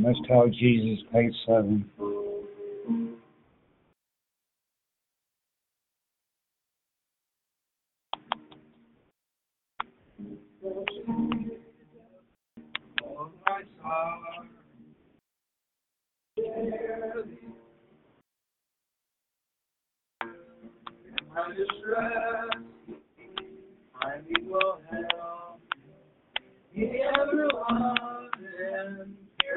Must tell Jesus, page seven. My distress, I need your help. He ever loved and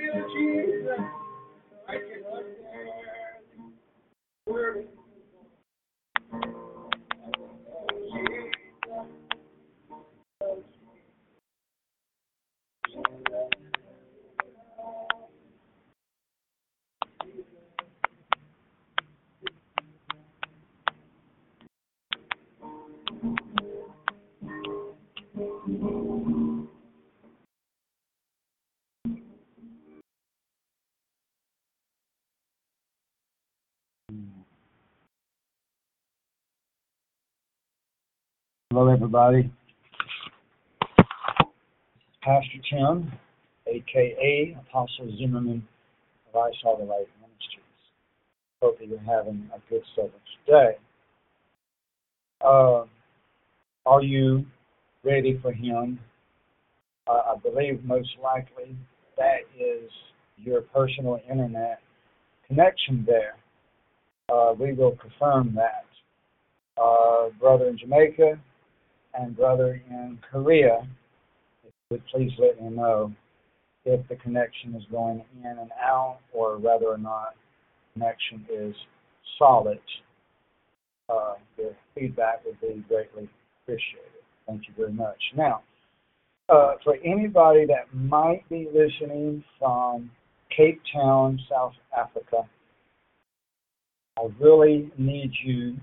can help Hello, everybody. Pastor Tim, aka Apostle Zimmerman of I Saw the Light Ministries. Hope that you're having a good service today. Uh, are you ready for Him? Uh, I believe most likely that is your personal internet connection there. Uh, we will confirm that. Uh, brother in Jamaica, and brother in Korea, if you would please let me know if the connection is going in and out or whether or not connection is solid. Uh, your feedback would be greatly appreciated. Thank you very much. Now, uh, for anybody that might be listening from Cape Town, South Africa, I really need you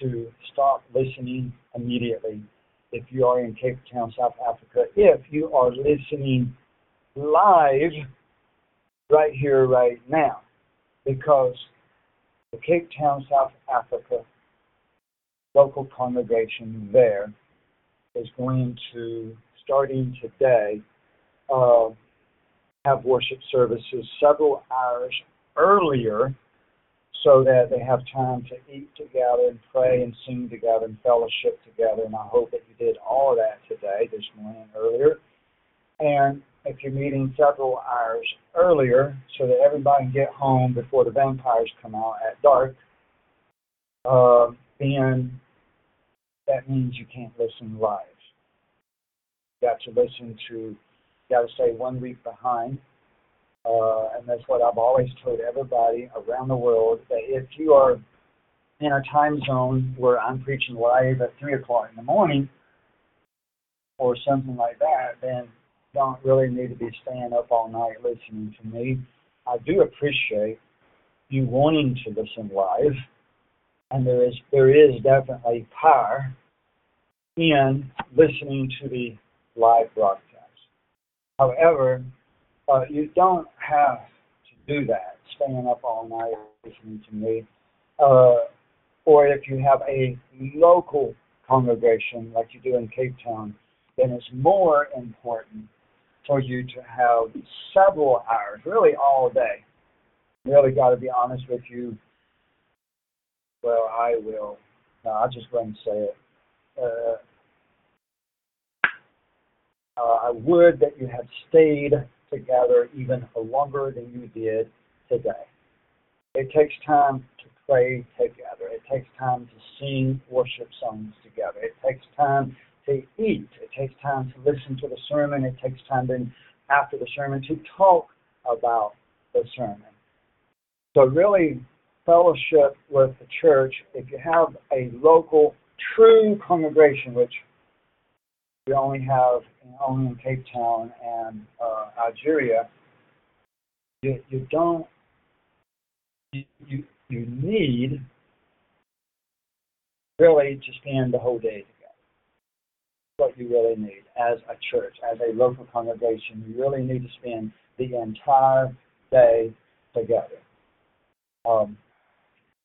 to stop listening immediately if you are in Cape Town, South Africa. If you are listening live right here, right now, because the Cape Town, South Africa local congregation there is going to, starting today, uh, have worship services several hours earlier so that they have time to eat together and pray and sing together and fellowship together. And I hope that you did all of that today, this morning, earlier. And if you're meeting several hours earlier so that everybody can get home before the vampires come out at dark, uh, then that means you can't listen live. You got to listen to, you got to stay one week behind uh, and that's what I've always told everybody around the world that if you are in a time zone where I'm preaching live at three o'clock in the morning or something like that, then don't really need to be staying up all night listening to me. I do appreciate you wanting to listen live, and there is there is definitely power in listening to the live broadcast. However, uh, you don't have to do that, staying up all night listening to me. Uh, or if you have a local congregation like you do in Cape Town, then it's more important for you to have several hours, really all day. Really got to be honest with you. Well, I will. No, I'll just and say it. Uh, uh, I would that you had stayed together even longer than you did today. It takes time to pray together. It takes time to sing worship songs together. It takes time to eat. It takes time to listen to the sermon. It takes time then after the sermon to talk about the sermon. So really fellowship with the church, if you have a local true congregation, which we only have only in Cape Town and uh, Algeria, you, you don't you, you, need really to spend the whole day together. What you really need as a church, as a local congregation, you really need to spend the entire day together. Um,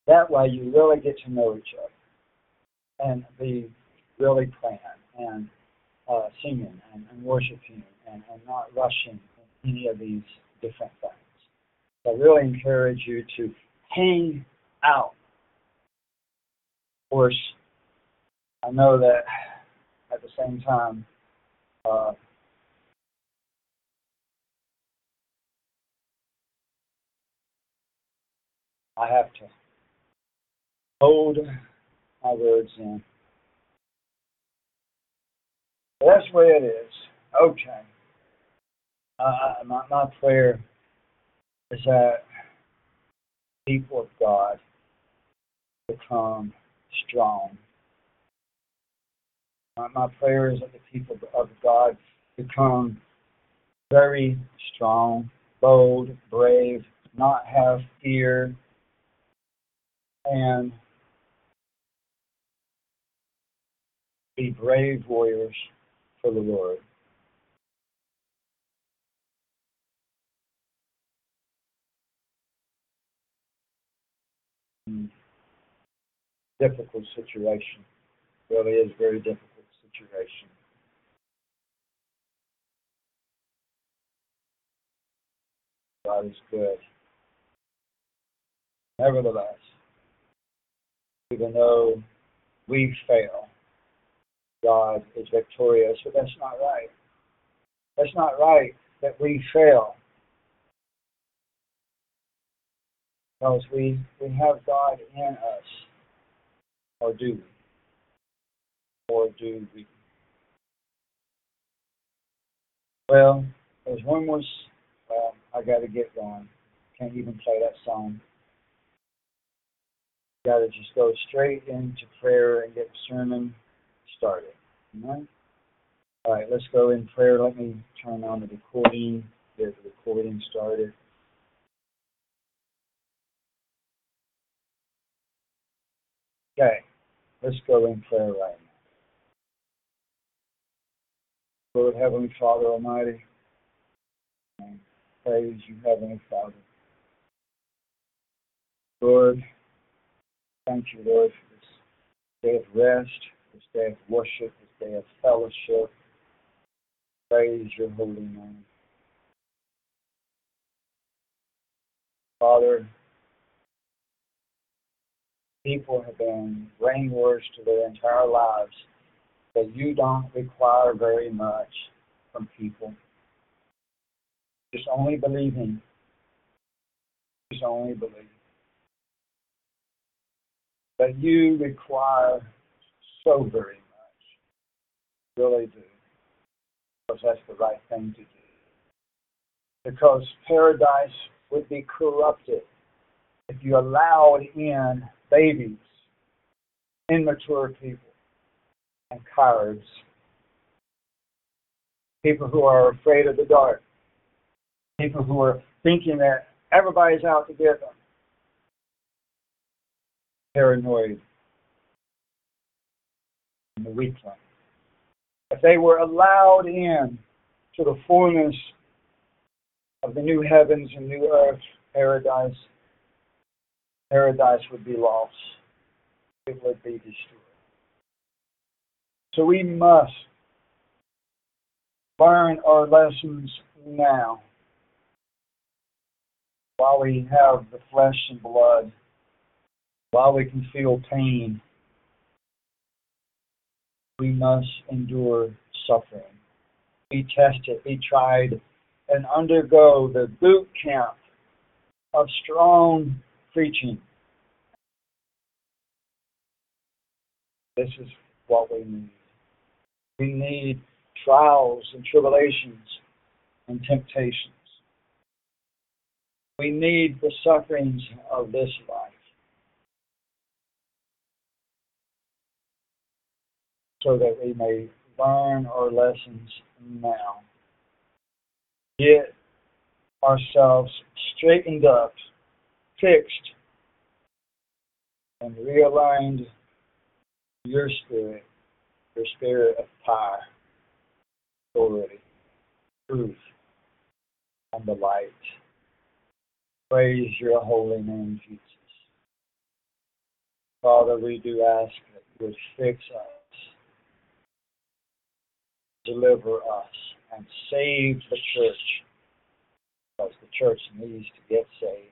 that way, you really get to know each other and be really praying and uh, singing and, and worshiping and, and not rushing any of these different things. So I really encourage you to hang out. Of course, I know that at the same time, uh, I have to hold my words in. That's the way it is. Okay. Uh, my, my prayer is that people of God become strong. My, my prayer is that the people of God become very strong, bold, brave, not have fear, and be brave warriors for the Lord. Difficult situation. Really is a very difficult situation. God is good. Nevertheless, even though we fail, God is victorious. But that's not right. That's not right that we fail. Because we, we have God in us. Or do we? Or do we? Well, there's one more. Well, I got to get going. Can't even play that song. Got to just go straight into prayer and get sermon started. Amen? All right, let's go in prayer. Let me turn on the recording, get the recording started. Okay, let's go in prayer right now. Lord, Heavenly Father Almighty, praise you, Heavenly Father. Lord, thank you, Lord, for this day of rest this day of worship, this day of fellowship. Praise your holy name. Father, people have been brainwashed to their entire lives that you don't require very much from people. Just only believing. Just only believing. But you require so very much. Really do. Because that's the right thing to do. Because paradise would be corrupted if you allowed in babies, immature people, and cowards, people who are afraid of the dark, people who are thinking that everybody's out to get them, paranoid, and the weakling. If they were allowed in to the fullness of the new heavens and new earth, paradise, paradise would be lost. It would be destroyed. So we must learn our lessons now while we have the flesh and blood, while we can feel pain we must endure suffering. Be tested, be tried, and undergo the boot camp of strong preaching. This is what we need. We need trials and tribulations and temptations. We need the sufferings of this life. So that we may learn our lessons now. Get ourselves straightened up, fixed and realigned your spirit, your spirit of power, authority, truth, and the light. Praise your holy name, Jesus. Father, we do ask that you would fix us, deliver us, and save the church, because the church needs to get saved.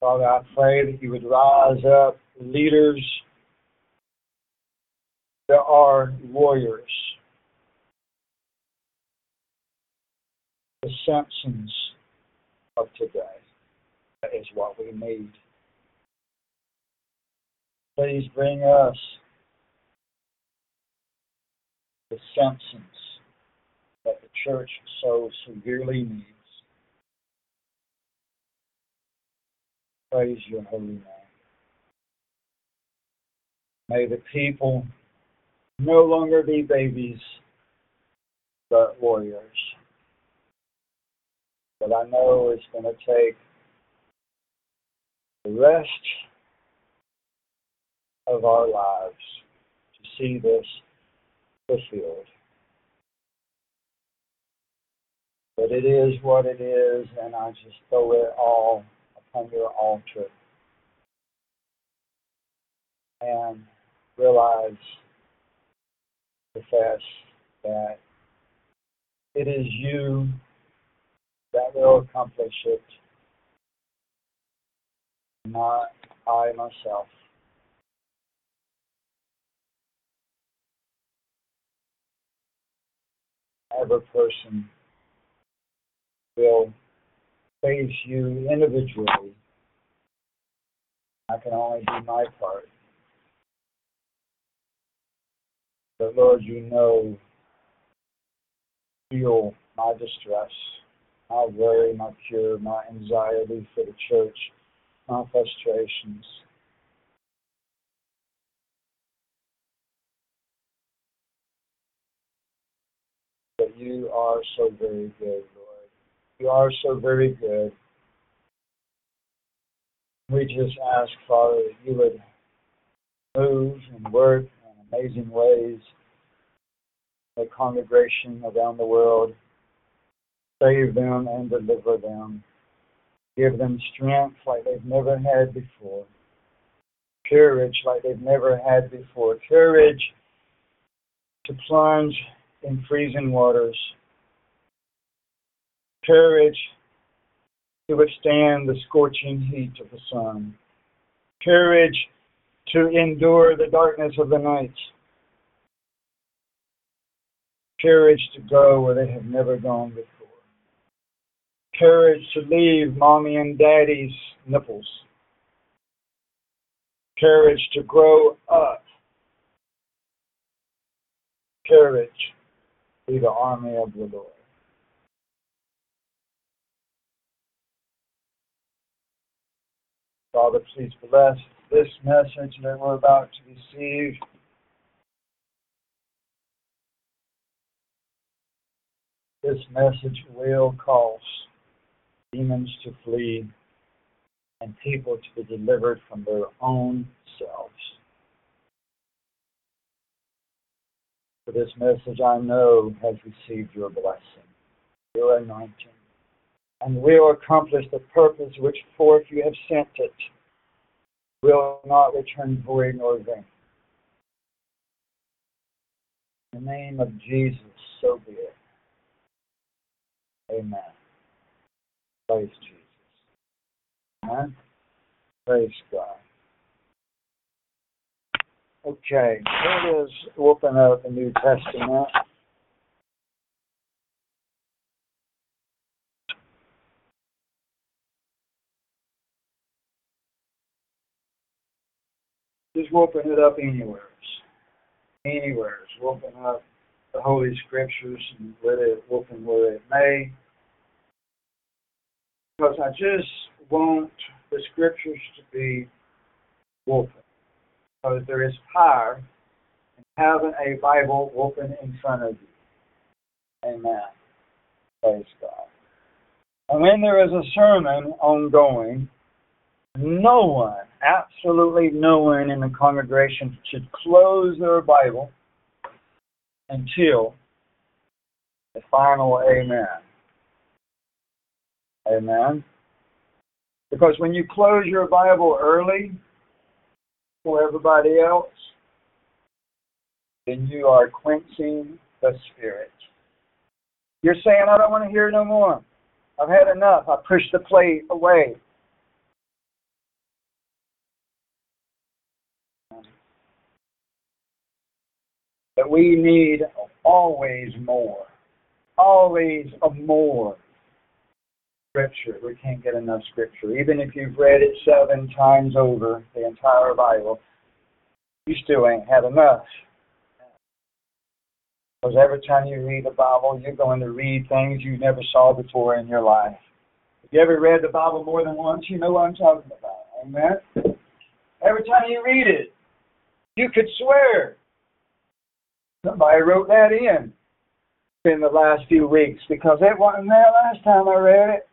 Father, I pray that you would rise up leaders that are warriors. The Samsons of today. That is what we need. Please bring us the Samsons that the church so severely needs. Praise your holy name. May the people no longer be babies, but warriors. But I know it's going to take the rest of our lives to see this fulfilled. But it is what it is, and I just throw it all upon your altar and realize, profess that it is you that will accomplish it, not I myself. Every person will face you individually. I can only do my part. But Lord, you know, feel my distress, my worry, my fear, my anxiety for the church, my frustrations. But you are so very good, Lord. You are so very good. We just ask, Father, that you would move and work in amazing ways the congregation around the world. Save them and deliver them. Give them strength like they've never had before. Courage like they've never had before. Courage to plunge in freezing waters. Courage to withstand the scorching heat of the sun. Courage to endure the darkness of the night. Courage to go where they have never gone before. Courage to leave mommy and daddy's nipples. Courage to grow up. Courage be the army of the Lord. Father, please bless this message that we're about to receive. This message will cause demons to flee and people to be delivered from their own selves. For this message, I know has received your blessing, your anointing, and will accomplish the purpose which forth you have sent it, will not return void nor vain. In the name of Jesus, so be it. Amen. Praise Jesus. Amen. Praise God. Okay, it is. Open up the New Testament. Just open it up anywhere. Anywhere. Open up the Holy Scriptures and let it open where it may. Because I just want the Scriptures to be open. Because there is power in having a Bible open in front of you. Amen. Praise God. And when there is a sermon ongoing, no one, absolutely no one in the congregation should close their Bible until the final amen. Amen. Because when you close your Bible early for everybody else, then you are quenching the Spirit. You're saying, I don't want to hear no more. I've had enough. I pushed the plate away. That we need always more. Always a more scripture. We can't get enough scripture. Even if you've read it seven times over, the entire Bible, you still ain't had enough. Because every time you read the Bible, you're going to read things you never saw before in your life. If you ever read the Bible more than once, you know what I'm talking about. Amen? Every time you read it, you could swear. Somebody wrote that in in the last few weeks because it wasn't there last time I read it.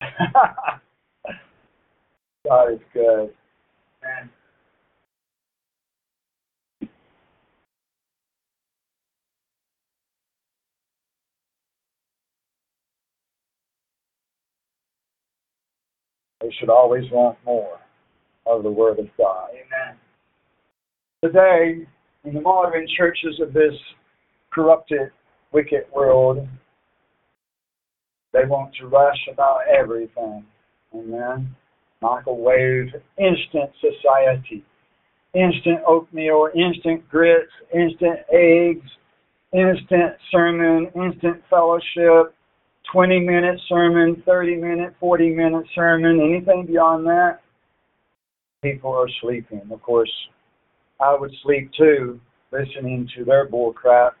God is good. They should always want more of the Word of God. Amen. Today, in the modern churches of this corrupted, wicked world, they want to rush about everything. Amen. Microwave, instant society, instant oatmeal, instant grits, instant eggs, instant sermon, instant fellowship, 20 minute sermon, 30 minute, 40 minute sermon, anything beyond that, people are sleeping. Of course, I would sleep too, listening to their bull crap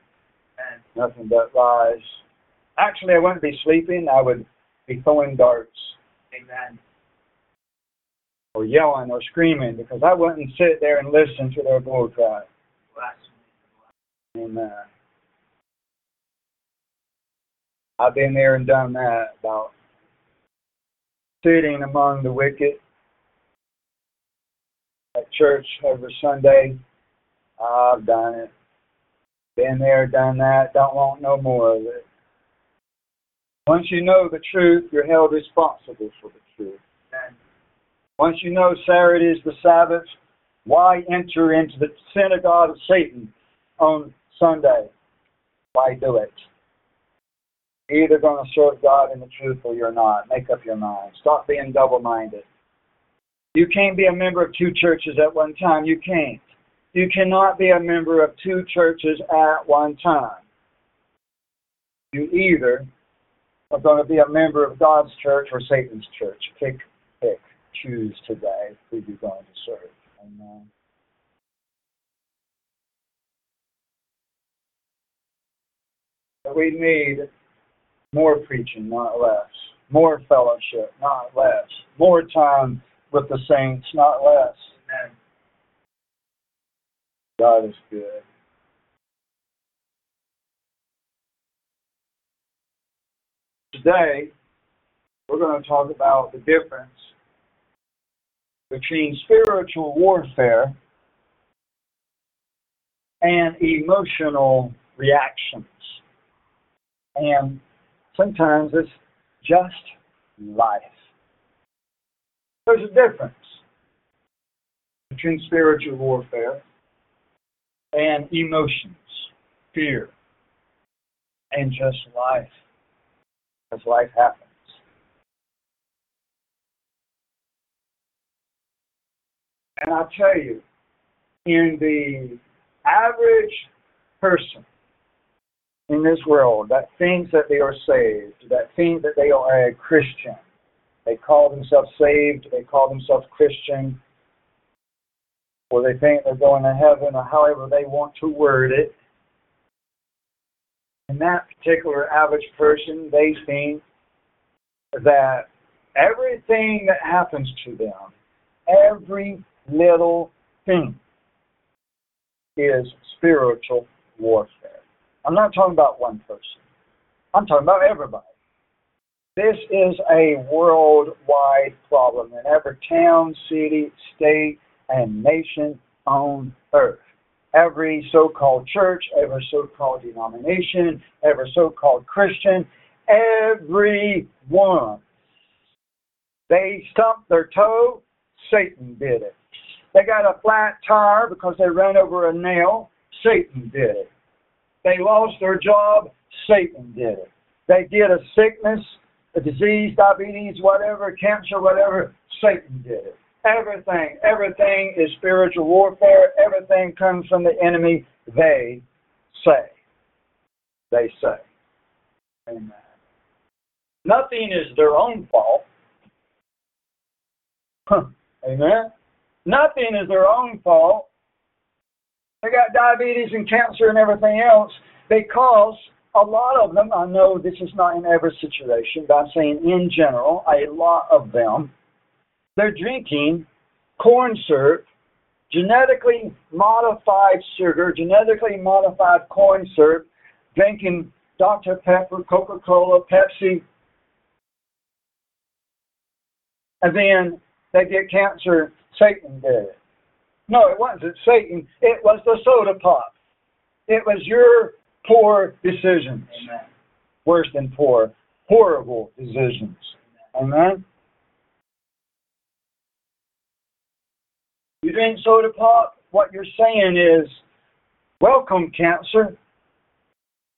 and nothing but lies. Actually, I wouldn't be sleeping, I would be throwing darts. Amen. Or yelling or screaming because I wouldn't sit there and listen to their bull crap. Amen. I've been there and done that about sitting among the wicked at church every Sunday. I've done it. Been there, done that. Don't want no more of it. Once you know the truth, you're held responsible for the truth. Once you know Saturday is the Sabbath, why enter into the synagogue of Satan on Sunday? Why do it? You're either going to serve God in the truth or you're not. Make up your mind. Stop being double minded. You can't be a member of two churches at one time. You can't. You cannot be a member of two churches at one time. You either are going to be a member of God's church or Satan's church. Pick, pick, choose today who you're going to serve. Amen. we need more preaching, not less. More fellowship, not less. More time with the saints, not less. Amen. God is good. Today, we're going to talk about the difference between spiritual warfare and emotional reactions. And Sometimes it's just life. There's a difference between spiritual warfare and emotions, fear, and just life, as life happens. And I tell you, in the average person, in this world that thinks that they are saved, that think that they are a Christian. They call themselves saved, they call themselves Christian, or they think they're going to heaven, or however they want to word it. In that particular average person, they think that everything that happens to them, every little thing, is spiritual warfare. I'm not talking about one person. I'm talking about everybody. This is a worldwide problem in every town, city, state, and nation on earth. Every so called church, every so called denomination, every so called Christian, everyone. They stumped their toe, Satan did it. They got a flat tire because they ran over a nail, Satan did it. They lost their job, Satan did it. They get a sickness, a disease, diabetes, whatever, cancer, whatever, Satan did it. Everything, everything is spiritual warfare. Everything comes from the enemy. They say. They say. Amen. Nothing is their own fault. Huh. Amen. Nothing is their own fault. They got diabetes and cancer and everything else because a lot of them, I know this is not in every situation, but I'm saying in general, a lot of them, they're drinking corn syrup, genetically modified sugar, genetically modified corn syrup, drinking Dr. Pepper, Coca Cola, Pepsi, and then they get cancer. Satan did it. No, it wasn't Satan. It was the soda pop. It was your poor decisions. Amen. Worse than poor, horrible decisions. Amen. You drink soda pop, what you're saying is, welcome cancer.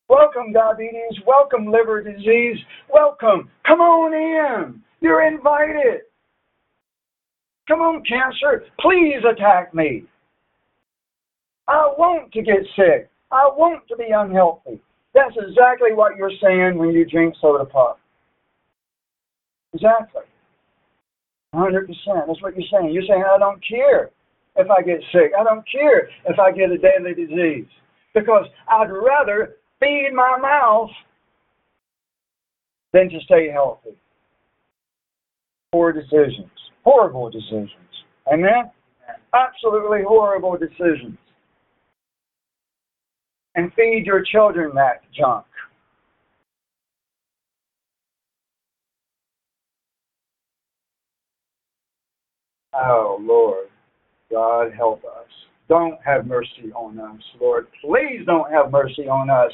Welcome diabetes. Welcome liver disease. Welcome. Come on in. You're invited. Come on, cancer. Please attack me. I want to get sick. I want to be unhealthy. That's exactly what you're saying when you drink soda pop. Exactly. 100%. That's what you're saying. You're saying, I don't care if I get sick. I don't care if I get a deadly disease. Because I'd rather feed my mouth than to stay healthy. Poor decisions. Horrible decisions. Amen? Absolutely horrible decisions. And feed your children that junk. Oh, Lord. God help us. Don't have mercy on us, Lord. Please don't have mercy on us.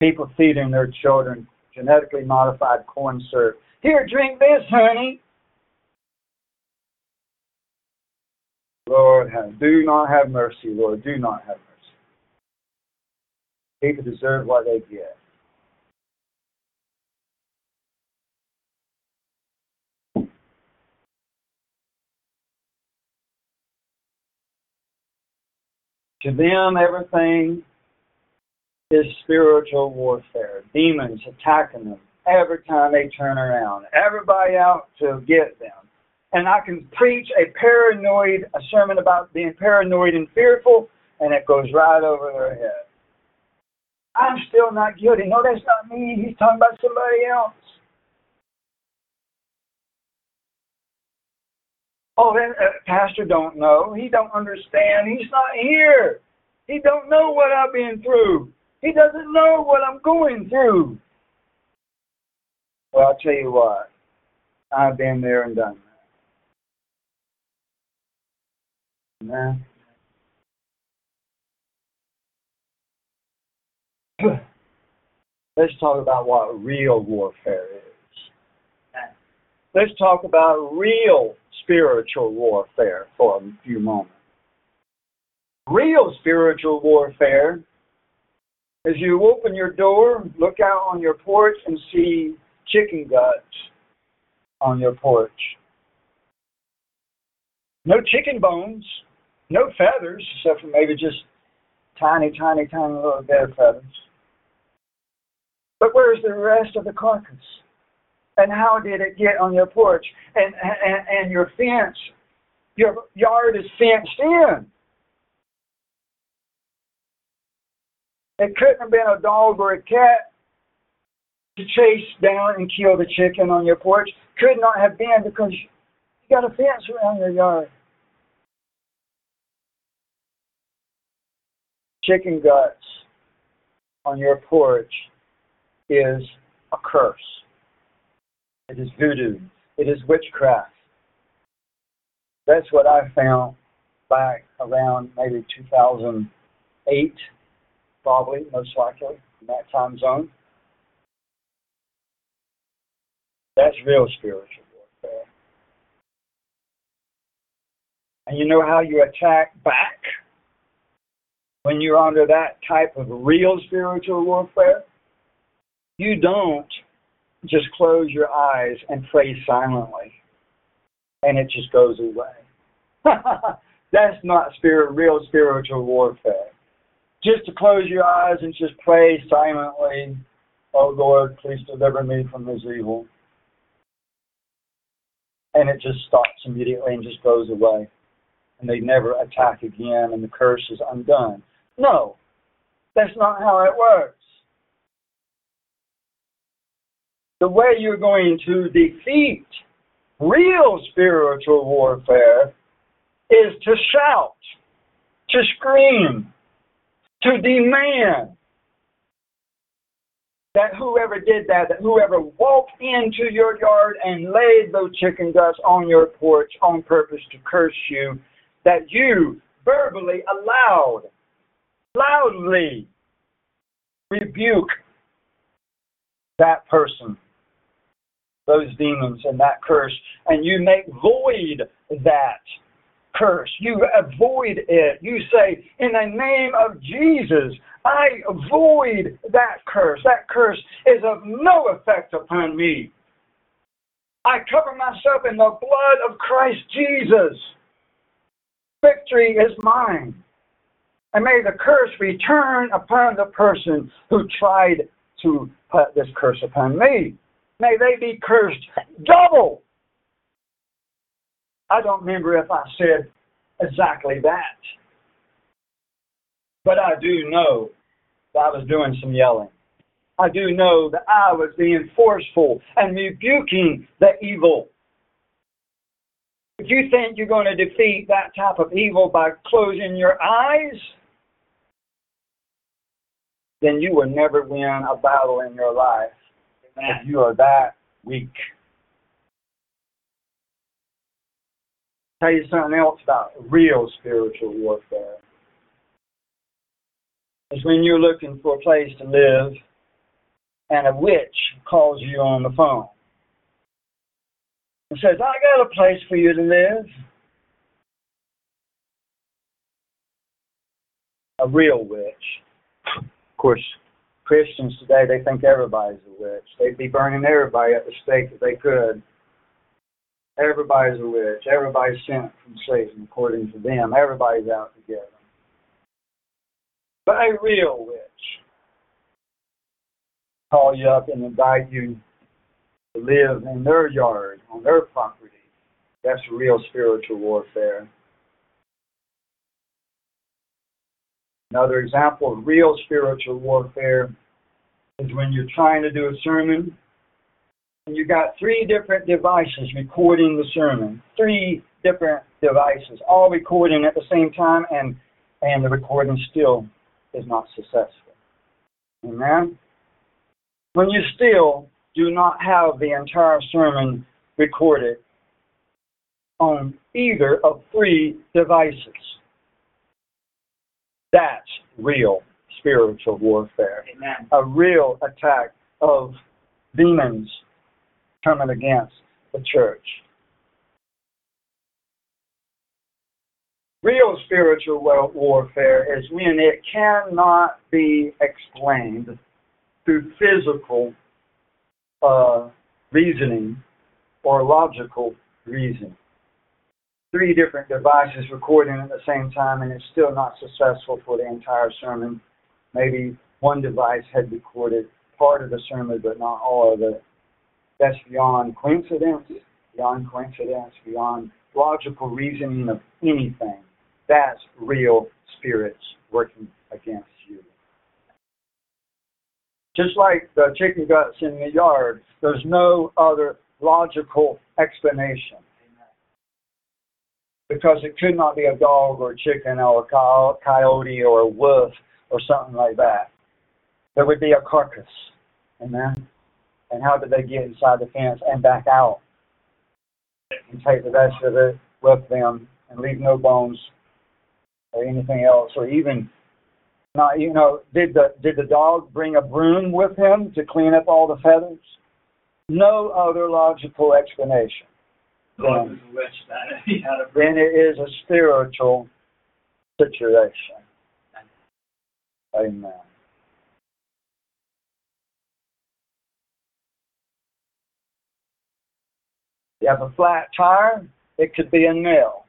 People feeding their children genetically modified corn syrup. Here, drink this, honey. Lord, have, do not have mercy, Lord. Do not have mercy. People deserve what they get. To them, everything is spiritual warfare. Demons attacking them every time they turn around. Everybody out to get them. And I can preach a paranoid, a sermon about being paranoid and fearful, and it goes right over their head. I'm still not guilty. No, that's not me. He's talking about somebody else. Oh, that uh, pastor don't know. He don't understand. He's not here. He don't know what I've been through. He doesn't know what I'm going through. Well, I'll tell you what. I've been there and done that. Amen. Let's talk about what real warfare is. Let's talk about real spiritual warfare for a few moments. Real spiritual warfare is you open your door, look out on your porch, and see chicken guts on your porch. No chicken bones, no feathers, except for maybe just tiny, tiny, tiny little bit of feathers. But where's the rest of the carcass? And how did it get on your porch? And, and, and your fence, your yard is fenced in. It couldn't have been a dog or a cat to chase down and kill the chicken on your porch. Could not have been because you got a fence around your yard. Chicken guts on your porch is a curse. It is voodoo. It is witchcraft. That's what I found back around maybe 2008, probably, most likely, in that time zone. That's real spiritual warfare. And you know how you attack back when you're under that type of real spiritual warfare? You don't just close your eyes and pray silently and it just goes away. That's not spirit, real spiritual warfare. Just to close your eyes and just pray silently, oh Lord, please deliver me from this evil. And it just stops immediately and just goes away. And they never attack again and the curse is undone. No, that's not how it works. The way you're going to defeat real spiritual warfare is to shout, to scream, to demand that whoever did that, that whoever walked into your yard and laid those chicken guts on your porch on purpose to curse you, that you verbally aloud, loudly rebuke that person those demons and that curse, and you make void that curse. You avoid it. You say, In the name of Jesus, I avoid that curse. That curse is of no effect upon me. I cover myself in the blood of Christ Jesus. Victory is mine. And may the curse return upon the person who tried to put this curse upon me may they be cursed double. I don't remember if I said exactly that. But I do know that I was doing some yelling. I do know that I was being forceful and rebuking the evil. If you think you're going to defeat that type of evil by closing your eyes, then you will never win a battle in your life if you are that weak. Tell you something else about real spiritual warfare. Is when you're looking for a place to live and a witch calls you on the phone and says, I got a place for you to live. A real witch. Of course, Christians today, they think everybody's a witch. They'd be burning everybody at the stake if they could. Everybody's a witch. Everybody's sent from Satan, according to them. Everybody's out to get them. But a real witch call you up and invite you to live in their yard, on their property. That's real spiritual warfare. Another example of real spiritual warfare is when you're trying to do a sermon and you got three different devices recording the sermon. Three different devices, all recording at the same time, and and the recording still is not successful. Amen. When you still do not have the entire sermon recorded on either of three devices. That's real spiritual warfare. Amen. A real attack of demons coming against the church. Real spiritual warfare is when it cannot be explained through physical uh, reasoning or logical reasoning three different devices recording at the same time and it's still not successful for the entire sermon. Maybe one device had recorded part of the sermon but not all of it. That's beyond coincidence, beyond coincidence, beyond logical reasoning of anything. That's real spirits working against you. Just like the chicken guts in the yard, there's no other logical explanation because it could not be a dog or a chicken or a coyote or a wolf or something like that. There would be a carcass. Amen. And how did they get inside the fence and back out? And take the rest of it with them and leave no bones or anything else, or even not. You know, did the did the dog bring a broom with him to clean up all the feathers? No other logical explanation. God Then, was a witch that he had a then it is a spiritual situation. Amen. You have a flat tire, it could be a nail.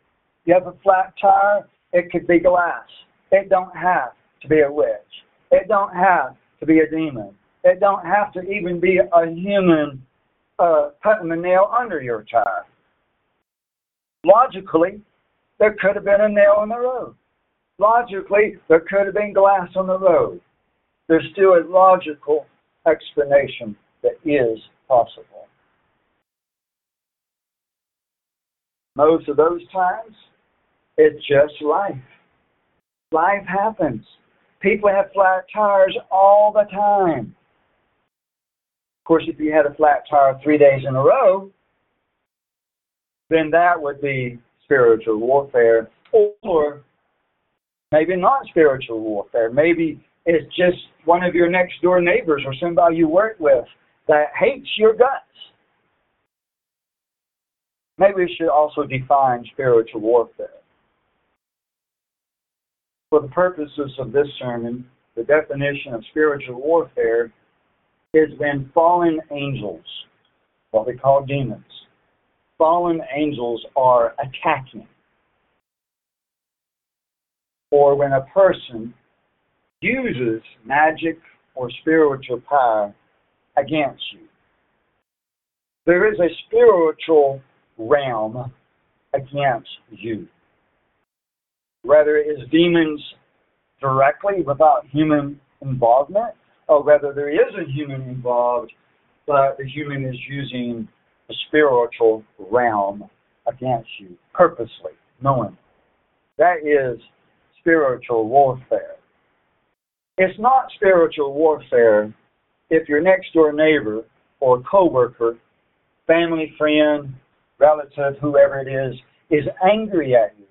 You have a flat tire, it could be glass. It don't have to be a witch. It don't have to be a demon. It don't have to even be a human uh, putting a nail under your tire. Logically, there could have been a nail in the road. Logically, there could have been glass on the road. There's still a logical explanation that is possible. Most of those times, it's just life. Life happens. People have flat tires all the time. Of course, if you had a flat tire three days in a row, then that would be spiritual warfare. Or maybe not spiritual warfare. Maybe it's just one of your next door neighbors or somebody you work with that hates your guts. Maybe we should also define spiritual warfare. For the purposes of this sermon, the definition of spiritual warfare is when fallen angels, what we call demons, fallen angels are attacking. Or when a person uses magic or spiritual power against you. There is a spiritual realm against you. Whether it is demons directly without human involvement, or whether there is a human involved, but the human is using a spiritual realm against you purposely, knowing. That is spiritual warfare. It's not spiritual warfare if your next door neighbor or coworker, family friend, relative, whoever it is, is angry at you,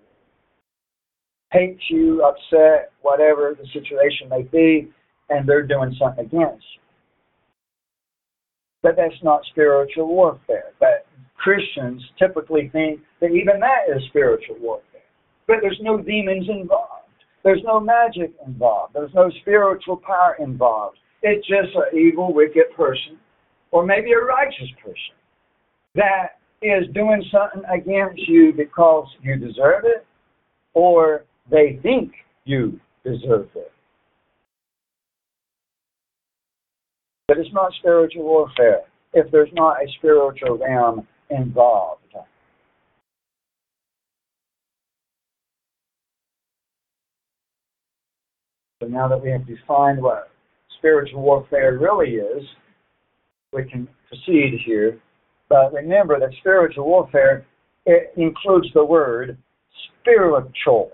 hates you, upset, whatever the situation may be, and they're doing something against you. But that's not spiritual warfare. But Christians typically think that even that is spiritual warfare. But there's no demons involved. There's no magic involved. There's no spiritual power involved. It's just an evil, wicked person, or maybe a righteous person, that is doing something against you because you deserve it, or they think you deserve it. But it's not spiritual warfare if there's not a spiritual realm involved. So now that we have defined what spiritual warfare really is, we can proceed here. But remember that spiritual warfare it includes the word spiritual.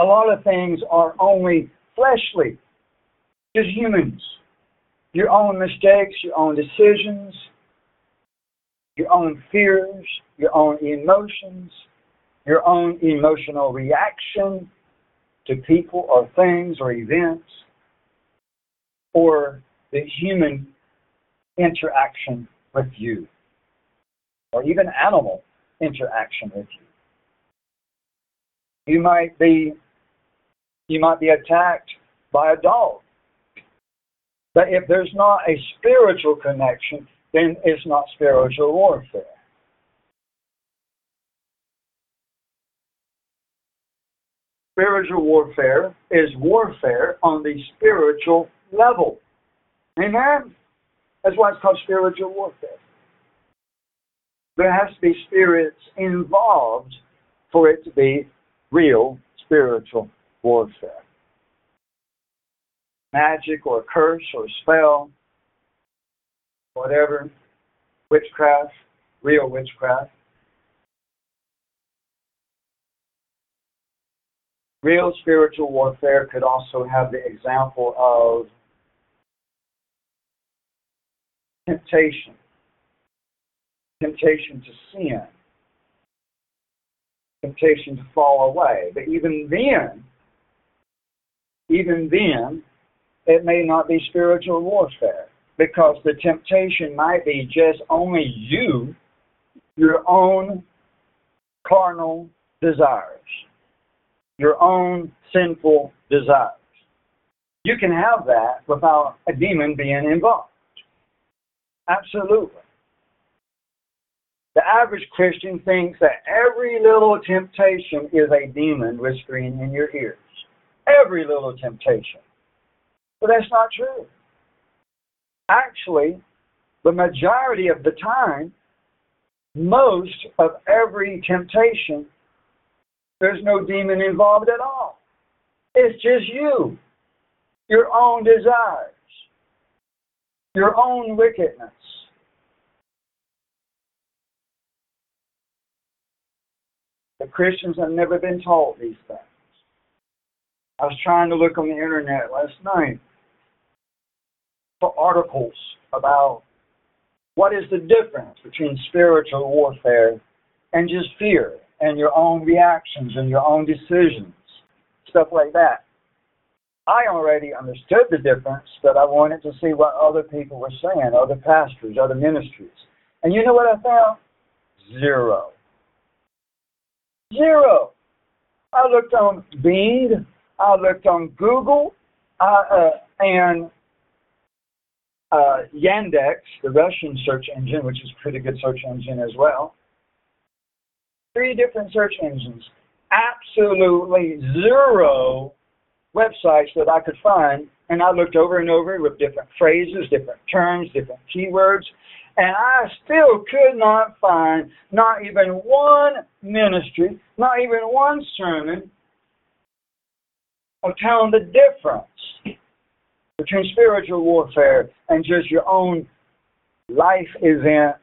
A lot of things are only fleshly, just humans. Your own mistakes, your own decisions, your own fears, your own emotions, your own emotional reaction to people or things or events, or the human interaction with you, or even animal interaction with you. You might be you might be attacked by a dog. But if there's not a spiritual connection, then it's not spiritual warfare. Spiritual warfare is warfare on the spiritual level. Amen? That's why it's called spiritual warfare. There has to be spirits involved for it to be real spiritual warfare. Magic or a curse or a spell, whatever, witchcraft, real witchcraft. Real spiritual warfare could also have the example of temptation, temptation to sin, temptation to fall away. But even then, even then, it may not be spiritual warfare because the temptation might be just only you, your own carnal desires, your own sinful desires. You can have that without a demon being involved. Absolutely. The average Christian thinks that every little temptation is a demon whispering in your ears. Every little temptation. But that's not true. Actually, the majority of the time, most of every temptation, there's no demon involved at all. It's just you, your own desires, your own wickedness. The Christians have never been taught these things. I was trying to look on the internet last night for articles about what is the difference between spiritual warfare and just fear and your own reactions and your own decisions, stuff like that. I already understood the difference, but I wanted to see what other people were saying, other pastors, other ministries. And you know what I found? Zero. Zero. I looked on Bing, I looked on Google, uh, uh, and uh, Yandex, the Russian search engine, which is a pretty good search engine as well. Three different search engines. Absolutely zero websites that I could find. And I looked over and over with different phrases, different terms, different keywords. And I still could not find not even one ministry, not even one sermon of telling the difference between spiritual warfare and just your own life events,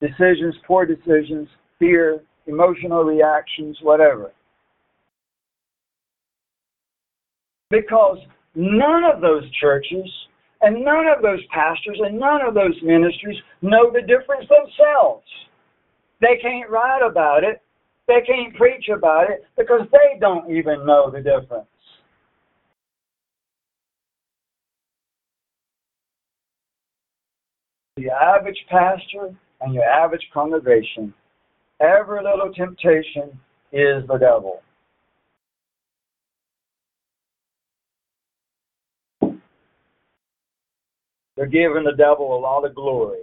decisions, poor decisions, fear, emotional reactions, whatever. Because none of those churches and none of those pastors and none of those ministries know the difference themselves. They can't write about it. They can't preach about it because they don't even know the difference. The average pastor and your average congregation, every little temptation is the devil. They're giving the devil a lot of glory.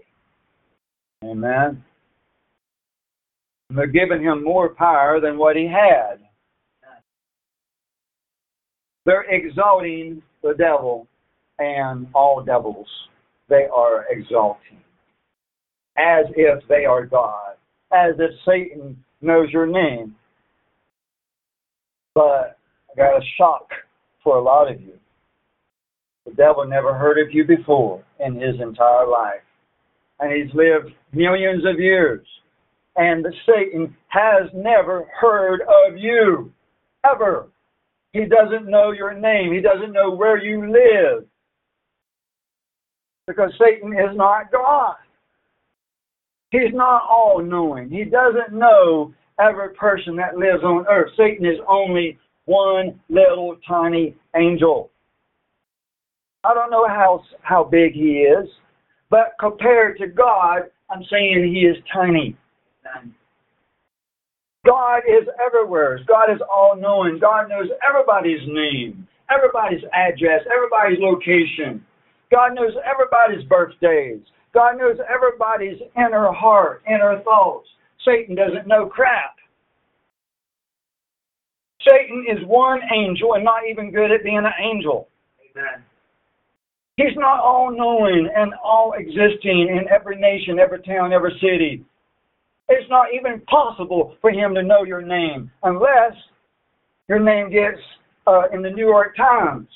Amen. And they're giving him more power than what he had. They're exalting the devil and all devils they are exalting, as if they are God, as if Satan knows your name. But I got a shock for a lot of you. The devil never heard of you before in his entire life. And he's lived millions of years. And Satan has never heard of you. Ever. He doesn't know your name. He doesn't know where you live because Satan is not God. He's not all knowing. He doesn't know every person that lives on earth. Satan is only one little tiny angel. I don't know how how big he is, but compared to God, I'm saying he is tiny. God is everywhere. God is all knowing. God knows everybody's name, everybody's address, everybody's location. God knows everybody's birthdays. God knows everybody's inner heart, inner thoughts. Satan doesn't know crap. Satan is one angel and not even good at being an angel. Amen. He's not all knowing and all existing in every nation, every town, every city. It's not even possible for him to know your name unless your name gets uh, in the New York Times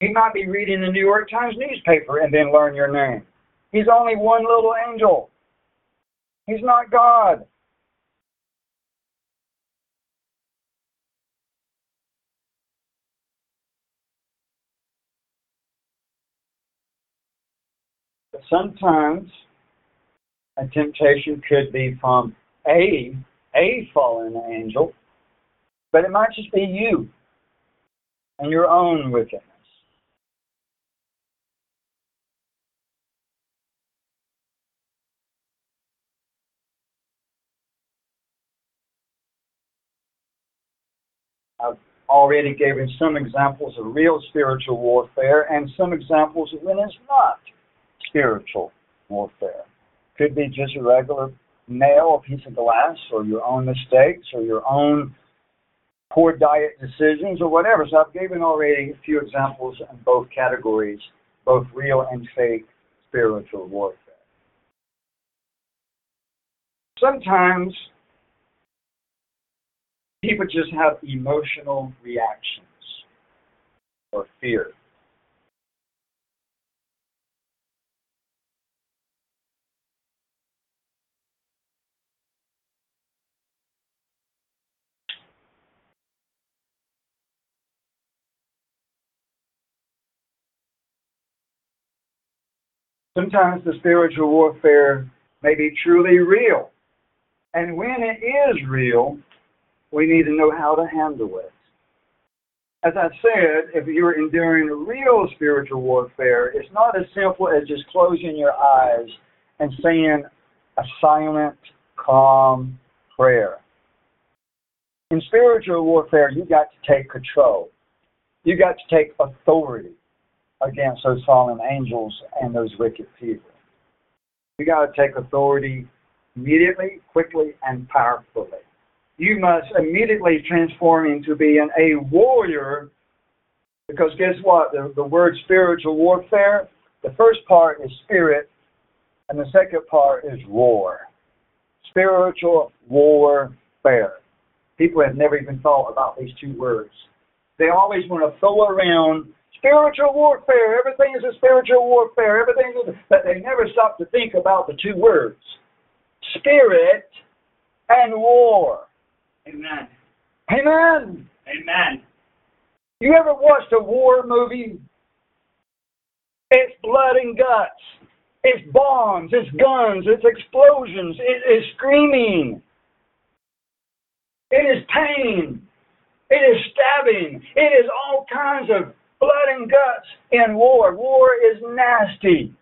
he might be reading the New York Times newspaper and then learn your name. He's only one little angel. He's not God. But sometimes a temptation could be from a a fallen angel, but it might just be you and your own wickedness. I've already given some examples of real spiritual warfare and some examples of when it's not spiritual warfare. Could be just a regular nail, a piece of glass, or your own mistakes, or your own poor diet decisions, or whatever. So I've given already a few examples in both categories, both real and fake spiritual warfare. Sometimes people just have emotional reactions or fear. Sometimes the spiritual warfare may be truly real. And when it is real, we need to know how to handle it. As I said, if you're enduring real spiritual warfare, it's not as simple as just closing your eyes and saying a silent, calm prayer. In spiritual warfare, you got to take control. You got to take authority against those fallen angels and those wicked people. You got to take authority immediately, quickly, and powerfully. You must immediately transform into being a warrior because guess what? The, the word spiritual warfare, the first part is spirit, and the second part is war. Spiritual warfare. People have never even thought about these two words. They always want to throw around spiritual warfare. Everything is a spiritual warfare. Everything is, a, but they never stop to think about the two words: spirit and war. Amen. Amen. Amen. You ever watched a war movie? It's blood and guts. It's bombs. It's guns. It's explosions. It is screaming. It is pain. It is stabbing. It is all kinds of blood and guts in war. War is nasty.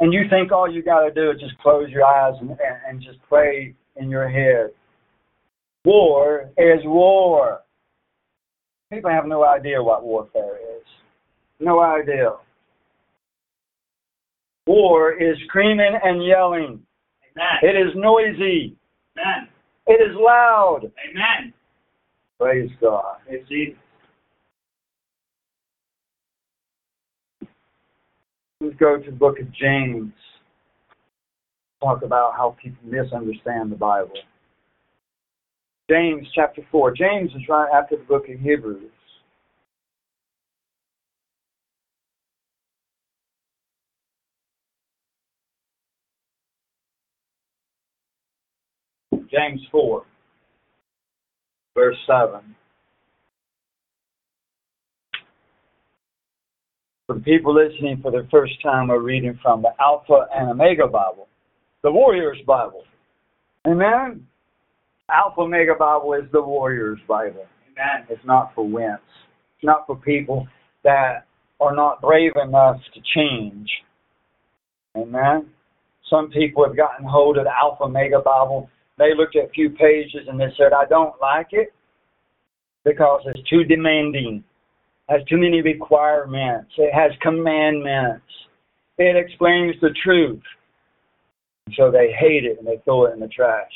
And you think all you got to do is just close your eyes and, and, and just pray in your head. War is war. People have no idea what warfare is. No idea. War is screaming and yelling. Amen. It is noisy. Amen. It is loud. Amen. Praise God. Praise Jesus. Let's go to the book of James. Talk about how people misunderstand the Bible. James chapter 4. James is right after the book of Hebrews. James 4, verse 7. For the people listening for the first time, we're reading from the Alpha and Omega Bible, the Warrior's Bible. Amen? Alpha Omega Bible is the Warrior's Bible. Amen. It's not for wimps. It's not for people that are not brave enough to change. Amen? Some people have gotten hold of the Alpha Omega Bible. They looked at a few pages and they said, I don't like it because it's too demanding, has too many requirements, it has commandments, it explains the truth. So they hate it and they throw it in the trash.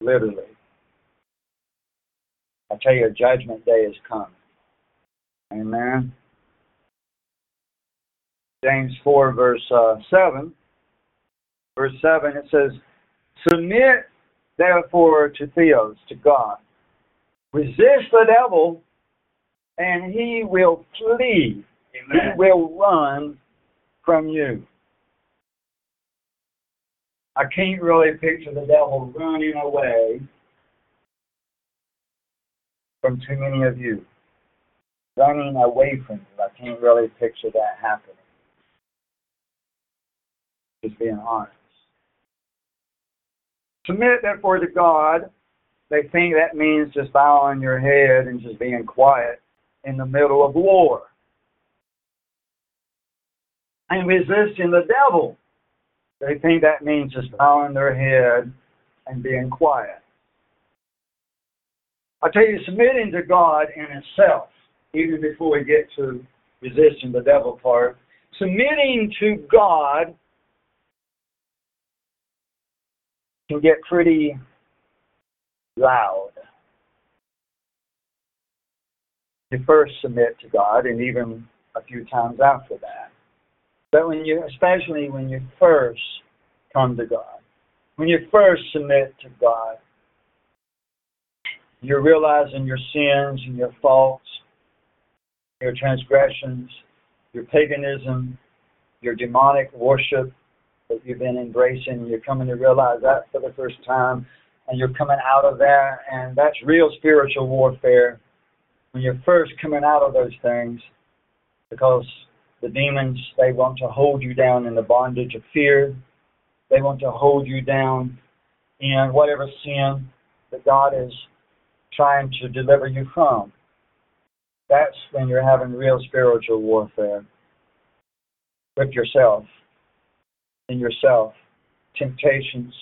Literally. I tell you, judgment day is coming. Amen. James 4, verse uh, 7. Verse 7, it says, Submit therefore to Theos, to God. Resist the devil, and he will flee. Amen. He will run from you. I can't really picture the devil running away from too many of you. Running away from you. I can't really picture that happening. Just being honest. Submit therefore to God. They think that means just bowing your head and just being quiet in the middle of war. And resisting the devil. They think that means just bowing their head and being quiet. I tell you, submitting to God in itself, even before we get to resisting the devil part, submitting to God can get pretty loud. You first submit to God, and even a few times after that. But when you, especially when you first come to God, when you first submit to God, you're realizing your sins and your faults, your transgressions, your paganism, your demonic worship that you've been embracing. You're coming to realize that for the first time, and you're coming out of that, and that's real spiritual warfare. When you're first coming out of those things, because the demons, they want to hold you down in the bondage of fear. They want to hold you down in whatever sin that God is trying to deliver you from. That's when you're having real spiritual warfare with yourself, in yourself. Temptations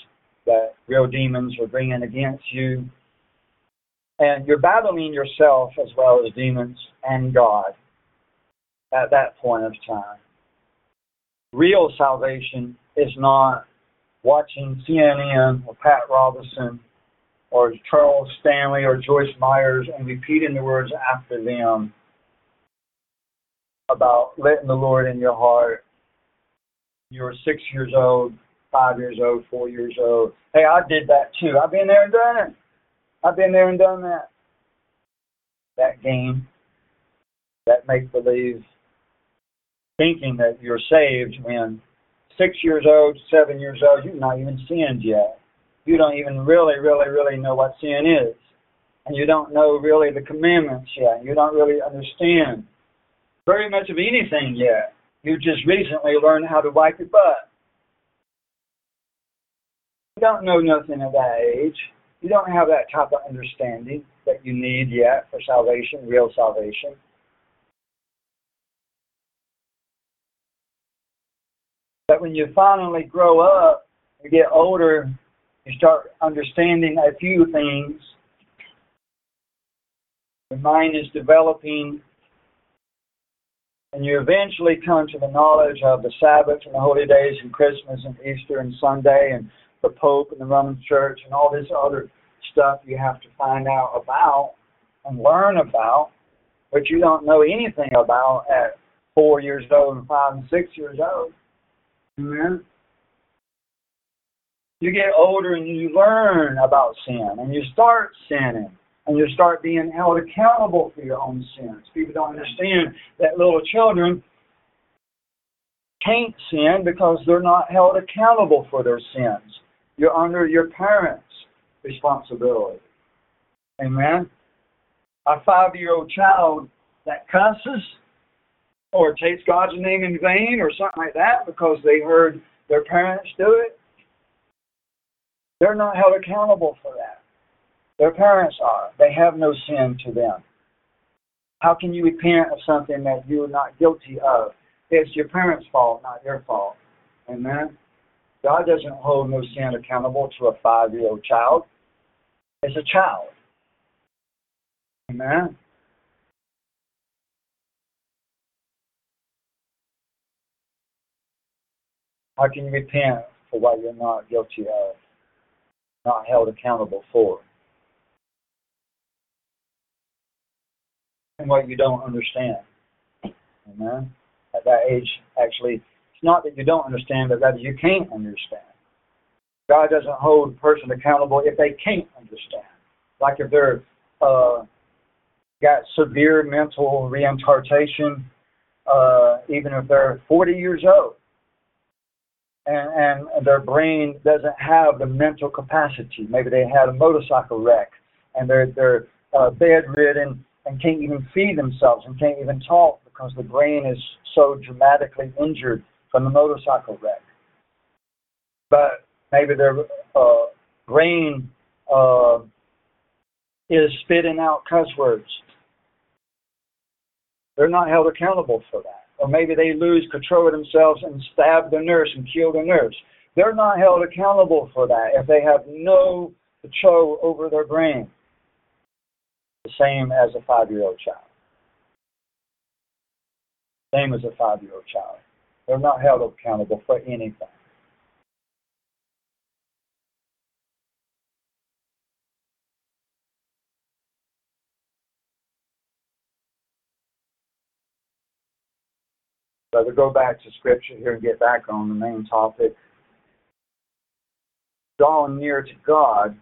that real demons are bringing against you. And you're battling yourself as well as demons and God at that point of time. Real salvation is not watching CNN or Pat Robertson or Charles Stanley or Joyce Myers and repeating the words after them about letting the Lord in your heart. You're six years old, five years old, four years old. Hey, I did that too. I've been there and done it. I've been there and done that. That game, that make believe, thinking that you're saved when six years old, seven years old, you've not even sinned yet you don't even really, really, really know what sin is. And you don't know really the commandments yet. You don't really understand very much of anything yet. You just recently learned how to wipe your butt. You don't know nothing at that age. You don't have that type of understanding that you need yet for salvation, real salvation. But when you finally grow up, you get older, you start understanding a few things. Your mind is developing, and you eventually come to the knowledge of the Sabbath and the holy days and Christmas and Easter and Sunday and the Pope and the Roman Church and all this other stuff you have to find out about and learn about, but you don't know anything about at four years old and five and six years old. Amen you get older and you learn about sin and you start sinning and you start being held accountable for your own sins. People don't understand that little children can't sin because they're not held accountable for their sins. You're under your parents' responsibility. Amen. A five year old child that cusses or takes God's name in vain or something like that because they heard their parents do it, they're not held accountable for that. Their parents are. They have no sin to them. How can you repent of something that you're not guilty of? It's your parents' fault, not your fault. Amen. God doesn't hold no sin accountable to a five year old child. It's a child. Amen. How can you repent for what you're not guilty of? not held accountable for. And what you don't understand. Amen. At that age, actually, it's not that you don't understand, but rather you can't understand. God doesn't hold a person accountable if they can't understand. Like if they're uh, got severe mental retardation, uh, even if they're 40 years old and, and their brain doesn't have the mental capacity. Maybe they had a motorcycle wreck and they're they're uh, bedridden and can't even feed themselves and can't even talk because the brain is so dramatically injured from the motorcycle wreck. but maybe their uh, brain uh, is spitting out cuss words. They're not held accountable for that. Or maybe they lose control of themselves and stab the nurse and kill the nurse. They're not held accountable for that if they have no control over their brain. The same as a five year old child. Same as a five year old child. They're not held accountable for anything. So to go back to scripture here and get back on the main topic, drawing near to God,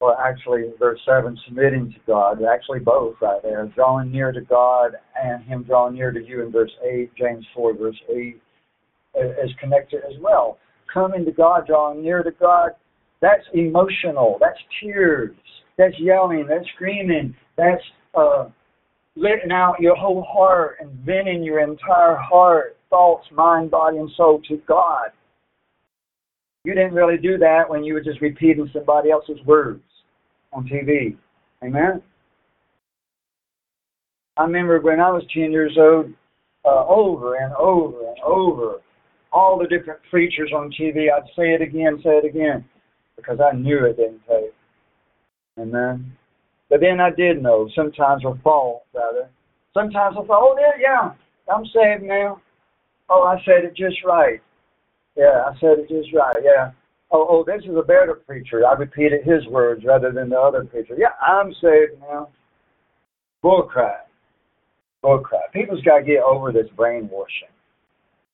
or actually verse 7, submitting to God, actually both right there, drawing near to God and Him drawing near to you in verse 8, James 4, verse 8, is connected as well. Coming to God, drawing near to God, that's emotional, that's tears, that's yelling, that's screaming, that's uh, letting out your whole heart and venting your entire heart, thoughts, mind, body, and soul to God. You didn't really do that when you were just repeating somebody else's words on TV. Amen? I remember when I was 10 years old, uh, over and over and over, all the different preachers on TV, I'd say it again, say it again, because I knew it didn't take. Amen? But then I did know, sometimes with fault, rather. Sometimes I thought, oh, yeah, yeah, I'm saved now. Oh, I said it just right. Yeah, I said it just right. Yeah. Oh, oh, this is a better preacher. I repeated his words rather than the other preacher. Yeah, I'm saved now. Bull crap. Bull crap. People's got to get over this brainwashing.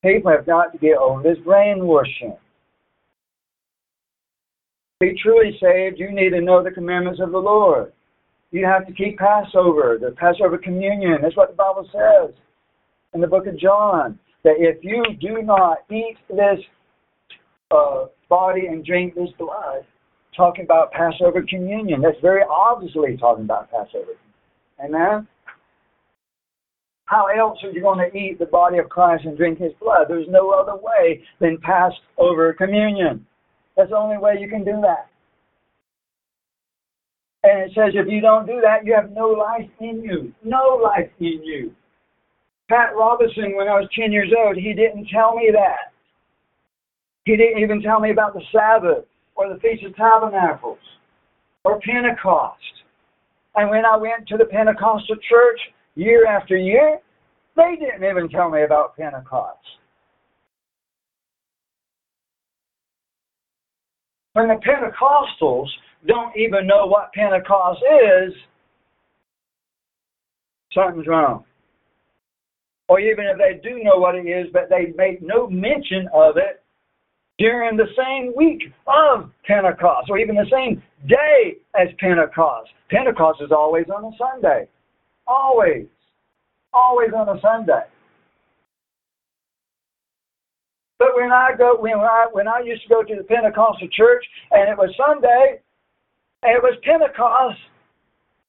People have got to get over this brainwashing. Be truly saved, you need to know the commandments of the Lord. You have to keep Passover, the Passover communion. That's what the Bible says in the book of John. That if you do not eat this uh, body and drink this blood, talking about Passover communion, that's very obviously talking about Passover. Amen? How else are you going to eat the body of Christ and drink his blood? There's no other way than Passover communion. That's the only way you can do that. And it says if you don't do that, you have no life in you. No life in you. Pat Robertson, when I was 10 years old, he didn't tell me that. He didn't even tell me about the Sabbath or the Feast of Tabernacles or Pentecost. And when I went to the Pentecostal church year after year, they didn't even tell me about Pentecost. When the Pentecostals don't even know what Pentecost is, something's wrong. Or even if they do know what it is, but they make no mention of it during the same week of Pentecost, or even the same day as Pentecost. Pentecost is always on a Sunday. Always. Always on a Sunday. But when I go when I when I used to go to the Pentecostal church and it was Sunday, it was Pentecost.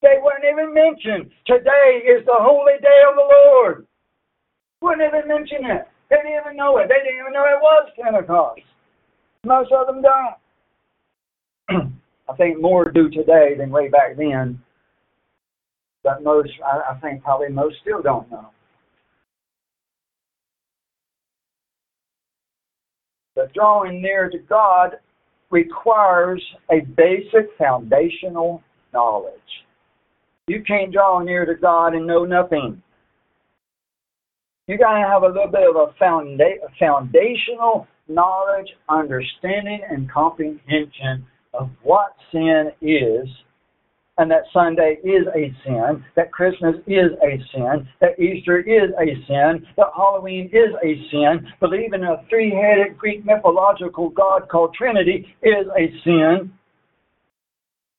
They weren't even mentioned. Today is the holy day of the Lord. Wouldn't even mention it. They didn't even know it. They didn't even know it was Pentecost. Most of them don't. I think more do today than way back then. But most, I, I think probably most still don't know. But drawing near to God requires a basic foundational knowledge. You can't draw near to God and know nothing. You got to have a little bit of a founda- foundational knowledge, understanding, and comprehension of what sin is and that Sunday is a sin, that Christmas is a sin, that Easter is a sin, that Halloween is a sin, believing in a three headed Greek mythological God called Trinity is a sin,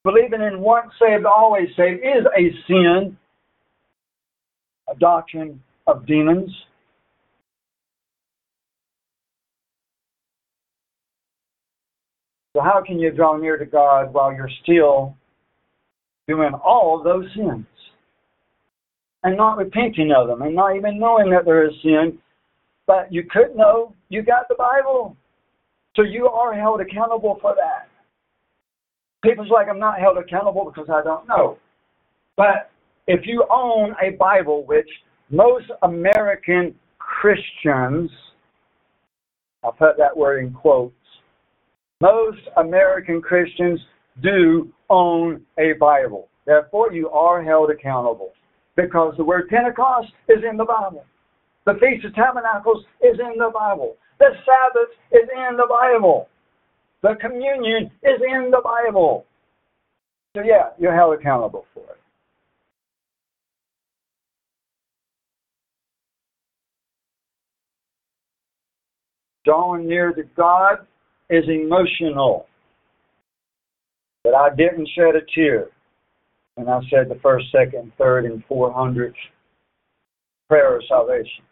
believing in once saved, always saved is a sin, a doctrine of demons. So, how can you draw near to God while you're still doing all those sins and not repenting of them and not even knowing that there is sin but you could know you got the Bible. So you are held accountable for that. People's like, I'm not held accountable because I don't know. But if you own a Bible, which most American Christians, I'll put that word in quotes, most American Christians do own a Bible. Therefore, you are held accountable because the word Pentecost is in the Bible. The Feast of Tabernacles is in the Bible. The Sabbath is in the Bible. The communion is in the Bible. So, yeah, you're held accountable for it. Drawing near to God is emotional. But I didn't shed a tear. And I said the first, second, third, and four hundredth prayer of salvation.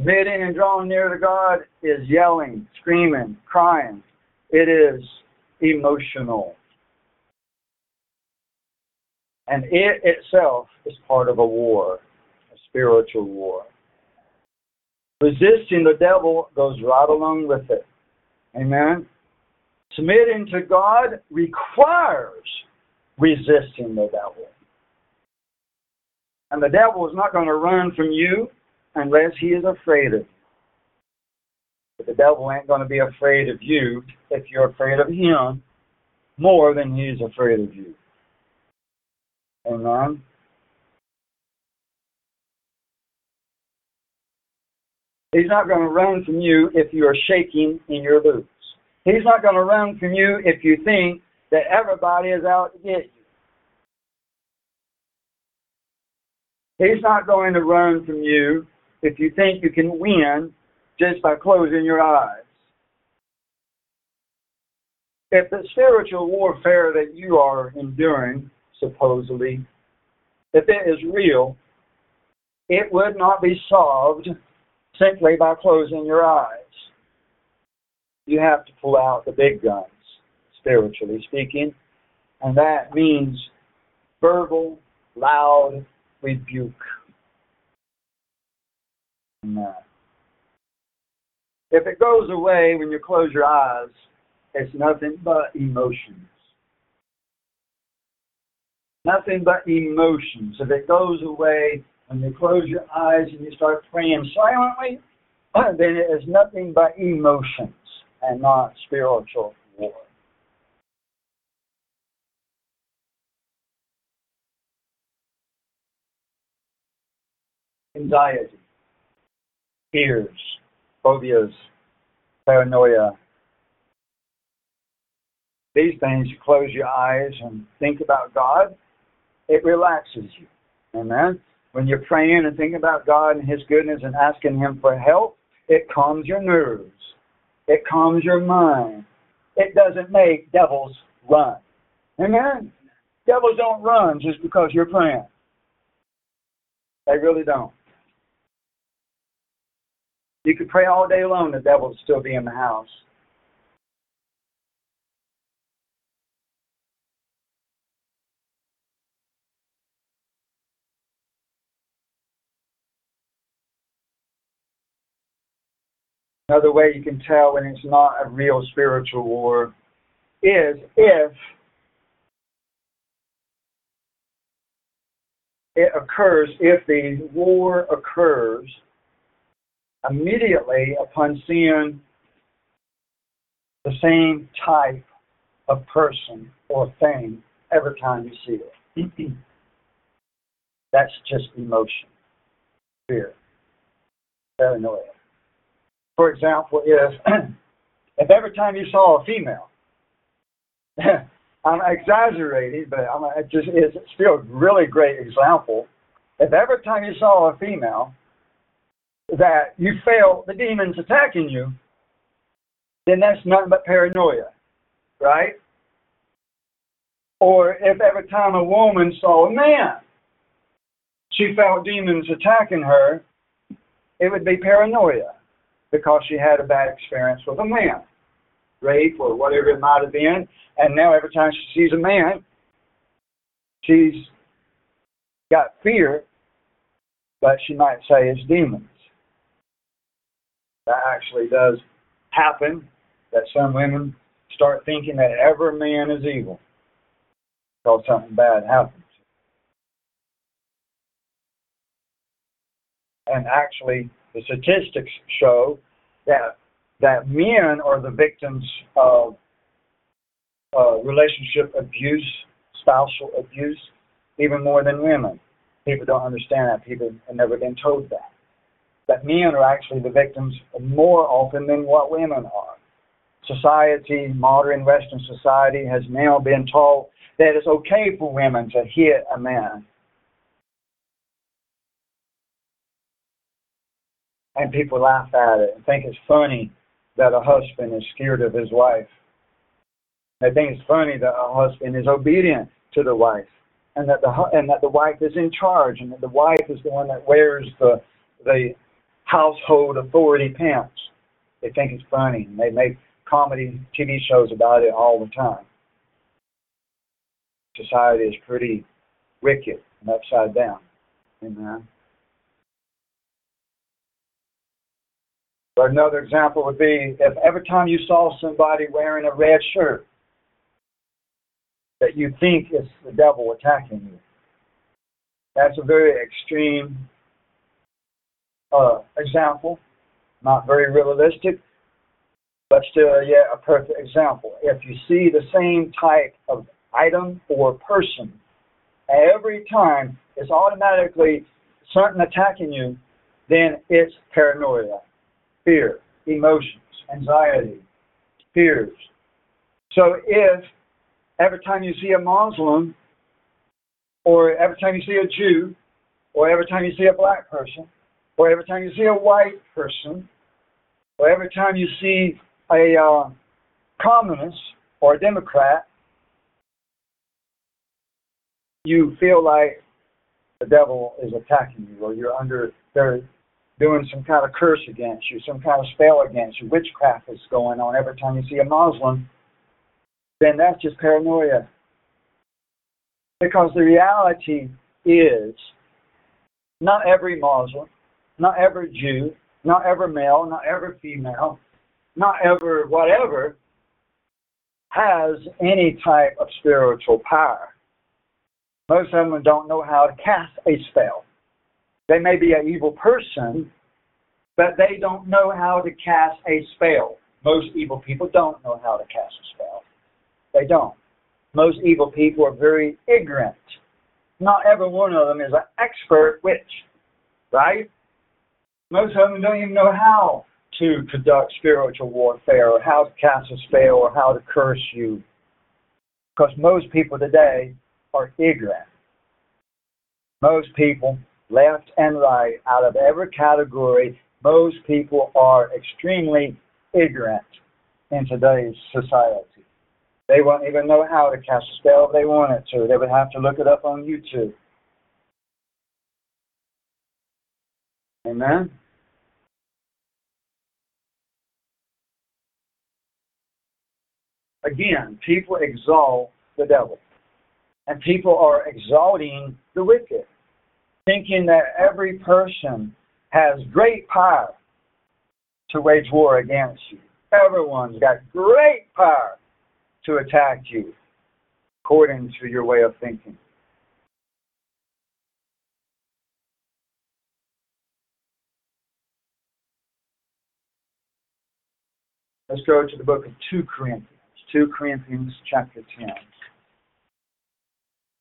Submitting and drawing near to God is yelling, screaming, crying. It is emotional. And it itself is part of a war, a spiritual war. Resisting the devil goes right along with it. Amen. Submitting to God requires resisting the devil. And the devil is not going to run from you unless he is afraid of you. But the devil ain't going to be afraid of you if you're afraid of him more than he's afraid of you. Amen. He's not going to run from you if you are shaking in your boots. He's not going to run from you if you think that everybody is out to get you. He's not going to run from you if you think you can win just by closing your eyes. If the spiritual warfare that you are enduring, supposedly, if it is real, it would not be solved simply by closing your eyes. You have to pull out the big guns, spiritually speaking, and that means verbal, loud rebuke. If it goes away when you close your eyes, it's nothing but emotions. Nothing but emotions. If it goes away when you close your eyes and you start praying silently, then it is nothing but emotions and not spiritual war. Anxiety, fears, phobias, paranoia. These things, you close your eyes and think about God, it relaxes you. Amen. When you're praying and thinking about God and His goodness and asking Him for help, it calms your nerves. It calms your mind. It doesn't make devils run. Amen? Devils don't run just because you're praying. They really don't. You could pray all day long, the devil would still be in the house. Another way you can tell when it's not a real spiritual war is if it occurs, if the war occurs immediately upon seeing the same type of person or thing every time you see it. That's just emotion, fear, paranoia for example, if if every time you saw a female, I'm exaggerating, but I'm, it just is still a really great example. If every time you saw a female that you felt the demons attacking you, then that's nothing but paranoia, right? Or if every time a woman saw a man, she felt demons attacking her, it would be paranoia because she had a bad experience with a man, rape or whatever it might have been. And now every time she sees a man, she's got fear, but she might say it's demons. That actually does happen, that some women start thinking that every man is evil because something bad happens. And actually, the statistics show that that men are the victims of uh, relationship abuse, spousal abuse, even more than women. People don't understand that. People have never been told that. That men are actually the victims more often than what women are. Society, modern Western society, has now been told that it's okay for women to hit a man. And people laugh at it and think it's funny that a husband is scared of his wife. They think it's funny that a husband is obedient to the wife, and that the and that the wife is in charge, and that the wife is the one that wears the the household authority pants. They think it's funny, and they make comedy TV shows about it all the time. Society is pretty wicked and upside down. Amen. Another example would be if every time you saw somebody wearing a red shirt, that you think it's the devil attacking you. That's a very extreme uh, example, not very realistic, but still yet a perfect example. If you see the same type of item or person every time, it's automatically something attacking you, then it's paranoia fear, emotions, anxiety, fears. So if every time you see a Muslim, or every time you see a Jew, or every time you see a black person, or every time you see a white person, or every time you see a uh, communist or a Democrat, you feel like the devil is attacking you, or you're under their doing some kind of curse against you, some kind of spell against you, witchcraft is going on every time you see a Muslim, then that's just paranoia. Because the reality is, not every Muslim, not every Jew, not every male, not every female, not every whatever has any type of spiritual power. Most of them don't know how to cast a spell. They may be an evil person, but they don't know how to cast a spell. Most evil people don't know how to cast a spell. They don't. Most evil people are very ignorant. Not every one of them is an expert witch, right? Most of them don't even know how to conduct spiritual warfare or how to cast a spell or how to curse you. Because most people today are ignorant. Most people left and right, out of every category, most people are extremely ignorant in today's society. They won't even know how to cast a spell if they wanted to. They would have to look it up on YouTube. Amen? Again, people exalt the devil. And people are exalting the wicked thinking that every person has great power to wage war against you. Everyone's got great power to attack you according to your way of thinking. Let's go to the book of 2 Corinthians. 2 Corinthians chapter 10.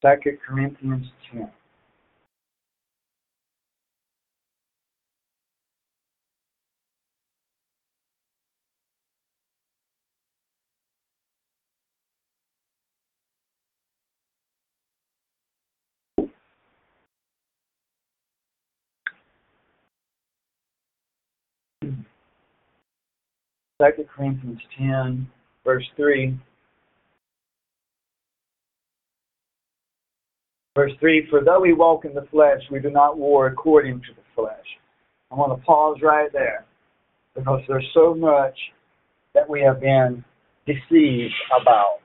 2 Corinthians 10. Second Corinthians 10, verse 3. Verse 3 For though we walk in the flesh, we do not war according to the flesh. I want to pause right there because there's so much that we have been deceived about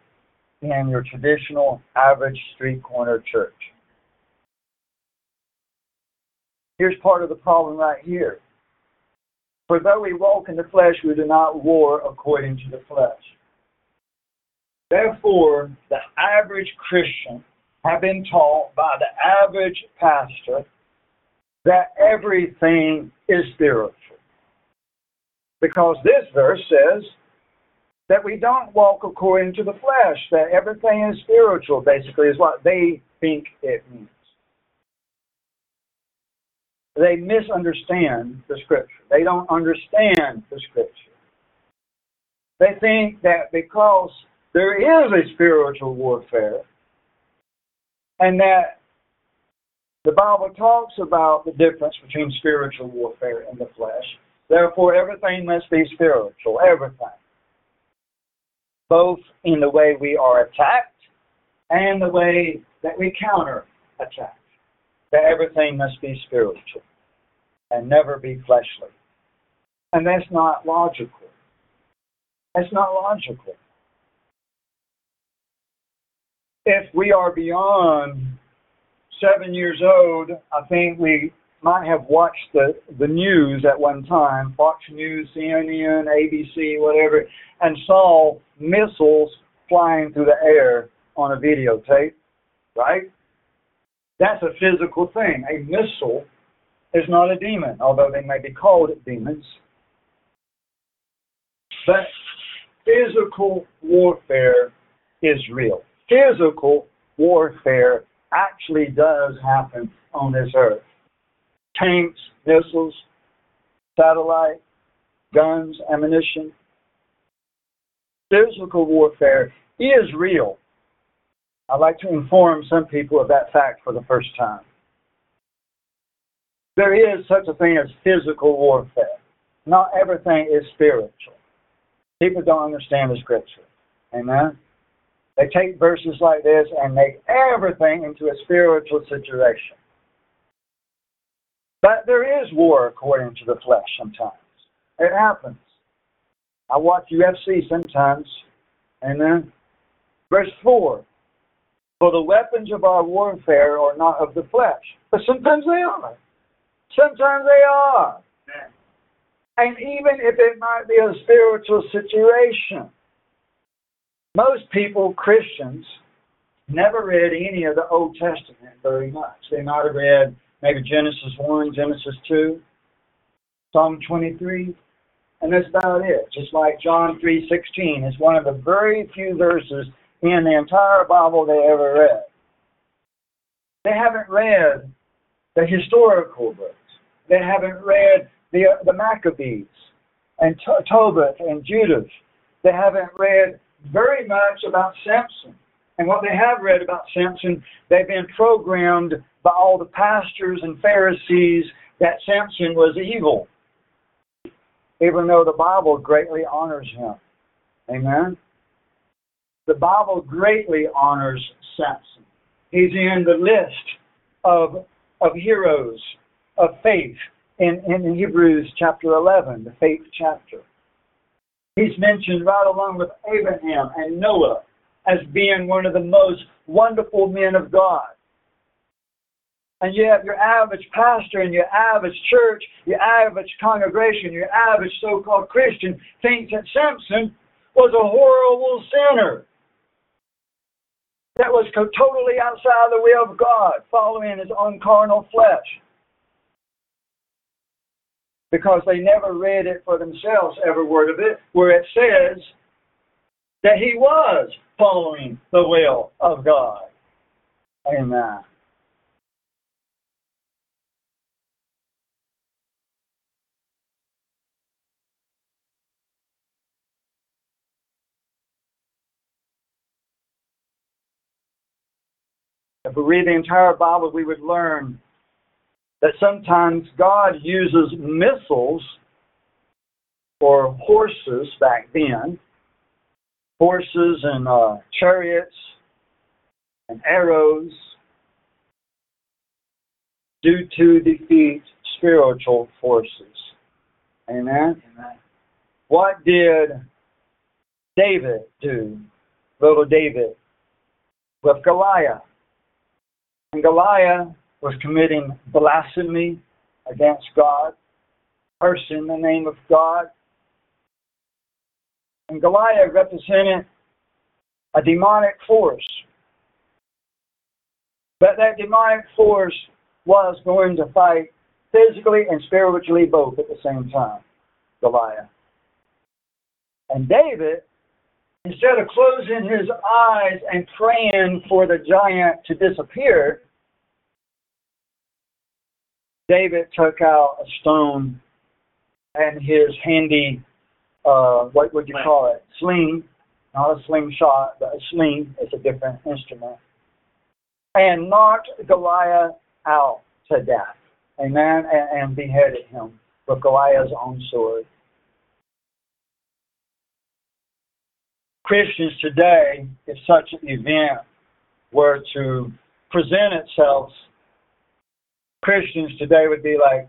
in your traditional average street corner church. Here's part of the problem right here. For though we walk in the flesh, we do not war according to the flesh. Therefore, the average Christian have been taught by the average pastor that everything is spiritual. Because this verse says that we don't walk according to the flesh, that everything is spiritual, basically, is what they think it means. They misunderstand the Scripture. They don't understand the Scripture. They think that because there is a spiritual warfare, and that the Bible talks about the difference between spiritual warfare and the flesh. Therefore, everything must be spiritual. Everything. Both in the way we are attacked and the way that we counter attack. That everything must be spiritual and never be fleshly. And that's not logical. That's not logical. If we are beyond seven years old, I think we might have watched the, the news at one time, Fox News, CNN, ABC, whatever, and saw missiles flying through the air on a videotape, right? That's a physical thing. A missile is not a demon, although they may be called demons. But physical warfare is real. Physical warfare actually does happen on this earth. Tanks, missiles, satellite, guns, ammunition. Physical warfare is real. I'd like to inform some people of that fact for the first time. There is such a thing as physical warfare. Not everything is spiritual. People don't understand the scripture. Amen? They take verses like this and make everything into a spiritual situation. But there is war according to the flesh sometimes. It happens. I watch UFC sometimes. Amen. Verse 4 For the weapons of our warfare are not of the flesh, but sometimes they are. Sometimes they are. And even if it might be a spiritual situation, most people, Christians, never read any of the Old Testament very much. They might have read maybe Genesis 1, Genesis 2, Psalm 23, and that's about it. Just like John 3.16 is one of the very few verses in the entire Bible they ever read. They haven't read the historical books. They haven't read the, uh, the Maccabees and Tobit and Judith. They haven't read very much about Samson. And what they have read about Samson, they've been programmed by all the pastors and Pharisees that Samson was evil, even though the Bible greatly honors him. Amen? The Bible greatly honors Samson. He's in the list of, of heroes of faith in, in Hebrews chapter 11, the faith chapter. He's mentioned right along with Abraham and Noah as being one of the most wonderful men of God. And you have your average pastor and your average church, your average congregation, your average so called Christian thinks that Samson was a horrible sinner that was totally outside the will of God, following his own carnal flesh because they never read it for themselves, every word of it, where it says that he was following the will of God. Amen. If we read the entire Bible, we would learn that sometimes God uses missiles or horses back then, horses and uh, chariots and arrows, due to defeat spiritual forces. Amen? Amen. What did David do, little David, with Goliath? And Goliath was committing blasphemy against God, cursing the name of God. And Goliath represented a demonic force. But that demonic force was going to fight physically and spiritually both at the same time, Goliath. And David, instead of closing his eyes and praying for the giant to disappear, David took out a stone and his handy, uh, what would you call it? Sling, not a slingshot, but a sling is a different instrument, and knocked Goliath out to death. Amen. And, and beheaded him with Goliath's own sword. Christians today, if such an event were to present itself, Christians today would be like,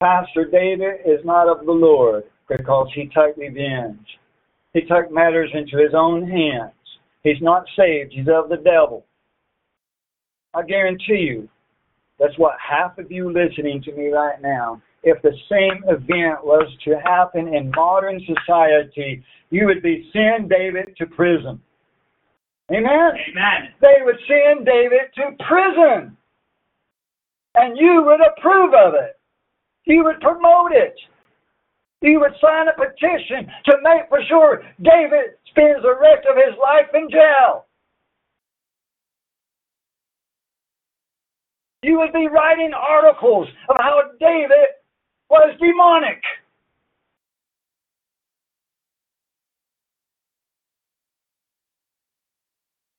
Pastor David is not of the Lord because he took revenge. He took matters into his own hands. He's not saved. He's of the devil. I guarantee you, that's what half of you listening to me right now, if the same event was to happen in modern society, you would be send David to prison. Amen? Amen. They would send David to prison. And you would approve of it. You would promote it. You would sign a petition to make for sure David spends the rest of his life in jail. You would be writing articles of how David was demonic.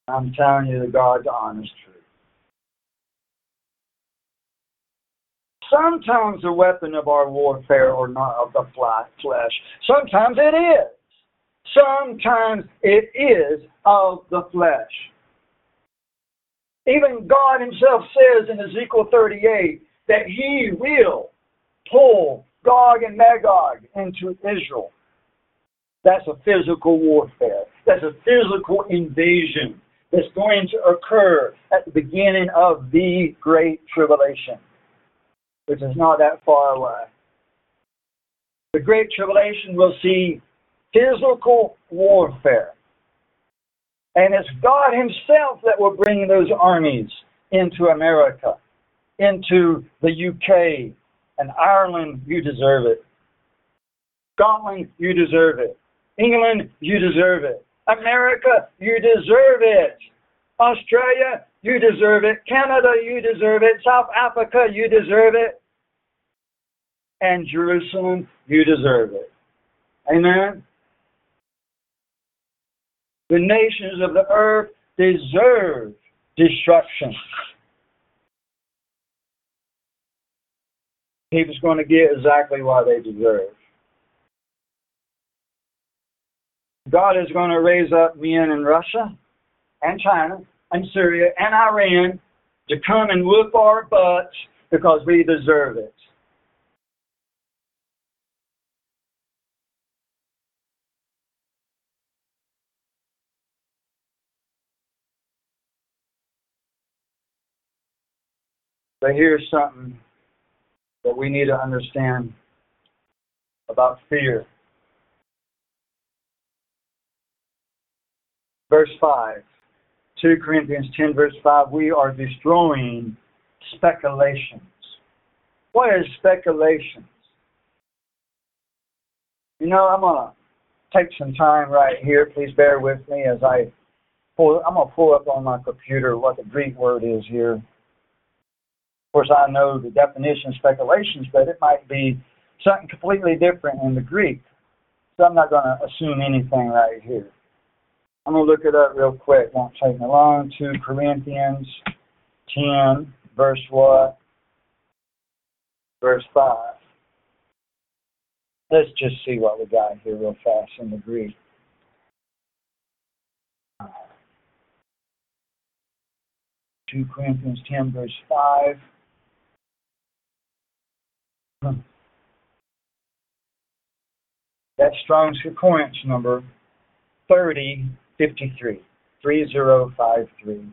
I'm telling you the God's honest truth. Sometimes the weapon of our warfare are not of the flesh. Sometimes it is. Sometimes it is of the flesh. Even God Himself says in Ezekiel 38 that He will pull Gog and Magog into Israel. That's a physical warfare. That's a physical invasion that's going to occur at the beginning of the Great Tribulation, which is not that far away. The Great Tribulation will see physical warfare. And it's God Himself that will bring those armies into America, into the UK, and Ireland, you deserve it. Scotland, you deserve it. England, you deserve it. America, you deserve it. Australia, you deserve it. Canada, you deserve it. South Africa, you deserve it. And Jerusalem, you deserve it. Amen. The nations of the earth deserve destruction. People's going to get exactly what they deserve. God is going to raise up men in Russia and China and Syria and Iran to come and whoop our butts because we deserve it. But here's something that we need to understand about fear. Verse 5, 2 Corinthians 10, verse 5, we are destroying speculations. What is speculations? You know, I'm going to take some time right here. Please bear with me as I pull, I'm going to pull up on my computer what the Greek word is here. Of course, I know the definition of speculations, but it might be something completely different in the Greek. So I'm not going to assume anything right here. I'm going to look it up real quick. Won't take me long. 2 Corinthians 10, verse what? Verse 5. Let's just see what we got here real fast in the Greek. Two Corinthians ten verse five. That's Strong's Concordance number 3053. 3053.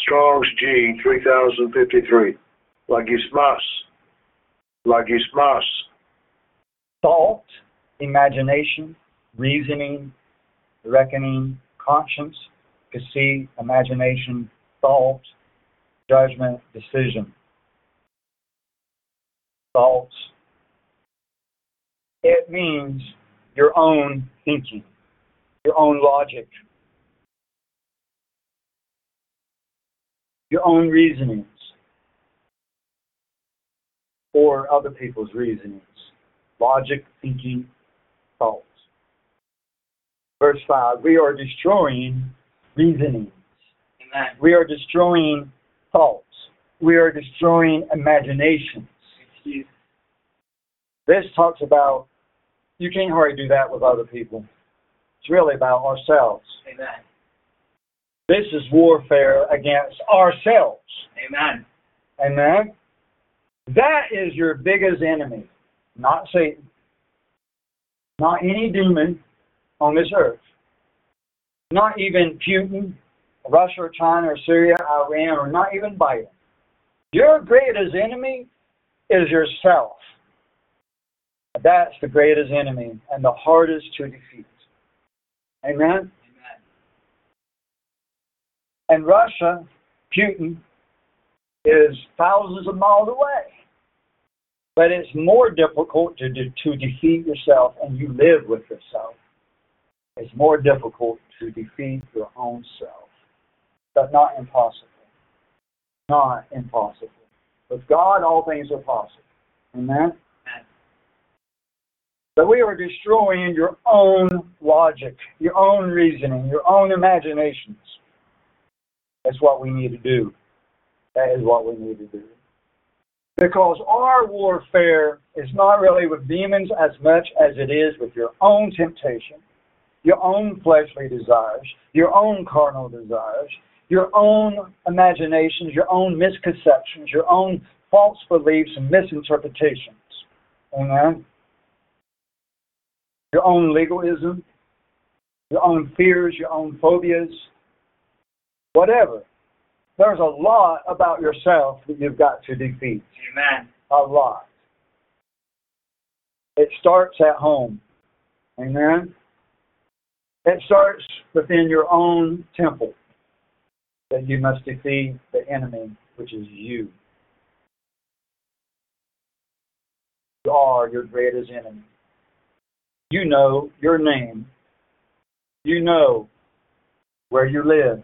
Strong's G 3053. Logismos. Logismos. Thought, imagination, reasoning, reckoning, conscience, conceit, imagination, thought, judgment, decision. Thoughts. It means your own thinking, your own logic, your own reasonings, or other people's reasonings. Logic, thinking, thoughts. Verse 5 We are destroying reasonings. Amen. We are destroying thoughts. We are destroying imaginations. This talks about you can't hardly do that with other people. It's really about ourselves. Amen. This is warfare against ourselves. Amen. Amen. That is your biggest enemy, not Satan, not any demon on this earth, not even Putin, Russia, or China, or Syria, Iran, or not even Biden. Your greatest enemy is yourself. That's the greatest enemy and the hardest to defeat. Amen. Amen. And Russia, Putin, is thousands of miles away. But it's more difficult to, de- to defeat yourself, and you live with yourself. It's more difficult to defeat your own self, but not impossible. Not impossible. With God, all things are possible. Amen? But we are destroying your own logic, your own reasoning, your own imaginations. That's what we need to do. That is what we need to do. Because our warfare is not really with demons as much as it is with your own temptation, your own fleshly desires, your own carnal desires, your own imaginations, your own misconceptions, your own false beliefs and misinterpretations. Amen. Your own legalism, your own fears, your own phobias, whatever. There's a lot about yourself that you've got to defeat. Amen. A lot. It starts at home. Amen. It starts within your own temple that you must defeat the enemy, which is you. You are your greatest enemy. You know your name. You know where you live.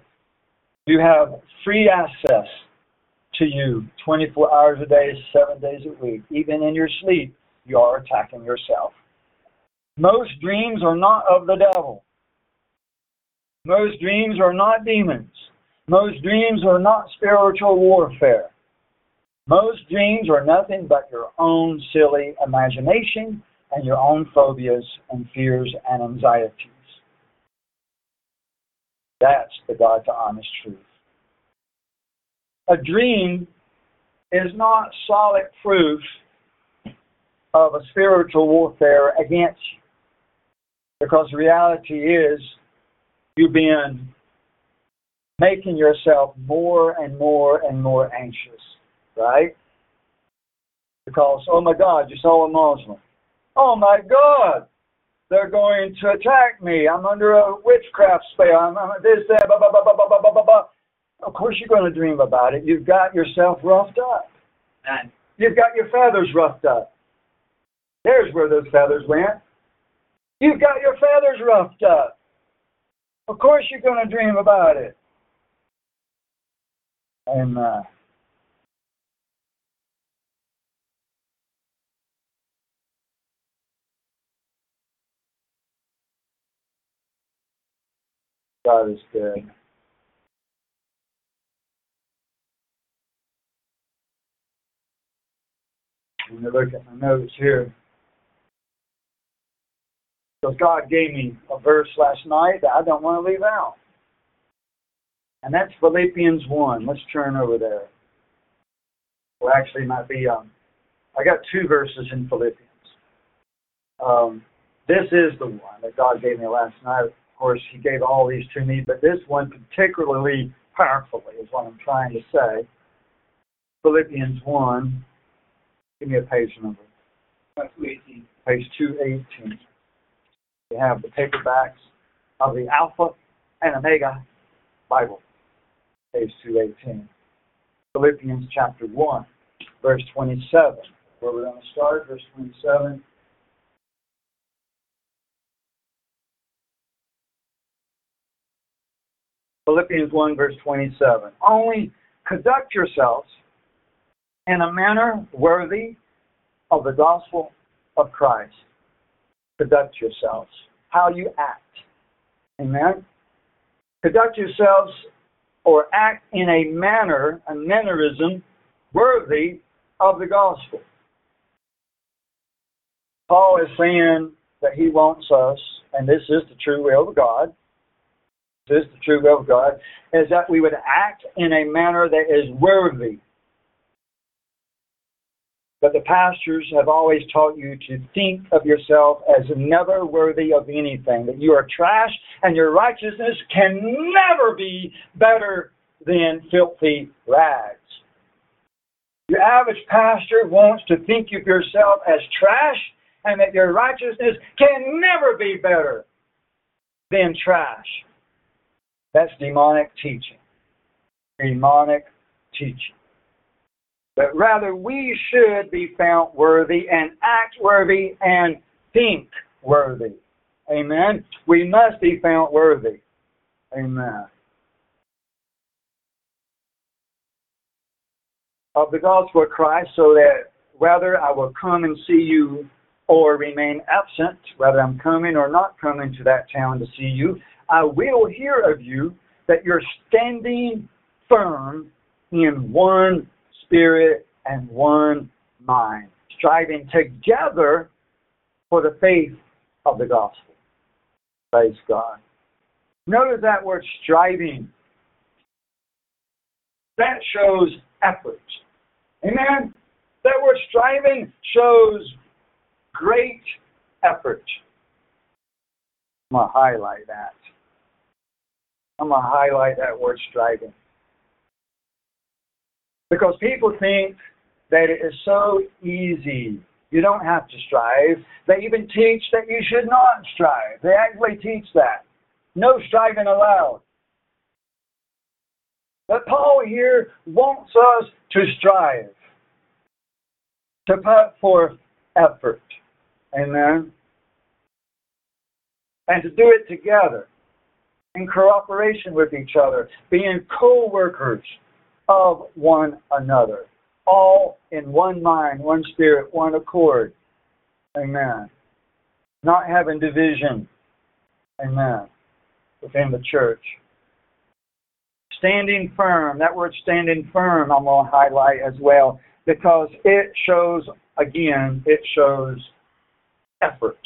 You have free access to you 24 hours a day, seven days a week. Even in your sleep, you are attacking yourself. Most dreams are not of the devil. Most dreams are not demons. Most dreams are not spiritual warfare. Most dreams are nothing but your own silly imagination and your own phobias and fears and anxieties. That's the God to honest truth. A dream is not solid proof of a spiritual warfare against you. Because reality is, you've been making yourself more and more and more anxious, right? Because, oh my God, you saw a Muslim. Oh my God, they're going to attack me. I'm under a witchcraft spell. I'm, I'm this, that, blah, blah, blah, blah, blah, blah, blah, blah. Of course, you're going to dream about it. You've got yourself roughed up. Amen. You've got your feathers roughed up. There's where those feathers went. You've got your feathers roughed up. Of course, you're going to dream about it. And uh, God is good. When I look at my notes here, because God gave me a verse last night that I don't want to leave out. And that's Philippians 1. Let's turn over there. Well, actually, it might be, um, I got two verses in Philippians. Um, this is the one that God gave me last night. Of course, He gave all these to me, but this one particularly powerfully, is what I'm trying to say. Philippians 1, give me a page number. Two eighteen. Page 218. You have the paperbacks of the Alpha and Omega Bible. Page 218. Philippians chapter 1, verse 27. Where we're going to start, verse 27. Philippians 1, verse 27. Only conduct yourselves in a manner worthy of the gospel of Christ. Conduct yourselves. How you act. Amen. Conduct yourselves or act in a manner, a mannerism, worthy of the gospel. Paul is saying that he wants us, and this is the true will of God, is the true will of God, is that we would act in a manner that is worthy. But the pastors have always taught you to think of yourself as never worthy of anything, that you are trash and your righteousness can never be better than filthy rags. Your average pastor wants to think of yourself as trash and that your righteousness can never be better than trash. That's demonic teaching. Demonic teaching. But rather, we should be found worthy and act worthy and think worthy. Amen. We must be found worthy. Amen. Of the gospel of Christ, so that whether I will come and see you or remain absent, whether I'm coming or not coming to that town to see you, I will hear of you that you're standing firm in one spirit and one mind, striving together for the faith of the gospel. Praise God. Notice that word striving. That shows effort. Amen? That word striving shows great effort. I'm going to highlight that. I'm going to highlight that word striving. Because people think that it is so easy. You don't have to strive. They even teach that you should not strive. They actually teach that. No striving allowed. But Paul here wants us to strive, to put forth effort. Amen. And to do it together in cooperation with each other, being co workers of one another, all in one mind, one spirit, one accord. Amen. Not having division. Amen. Within the church. Standing firm. That word standing firm I'm going to highlight as well because it shows, again, it shows effort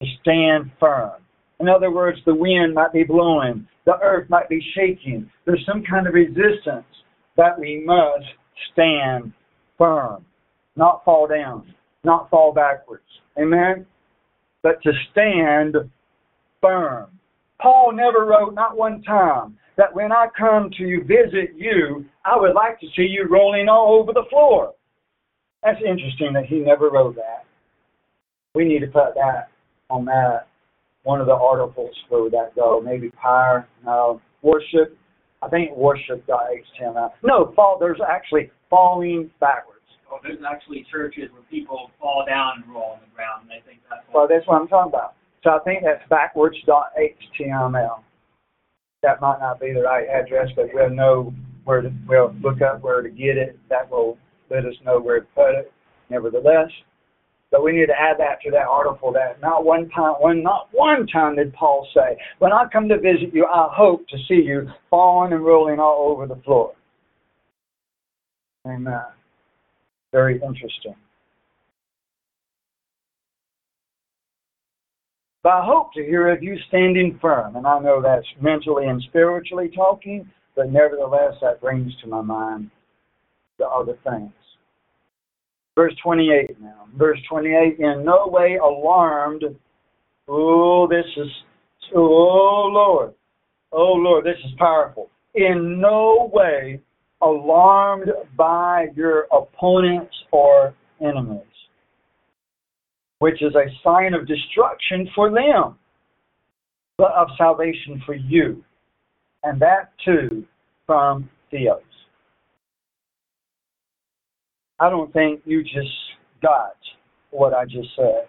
to stand firm. In other words, the wind might be blowing, the earth might be shaking. There's some kind of resistance that we must stand firm, not fall down, not fall backwards. Amen? But to stand firm. Paul never wrote, not one time, that when I come to visit you, I would like to see you rolling all over the floor. That's interesting that he never wrote that. We need to put that on that one of the articles. Would that go? Maybe power, no uh, worship. I think worship got HTML out. No, fall. There's actually falling backwards. Oh, there's actually churches where people fall down and roll on the ground, and I think that's Well, that's what I'm talking about. So I think that's backwards dot HTML. That might not be the right address, but we'll know where to. We'll look up where to get it. That will let us know where to put it. Nevertheless, but we need to add that to that article that not one time, one not one time did Paul say, "When I come to visit you, I hope to see you falling and rolling all over the floor." Amen. Very interesting. But I hope to hear of you standing firm, and I know that's mentally and spiritually talking, but nevertheless, that brings to my mind the other things. Verse 28 now. Verse 28 in no way alarmed. Oh, this is, oh Lord. Oh Lord, this is powerful. in no way alarmed by your opponents or enemies, which is a sign of destruction for them, but of salvation for you. And that too from Theos. I don't think you just got what I just said.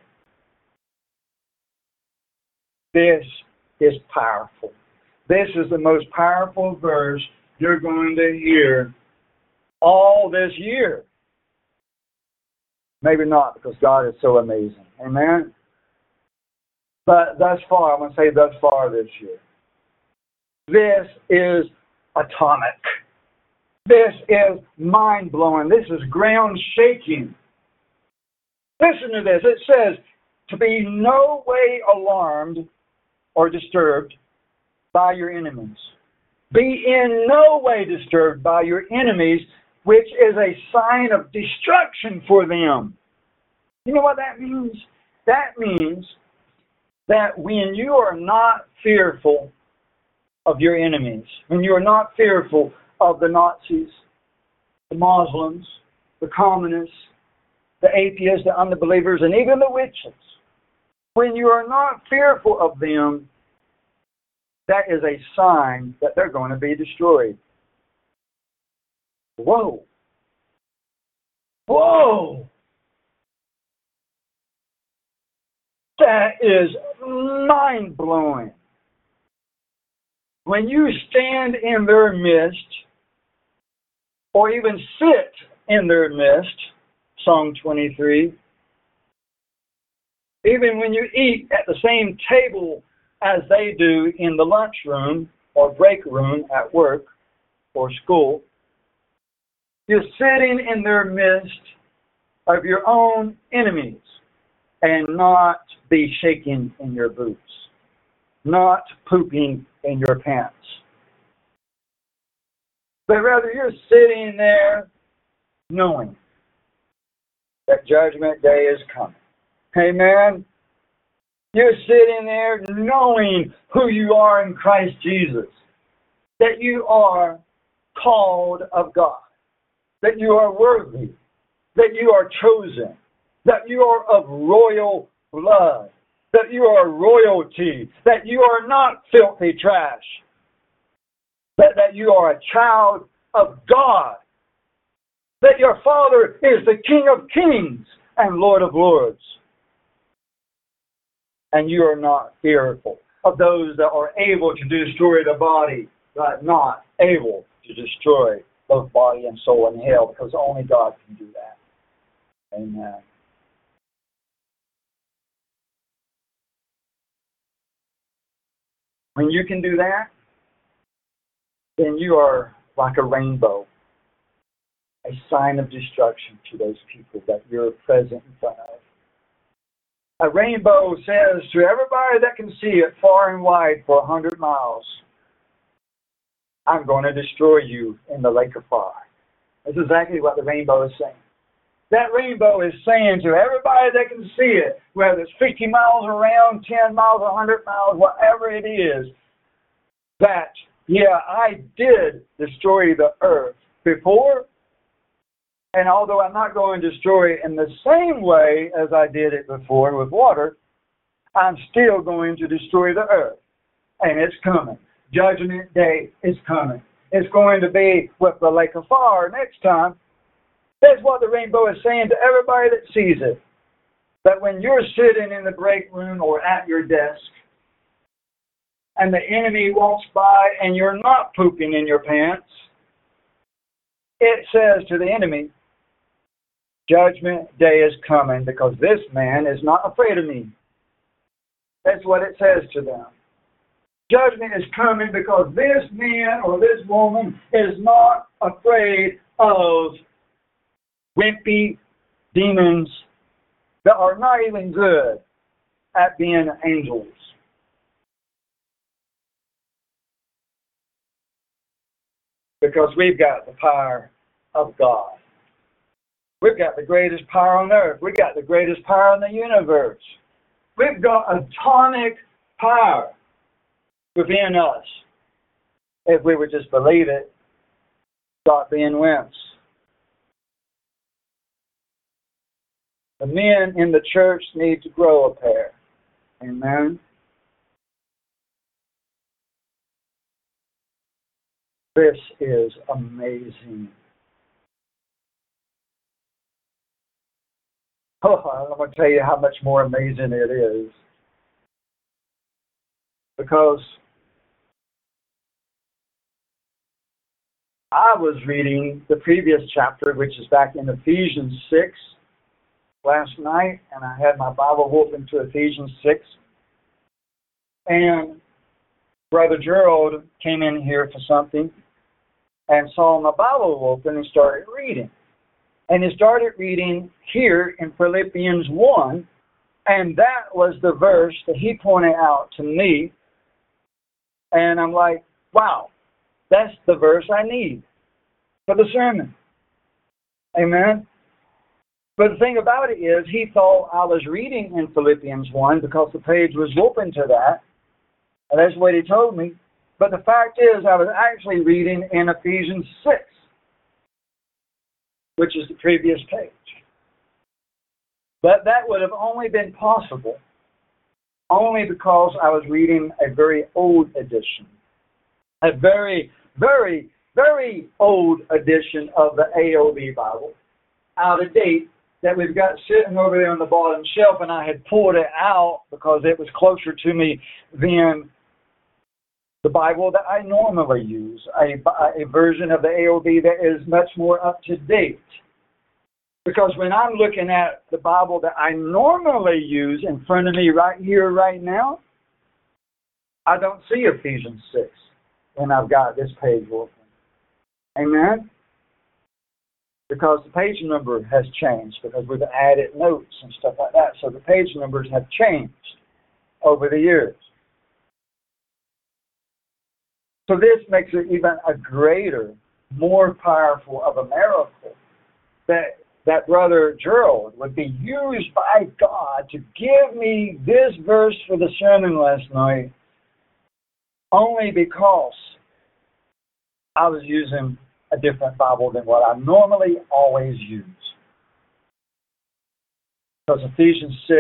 This is powerful. This is the most powerful verse you're going to hear all this year. Maybe not because God is so amazing. Amen? But thus far, I'm going to say thus far this year. This is atomic. This is mind blowing. This is ground shaking. Listen to this. It says, to be no way alarmed or disturbed by your enemies. Be in no way disturbed by your enemies, which is a sign of destruction for them. You know what that means? That means that when you are not fearful of your enemies, when you are not fearful of the Nazis, the Muslims, the communists, the atheists, the unbelievers, and even the witches, when you are not fearful of them, that is a sign that they're going to be destroyed. Whoa. Whoa. That is mind blowing. When you stand in their midst, or even sit in their midst, Psalm 23, even when you eat at the same table as they do in the lunchroom or break room at work or school, you're sitting in their midst of your own enemies and not be shaking in your boots, not pooping in your pants. But rather, you're sitting there knowing that Judgment Day is coming. Amen. You're sitting there knowing who you are in Christ Jesus, that you are called of God, that you are worthy, that you are chosen, that you are of royal blood, that you are royalty, that you are not filthy trash, that, that you are a child of God, that your Father is the King of kings and Lord of lords. And you are not fearful of those that are able to destroy the body, but not able to destroy both body and soul in hell, because only God can do that. Amen. When you can do that, then you are like a rainbow, a sign of destruction to those people that you're present in front of. A rainbow says to everybody that can see it far and wide for a hundred miles, I'm going to destroy you in the lake of fire. That's exactly what the rainbow is saying. That rainbow is saying to everybody that can see it, whether it's 50 miles around, 10 miles, 100 miles, whatever it is, that, yeah, I did destroy the earth before, and although I'm not going to destroy it in the same way as I did it before with water, I'm still going to destroy the earth. And it's coming. Judgment Day is coming. It's going to be with the lake of fire next time. That's what the rainbow is saying to everybody that sees it. That when you're sitting in the break room or at your desk, and the enemy walks by and you're not pooping in your pants, it says to the enemy, Judgment day is coming because this man is not afraid of me. That's what it says to them. Judgment is coming because this man or this woman is not afraid of wimpy demons that are not even good at being angels. Because we've got the power of God. We've got the greatest power on earth. We've got the greatest power in the universe. We've got atomic power within us. if we would just believe it, stop being wimps. The men in the church need to grow a pair. Amen. This is amazing. Oh, I'm going to tell you how much more amazing it is. Because I was reading the previous chapter, which is back in Ephesians 6 last night, and I had my Bible open to Ephesians 6. And Brother Gerald came in here for something and saw my Bible open and started reading. And he started reading here in Philippians 1, and that was the verse that he pointed out to me. And I'm like, wow, that's the verse I need for the sermon. Amen. But the thing about it is, he thought I was reading in Philippians 1 because the page was open to that. And that's what he told me. But the fact is, I was actually reading in Ephesians 6, which is the previous page. But that would have only been possible only because I was reading a very old edition. A very, very, very old edition of the AOB Bible, out of date, that we've got sitting over there on the bottom shelf, and I had pulled it out because it was closer to me than the Bible that I normally use, a, a version of the AOB that is much more up to date. Because when I'm looking at the Bible that I normally use in front of me right here, right now, I don't see Ephesians 6 when I've got this page open. Amen? Because the page number has changed, because we've added notes and stuff like that. So the page numbers have changed over the years. So this makes it even a greater, more powerful of a miracle that that brother Gerald would be used by God to give me this verse for the sermon last night only because I was using a different Bible than what I normally always use. Because Ephesians 6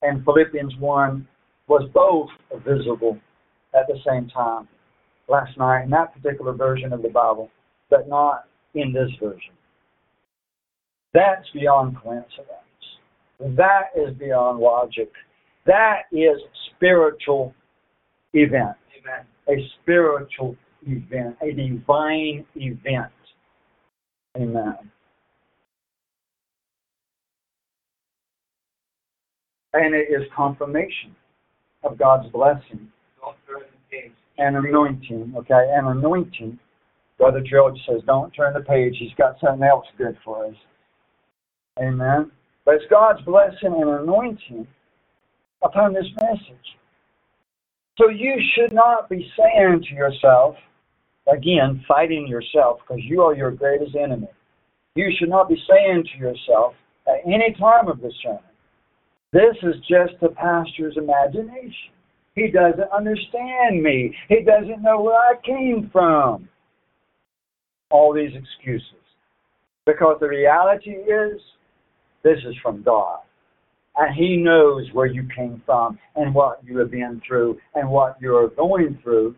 and Philippians 1 was both visible at the same time last night in that particular version of the Bible, but not in this version. That's beyond coincidence. That is beyond logic. That is spiritual event. Amen. A spiritual event, a divine event. Amen. And it is confirmation of God's blessing Don't turn the page. And anointing. Okay, and anointing. Brother George says, don't turn the page. He's got something else good for us. Amen. But it's God's blessing and anointing upon this message. So you should not be saying to yourself, again, fighting yourself because you are your greatest enemy. You should not be saying to yourself at any time of the sermon, this is just the pastor's imagination. He doesn't understand me. He doesn't know where I came from. All these excuses. Because the reality is, this is from God. And He knows where you came from and what you have been through and what you're going through.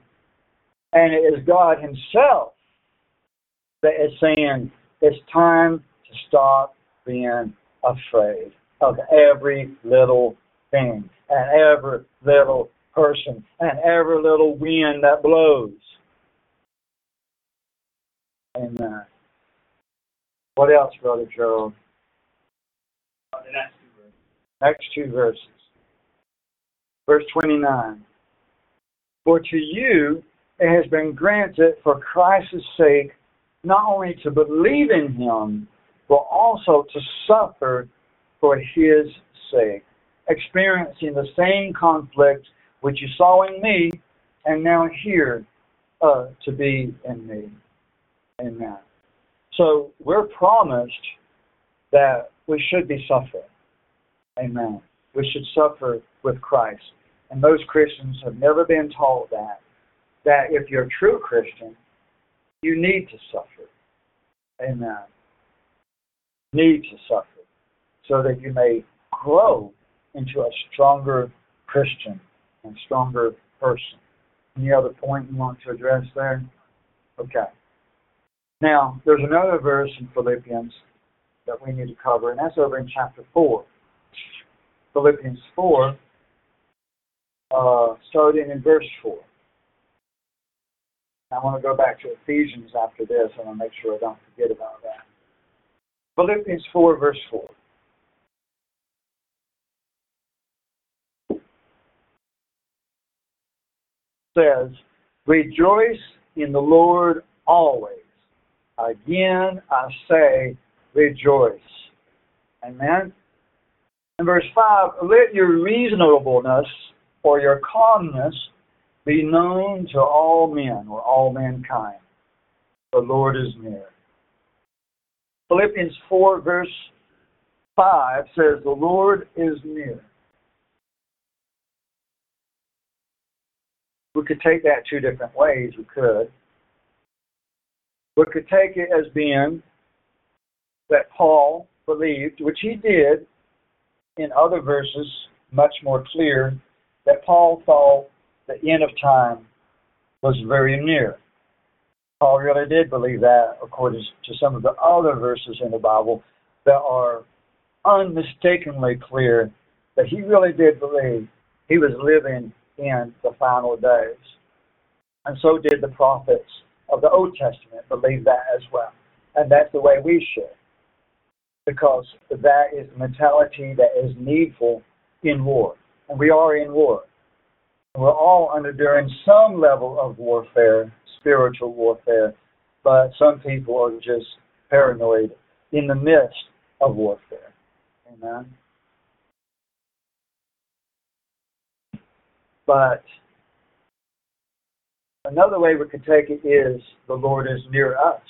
And it is God Himself that is saying, it's time to stop being afraid of every little thing and every little person and every little wind that blows. Amen. What else, Brother Gerald? Uh, the next two verses. Next two verses. Verse 29. For to you it has been granted for Christ's sake not only to believe in him, but also to suffer for his sake, experiencing the same conflict which you saw in me and now here uh, to be in me. Amen. So we're promised that we should be suffering. Amen. We should suffer with Christ. And most Christians have never been taught that. that if you're a true Christian, you need to suffer. Amen. Need to suffer so that you may grow into a stronger Christian and stronger person. Any other point you want to address there? Okay. Now, there's another verse in Philippians that we need to cover, and that's over in chapter 4. Philippians 4, uh, starting in verse 4. I want to go back to Ephesians after this. I want to make sure I don't forget about that. Philippians 4, verse 4. Says, Rejoice in the Lord always. Again, I say, rejoice. Amen. In verse 5, let your reasonableness or your calmness be known to all men or all mankind. The Lord is near. Philippians 4, verse 5 says, The Lord is near. We could take that two different ways. We could. We could take it as being that Paul believed, which he did in other verses, much more clear, that Paul thought the end of time was very near. Paul really did believe that, according to some of the other verses in the Bible that are unmistakably clear that he really did believe he was living in the final days. And so did the prophets of the Old Testament believe that as well. And that's the way we should. Because that is the mentality that is needful in war. And we are in war. We're all undergoing some level of warfare, spiritual warfare, but some people are just paranoid in the midst of warfare. Amen. But another way we could take it is the Lord is near us.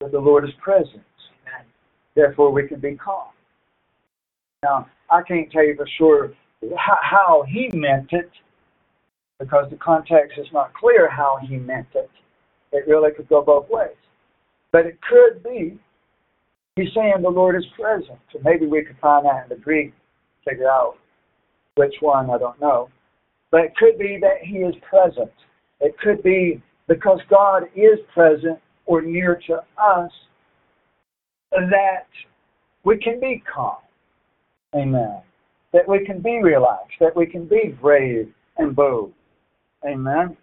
That the Lord is present. and Therefore, we can be calm. Now, I can't tell you for sure how he meant it because the context is not clear how he meant it. It really could go both ways. But it could be he's saying the Lord is present. So maybe we could find that in the Greek, figure it out which one, I don't know. But it could be that he is present. It could be because God is present or near to us that we can be calm. Amen. That we can be relaxed, that we can be brave and bold. Amen.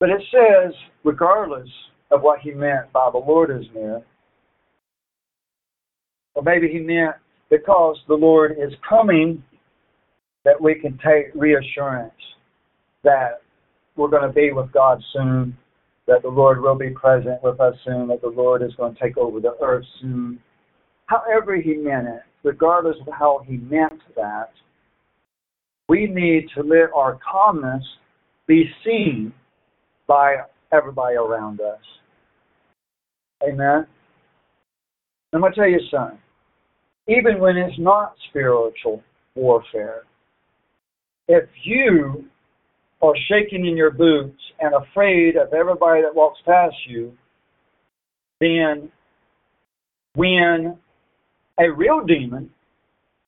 But it says, regardless of what he meant by the Lord is near, or maybe he meant because the Lord is coming, that we can take reassurance that we're going to be with God soon, that the Lord will be present with us soon, that the Lord is going to take over the earth soon. However, he meant it, regardless of how he meant that, we need to let our calmness be seen by everybody around us. Amen. I'm going to tell you something. Even when it's not spiritual warfare, if you are shaking in your boots and afraid of everybody that walks past you, then when a real demon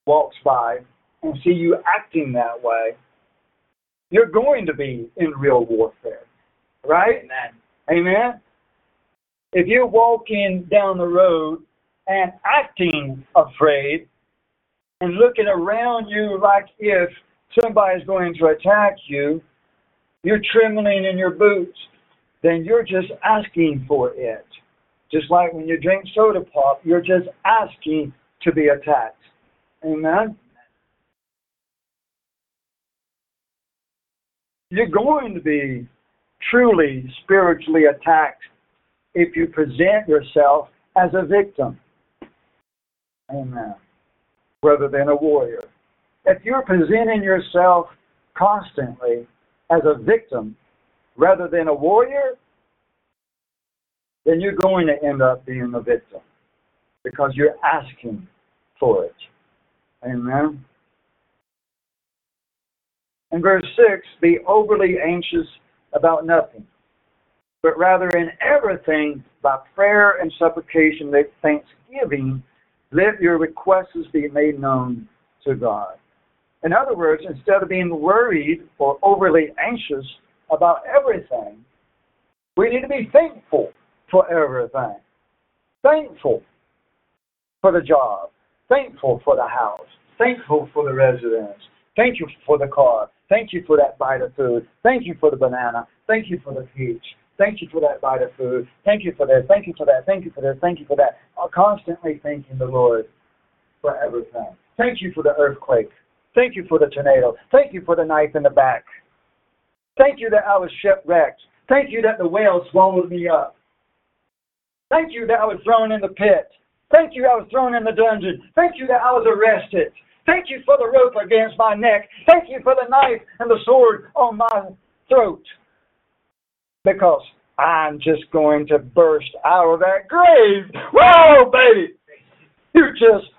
walks by and see you acting that way, you're going to be in real warfare. Right? Amen. Amen. If you're walking down the road and acting afraid and looking around you like if somebody's going to attack you, you're trembling in your boots, then you're just asking for it. Just like when you drink soda pop, you're just asking to be attacked. Amen? You're going to be truly spiritually attacked if you present yourself as a victim. Amen. Rather than a warrior. If you're presenting yourself constantly as a victim rather than a warrior, then you're going to end up being a victim because you're asking for it. Amen. In verse 6, be overly anxious about nothing, but rather in everything by prayer and supplication with thanksgiving, let your requests be made known to God. In other words, instead of being worried or overly anxious about everything, we need to be thankful for everything. Thankful for the job. Thankful for the house. Thankful for the residence. Thank you for the car. Thank you for that bite of food. Thank you for the banana. Thank you for the peach. Thank you for that bite of food. Thank you for this. Thank you for that. Thank you for this. Thank you for that. Constantly thanking the Lord for everything. Thank you for the earthquake. Thank you for the tornado. Thank you for the knife in the back. Thank you that I was shipwrecked. Thank you that the whale swallowed me up. Thank you that I was thrown in the pit. Thank you I was thrown in the dungeon. Thank you that I was arrested. Thank you for the rope against my neck. Thank you for the knife and the sword on my throat. Because I'm just going to burst out of that grave. Whoa, baby! You just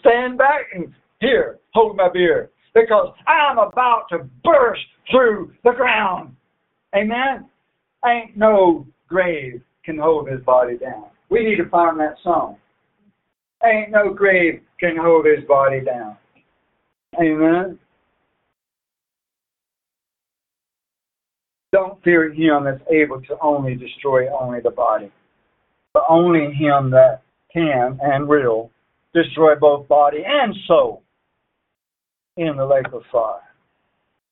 stand back and here, hold my beer. Because I'm about to burst through the ground. Amen? Ain't no grave can hold his body down. We need to find that song. Ain't no grave can hold his body down. Amen. Don't fear him that's able to only destroy only the body, but only him that can and will destroy both body and soul in the lake of fire.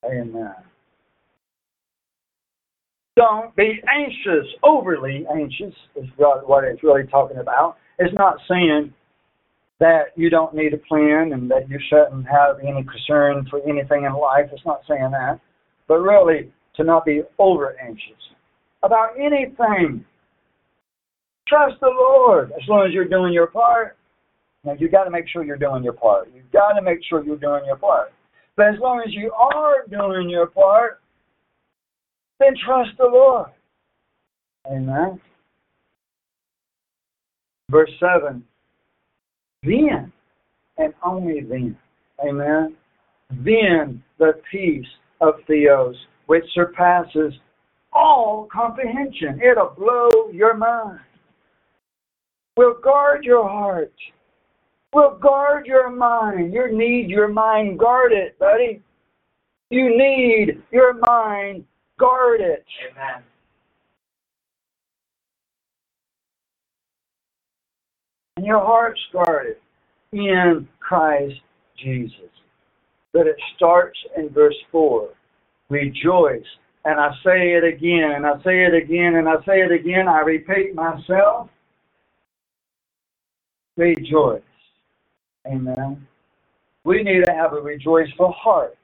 Amen. Don't be anxious, overly anxious is what it's really talking about. It's not saying that you don't need a plan and that you shouldn't have any concern for anything in life. It's not saying that. But really, to not be over anxious about anything. Trust the Lord as long as you're doing your part. Now, you've got to make sure you're doing your part. You've got to make sure you're doing your part. But as long as you are doing your part, then trust the Lord. Amen. Verse 7 then and only then, amen, then the peace of Theos, which surpasses all comprehension, it'll blow your mind, will guard your heart, will guard your mind. You need your mind Guard it, buddy. You need your mind guarded. Amen. and your heart's guarded in Christ Jesus. But it starts in verse 4. Rejoice. And I say it again, and I say it again, and I say it again. I repeat myself. Rejoice. Amen. We need to have a rejoiceful heart.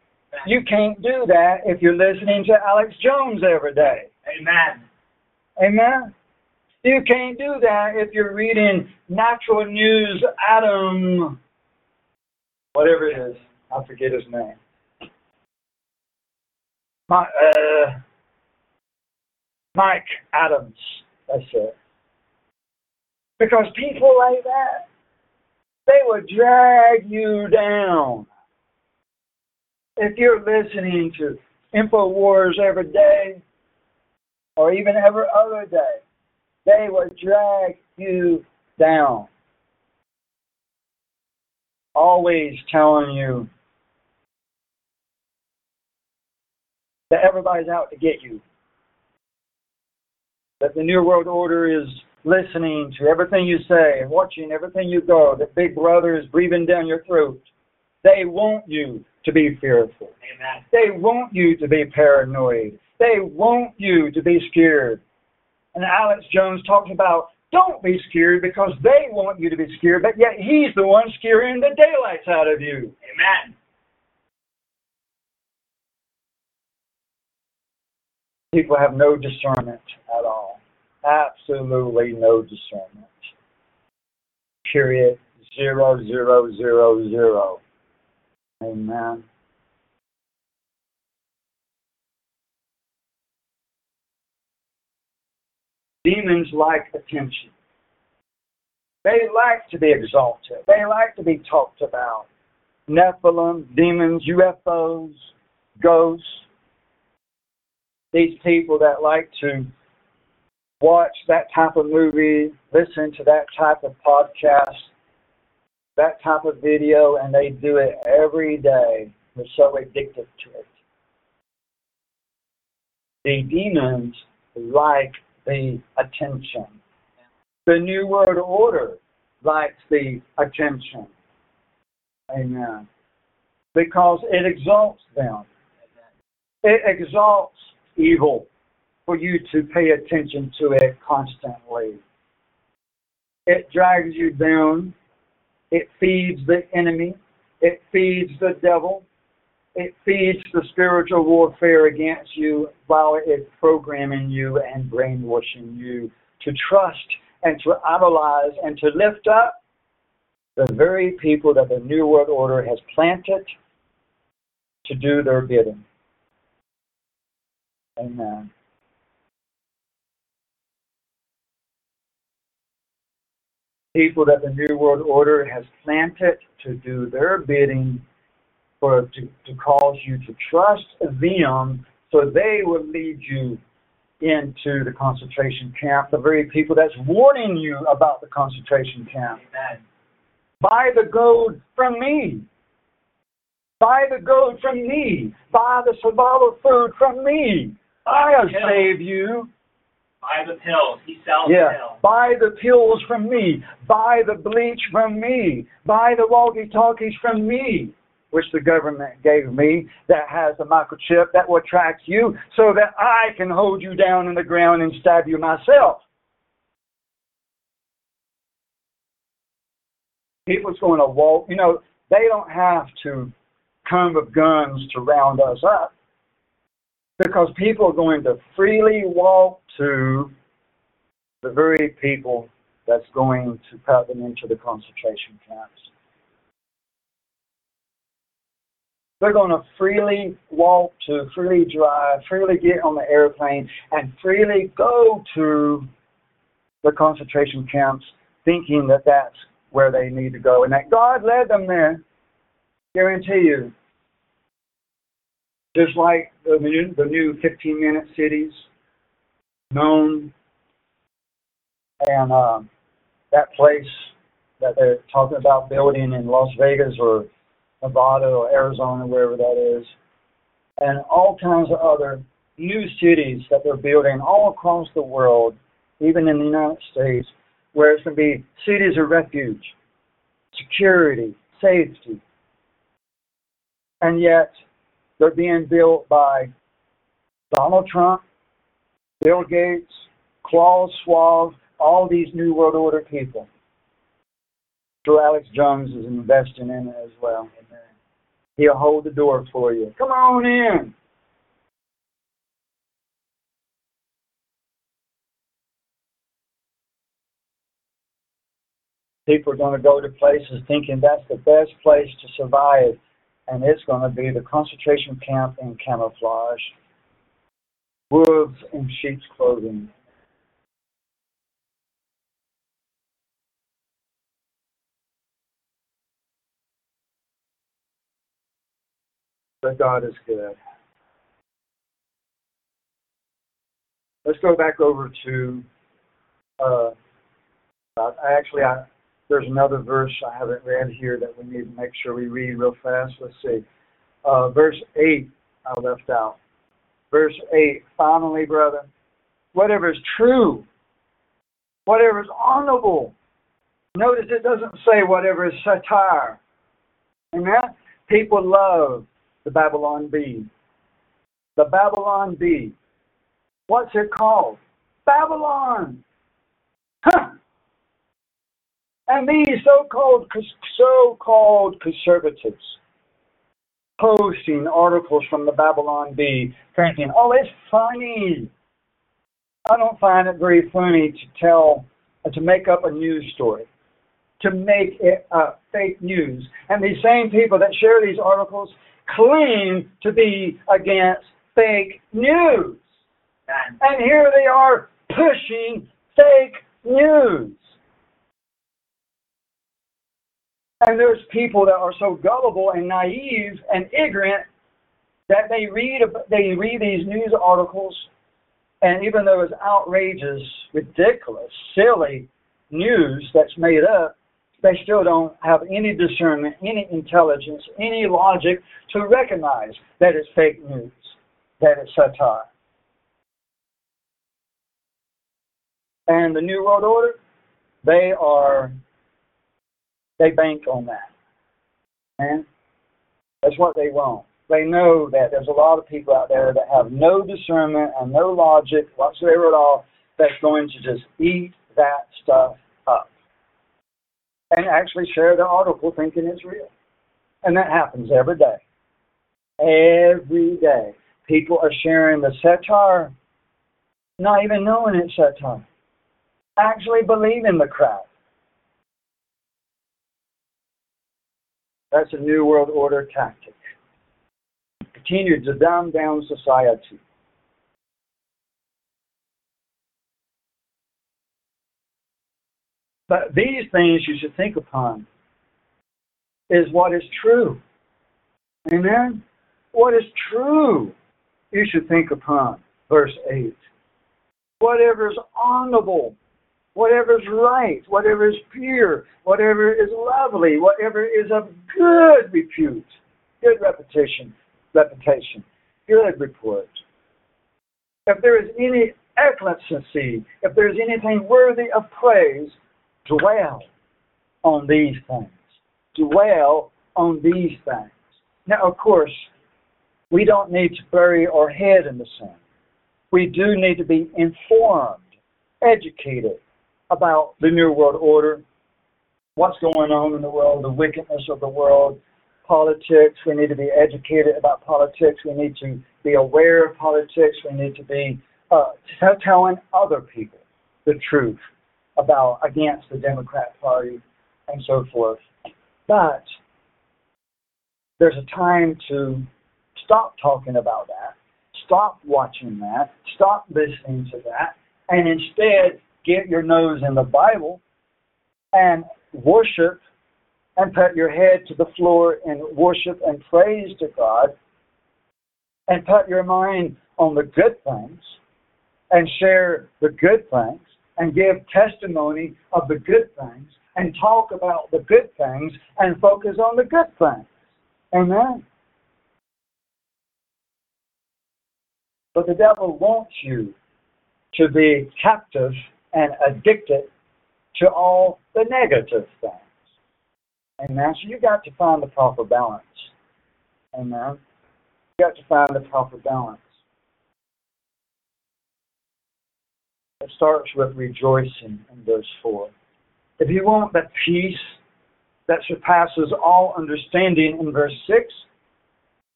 You can't do that if you're listening to Alex Jones every day. Amen. Amen. You can't do that if you're reading Natural News Adam, whatever it is. I forget his name. My, uh, Mike Adams. That's it. Because people like that, they will drag you down. If you're listening to InfoWars every day, or even every other day, they will drag you down. Always telling you that everybody's out to get you. That the New World Order is listening to everything you say and watching everything you go. That Big Brother is breathing down your throat. They want you to be fearful. Amen. They want you to be paranoid. They want you to be scared. And Alex Jones talks about don't be scared because they want you to be scared, but yet he's the one scaring the daylights out of you. Amen. People have no discernment at all. Absolutely no discernment. Period. Zero, zero, zero, zero. Amen. Demons like attention. They like to be exalted. They like to be talked about. Nephilim, demons, UFOs, ghosts, these people that like to watch that type of movie, listen to that type of podcast, that type of video, and they do it every day. They're so addicted to it. The demons like the attention. The New World Order likes the attention. Amen. Because it exalts them. It exalts evil for you to pay attention to it constantly. It drags you down. It feeds the enemy. It feeds the devil. It feeds the spiritual warfare against you while it's programming you and brainwashing you to trust and to idolize and to lift up the very people that the New World Order has planted to do their bidding. Amen. People that the New World Order has planted to do their bidding for to, to cause you to trust them so they will lead you into the concentration camp, the very people that's warning you about the concentration camp. Amen. Buy the gold from me. Buy the gold from me. Buy the survival food from me. I'll save you. Buy the pills. He sells Yeah. pills. Buy the pills from me. Buy the bleach from me. Buy the walkie talkies from me, which the government gave me that has a microchip that will track you so that I can hold you down in the ground and stab you myself. People's going to walk, you know, they don't have to come with guns to round us up because people are going to freely walk to the very people that's going to put them into the concentration camps. They're going to freely walk to, freely drive, freely get on the airplane, and freely go to the concentration camps thinking that that's where they need to go and that God led them there. Guarantee you. Just like the new, the new 15 minute cities known and um, that place that they're talking about building in Las Vegas or Nevada or Arizona, wherever that is, and all kinds of other new cities that they're building all across the world, even in the United States, where it's going to be cities of refuge, security, safety. And yet, they're being built by Donald Trump, Bill Gates, Klaus Schwab, all these New World Order people. Sir Alex Jones is investing in it as well. He'll hold the door for you. Come on in. People are going to go to places thinking that's the best place to survive, and it's going to be the concentration camp in camouflage, wolves in sheep's clothing. But God is good. Let's go back over to. Uh, actually, I, there's another verse I haven't read here that we need to make sure we read real fast. Let's see. Uh, verse 8, I left out. Verse 8, finally, brother, whatever is true, whatever is honorable. Notice it doesn't say whatever is satire. Amen? People love the Babylon Bee. The Babylon Bee. What's it called? Babylon. Huh. And these so-called so-called conservatives posting articles from the Babylon Bee, thinking, "Oh, it's funny." I don't find it very funny to tell uh, to make up a news story, to make it uh, fake news. And these same people that share these articles claim to be against fake news. And here they are pushing fake news. And there's people that are so gullible and naive and ignorant that they read they read these news articles, and even though it's outrageous, ridiculous, silly news that's made up, they still don't have any discernment, any intelligence, any logic to recognize that it's fake news, that it's satire. And the New World Order, they are, they bank on that. And that's what they want. They know that there's a lot of people out there that have no discernment and no logic whatsoever at all that's going to just eat that stuff up and actually share the article thinking it's real. And that happens every day. Every day. People are sharing the satire, not even knowing it's satire actually believe in the crowd. That's a New World Order tactic. Continue to dumb down society. But these things you should think upon is what is true. Amen? What is true you should think upon. Verse 8. Whatever is honorable, whatever is right, whatever is pure, whatever is lovely, whatever is of good repute, good reputation, reputation, good report. If there is any excellency, if there is anything worthy of praise, dwell on these things. Dwell on these things. Now, of course, we don't need to bury our head in the sand. We do need to be informed, educated, about the New World Order, what's going on in the world, the wickedness of the world, politics. We need to be educated about politics. We need to be aware of politics. We need to be uh, telling other people the truth about against the Democrat Party and so forth. But there's a time to stop talking about that, stop watching that, stop listening to that, and instead get your nose in the Bible and worship and put your head to the floor in worship and praise to God and put your mind on the good things and share the good things and give testimony of the good things and talk about the good things and focus on the good things. Amen. But the devil wants you to be captive and addicted to all the negative things. Amen. So you got to find the proper balance. Amen. You got to find the proper balance. It starts with rejoicing in verse 4. If you want that peace that surpasses all understanding in verse 6,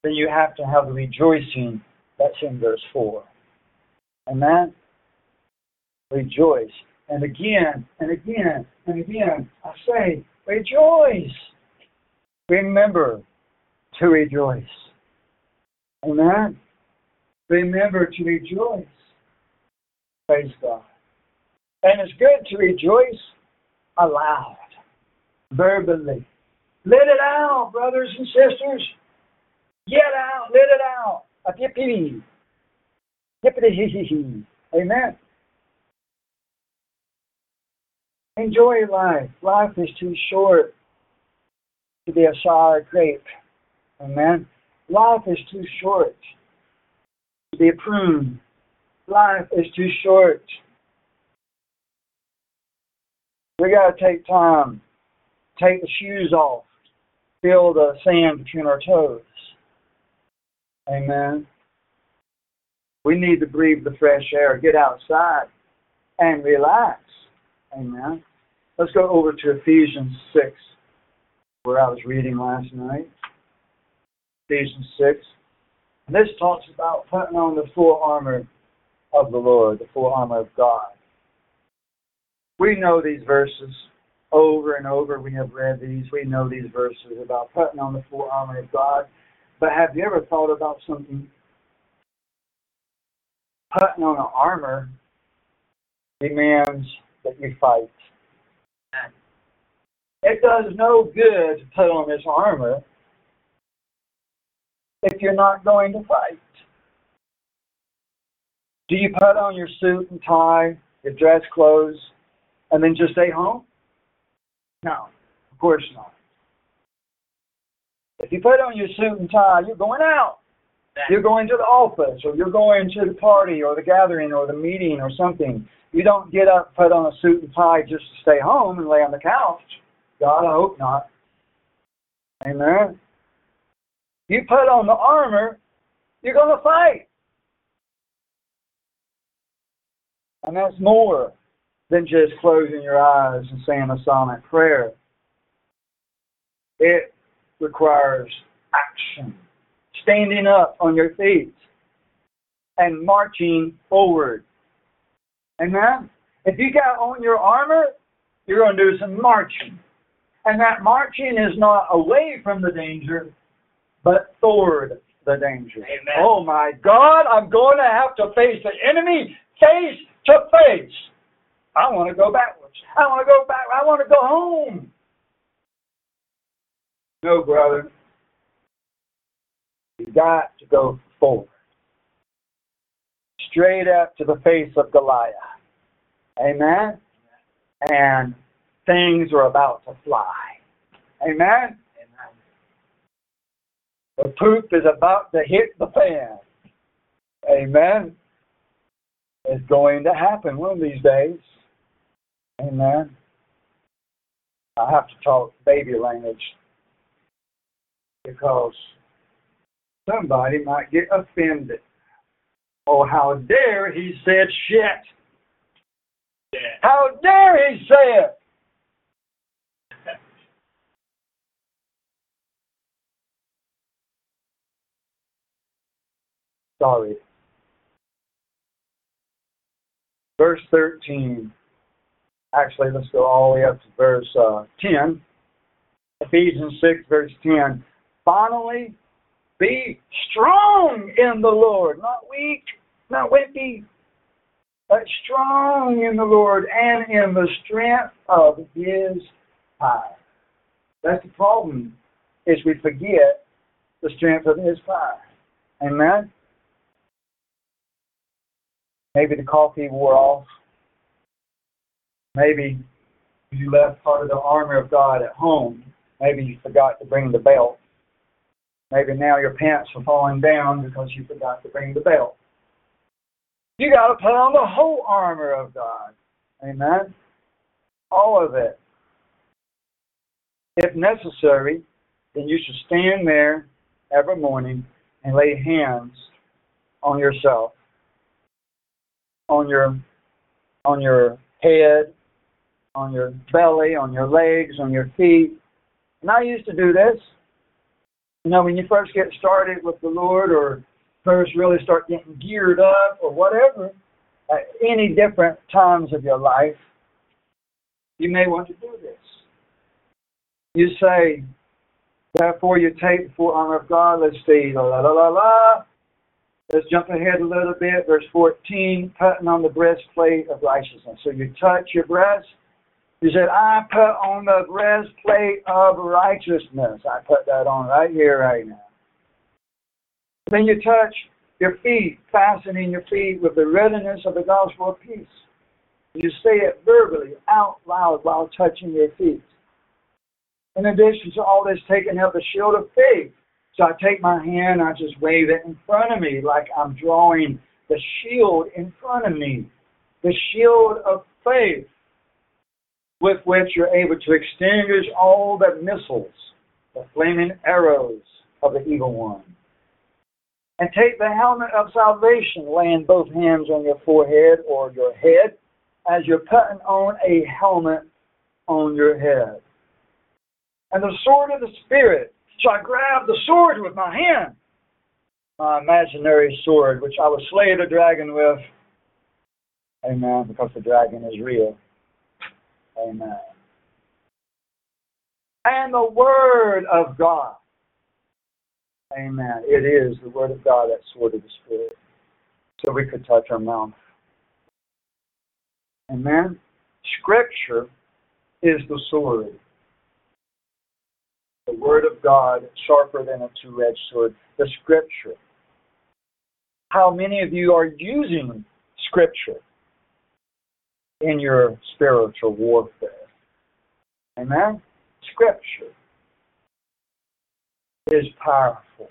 then you have to have the rejoicing that's in verse 4. Amen rejoice. And again and again and again, I say, rejoice. Remember to rejoice. Amen. Remember to rejoice. Praise God. And it's good to rejoice aloud, verbally. Let it out, brothers and sisters. Get out, let it out. Amen. Enjoy life. Life is too short to be a sour grape. Amen. Life is too short to be a prune. Life is too short. We got to take time, take the shoes off, feel the sand between our toes. Amen. We need to breathe the fresh air, get outside, and relax. Amen. Let's go over to Ephesians 6, where I was reading last night. Ephesians 6. And this talks about putting on the full armor of the Lord, the full armor of God. We know these verses over and over. We have read these. We know these verses about putting on the full armor of God. But have you ever thought about something? Putting on an armor demands that you fight. It does no good to put on this armor if you're not going to fight? Do you put on your suit and tie, your dress clothes, and then just stay home? No, of course not. If you put on your suit and tie, you're going out. You're going to the office, or you're going to the party, or the gathering, or the meeting, or something. You don't get up, put on a suit and tie just to stay home and lay on the couch. God, I hope not. Amen. You put on the armor, you're going to fight. And that's more than just closing your eyes and saying a silent prayer. It requires action, standing up on your feet and marching forward. Amen? If you got on your armor, you're going to do some marching. And that marching is not away from the danger, but toward the danger. Amen. Oh my God, I'm going to have to face the enemy face to face. I want to go backwards. I want to go back. I want to go home. No, brother. You got to go forward. Straight up to the face of Goliath. Amen? And things are about to fly. Amen? Amen. The poop is about to hit the fan. Amen? It's going to happen one of these days. Amen? I have to talk baby language because somebody might get offended. Oh, how dare he said shit! Yeah. How dare he say it! Sorry. Verse 13. Actually, let's go all the way up to verse uh, 10. Ephesians 6, verse 10. Finally, be strong in the Lord, not weak, not wimpy, but strong in the Lord and in the strength of His power. That's the problem, is we forget the strength of His power. Amen? Maybe the coffee wore off. Maybe you left part of the armor of God at home. Maybe you forgot to bring the belt. Maybe now your pants are falling down because you forgot to bring the belt. You got to put on the whole armor of God. Amen. All of it. If necessary, then you should stand there every morning and lay hands on yourself, on your on your head, on your belly, on your legs, on your feet. And I used to do this. You know, when you first get started with the Lord or first really start getting geared up or whatever, at any different times of your life, you may want to do this. You say, therefore you take full armor of God, let's see, la la la la la. Let's jump ahead a little bit, verse 14, putting on the breastplate of righteousness. So you touch your breast, he said, I put on the breastplate of righteousness. I put that on right here, right now. Then you touch your feet, fastening your feet with the readiness of the gospel of peace. You say it verbally, out loud, while touching your feet. In addition to all this, taking up the shield of faith. So I take my hand, I just wave it in front of me like I'm drawing the shield in front of me. The shield of faith with which you're able to extinguish all the missiles, the flaming arrows of the evil one. And take the helmet of salvation, laying both hands on your forehead or your head, as you're putting on a helmet on your head. And the sword of the Spirit. So I grab the sword with my hand, my imaginary sword, which I will slay the dragon with. Amen, because the dragon is real. Amen. And the Word of God. Amen. It is the Word of God, that sword of the Spirit. So we could touch our mouth. Amen. Scripture is the sword. The Word of God, sharper than a two edged sword, the Scripture. How many of you are using Scripture in your spiritual warfare? Amen? Scripture is powerful.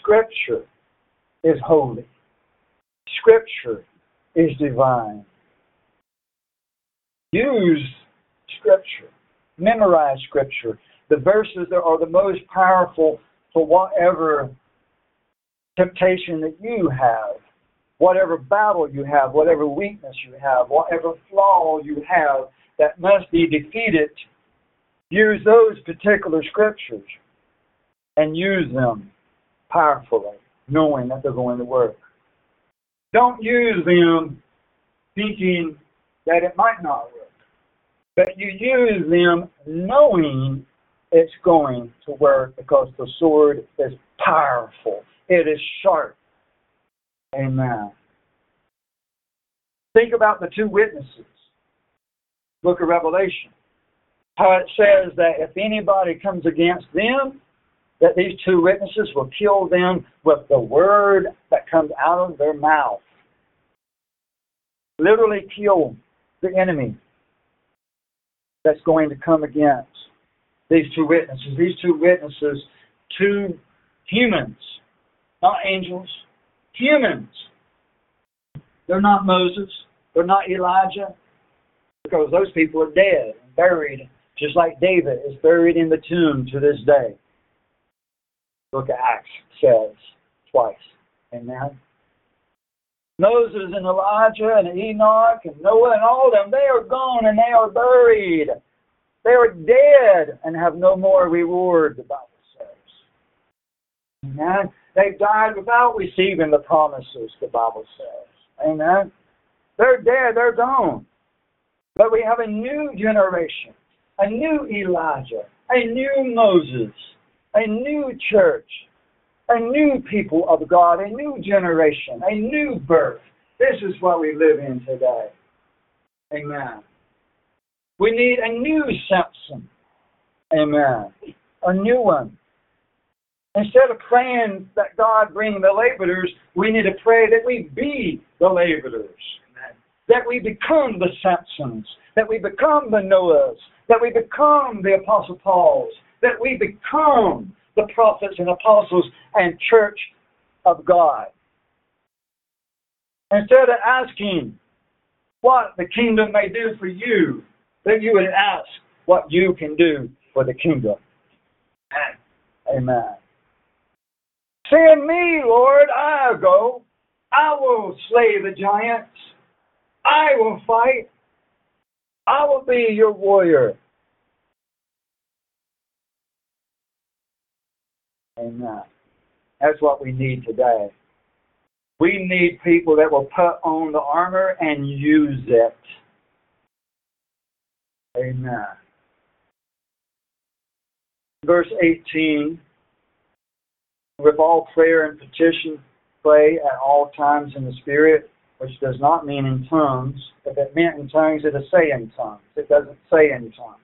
Scripture is holy. Scripture is divine. Use Scripture. Memorize Scripture. The verses that are the most powerful for whatever temptation that you have, whatever battle you have, whatever weakness you have, whatever flaw you have that must be defeated. Use those particular scriptures and use them powerfully, knowing that they're going to work. Don't use them thinking that it might not work, but you use them knowing it's going to work because the sword is powerful, it is sharp. Amen. Think about the two witnesses. Book of Revelation. How it says that if anybody comes against them, that these two witnesses will kill them with the word that comes out of their mouth. Literally kill the enemy that's going to come against these two witnesses. These two witnesses, two humans, not angels, humans. They're not Moses, they're not Elijah, because those people are dead and buried, just like David is buried in the tomb to this day. Book of Acts says twice. Amen. Moses and Elijah and Enoch and Noah and all of them, they are gone and they are buried. They are dead and have no more reward, the Bible says. Amen. They've died without receiving the promises, the Bible says. Amen. They're dead, they're gone. But we have a new generation, a new Elijah, a new Moses, a new church, a new people of God, a new generation, a new birth. This is what we live in today. Amen. We need a new Samson. Amen. A new one. Instead of praying that God bring the laborers, we need to pray that we be the laborers. That we become the Samsons. That we become the Noahs. That we become the Apostle Pauls. That we become the prophets and apostles and church of God. Instead of asking what the kingdom may do for you, that you would ask what you can do for the kingdom. Amen. Send me, Lord, I'll go. I will slay the giants. I will fight. I will be your warrior. Amen. That's what we need today. We need people that will put on the armor and use it. Amen. Verse 18 With all prayer and petition, pray at all times in the Spirit, which does not mean in tongues. If it meant in tongues, it'd say in tongues. It doesn't say in tongues.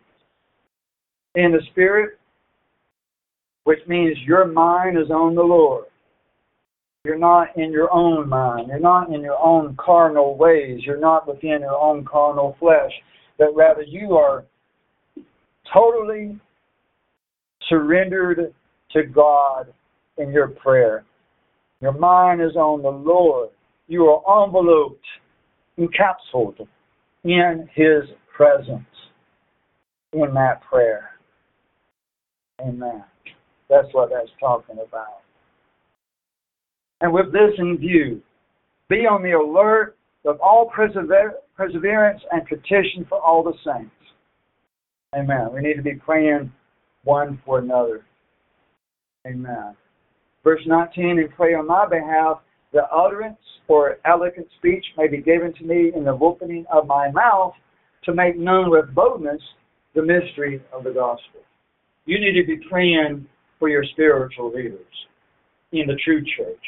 In the Spirit, which means your mind is on the Lord. You're not in your own mind. You're not in your own carnal ways. You're not within your own carnal flesh. But rather, you are totally surrendered to God in your prayer. Your mind is on the Lord. You are enveloped, encapsulated in His presence in that prayer. Amen. That's what that's talking about. And with this in view, be on the alert of all persever- perseverance and petition for all the saints. Amen. We need to be praying one for another. Amen. Verse 19, and pray on my behalf the utterance or eloquent speech may be given to me in the opening of my mouth to make known with boldness the mystery of the gospel. You need to be praying for your spiritual leaders in the true church.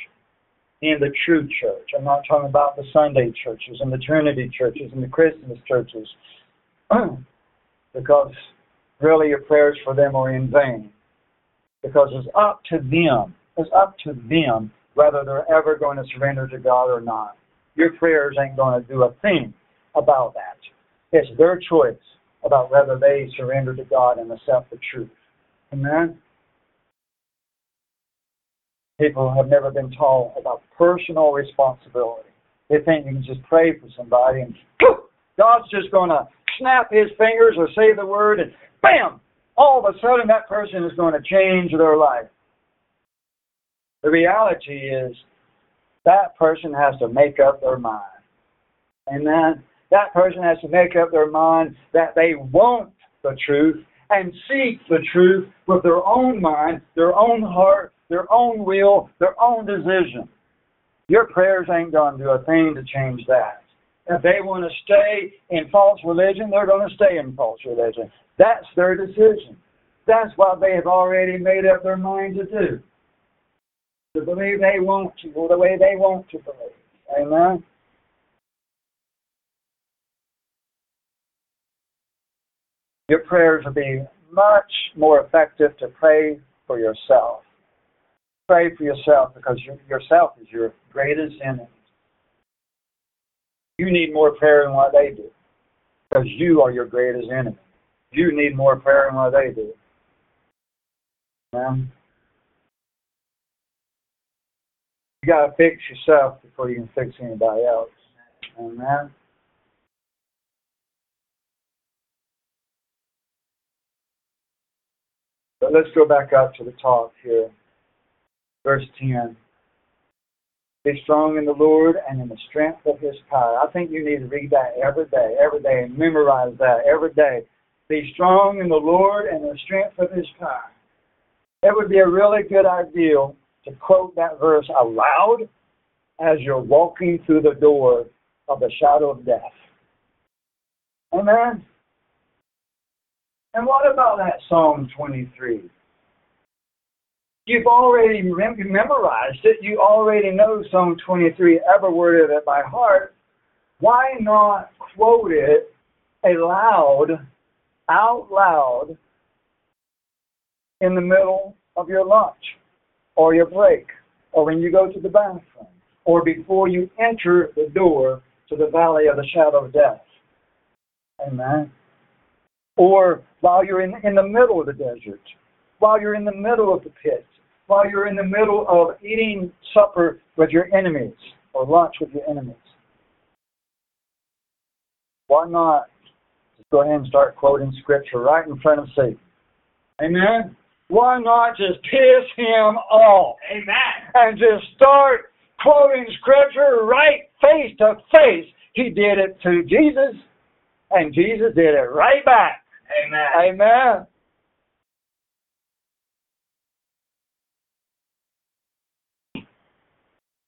In the true church. I'm not talking about the Sunday churches and the Trinity churches and the Christmas churches. because really your prayers for them are in vain. because it's up to them. It's up to them whether they're ever going to surrender to God or not. Your prayers ain't going to do a thing about that. It's their choice about whether they surrender to God and accept the truth. Amen? People have never been taught about personal responsibility. They think you can just pray for somebody and God's just going to snap his fingers or say the word and bam, all of a sudden that person is going to change their life. The reality is that person has to make up their mind. and Amen. That person has to make up their mind that they want the truth and seek the truth with their own mind, their own heart, their own will, their own decision. Your prayers ain't going to do a thing to change that. If they want to stay in false religion, they're going to stay in false religion. That's their decision. That's what they have already made up their mind to do. To believe they want to, the way they want to believe. Amen. Your prayers will be much more effective to pray for yourself. Pray for yourself because yourself is your greatest enemy. You need more prayer than what they do because you are your greatest enemy. You need more prayer than what they do. Amen. You got to fix yourself before you can fix anybody else. Amen. But let's go back up to the top here. Verse 10. Be strong in the Lord and in the strength of his power. I think you need to read that every day, every day, and memorize that every day. Be strong in the Lord and the strength of his power. It would be a really good idea to quote that verse aloud as you're walking through the door of the shadow of death. Amen. And what about that Psalm 23? You've already memorized it. You already know Psalm 23, every word of it by heart. Why not quote it aloud, out loud, in the middle of your lunch, or your break, or when you go to the bathroom, or before you enter the door to the valley of the shadow of death? Amen. Or while you're in, in the middle of the desert, while you're in the middle of the pit, while you're in the middle of eating supper with your enemies or lunch with your enemies. Why not just go ahead and start quoting scripture right in front of Satan? Amen. Why not just piss him off? Amen. And just start quoting scripture right face to face. He did it to Jesus, and Jesus did it right back. Amen. Amen.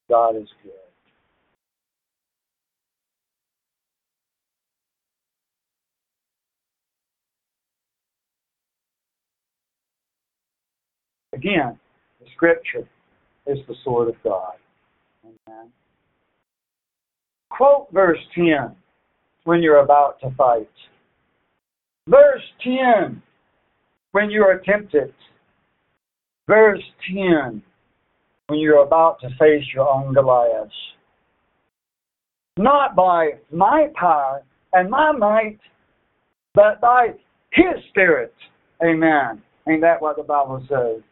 God is good. Again, the scripture is the sword of God. Amen. Quote verse 10 when you're about to fight. Verse 10 when you are tempted. Verse 10 when you're about to face your own Goliath. Not by my power and my might, but by His Spirit. Amen. Ain't that what the Bible says?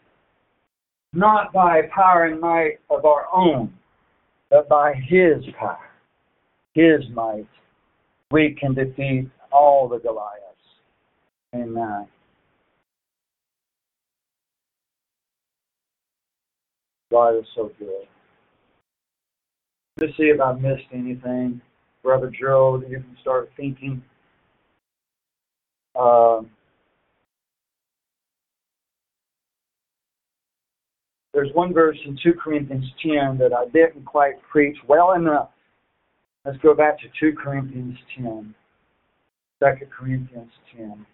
Not by power and might of our own, but by His power, His might, we can defeat all the Goliaths. Amen. God is so good. Let's see if I missed anything. Brother Joe, you can start thinking. Uh, there's one verse in 2 Corinthians 10 that I didn't quite preach well enough. Let's go back to 2 Corinthians 10. 2 Corinthians 10.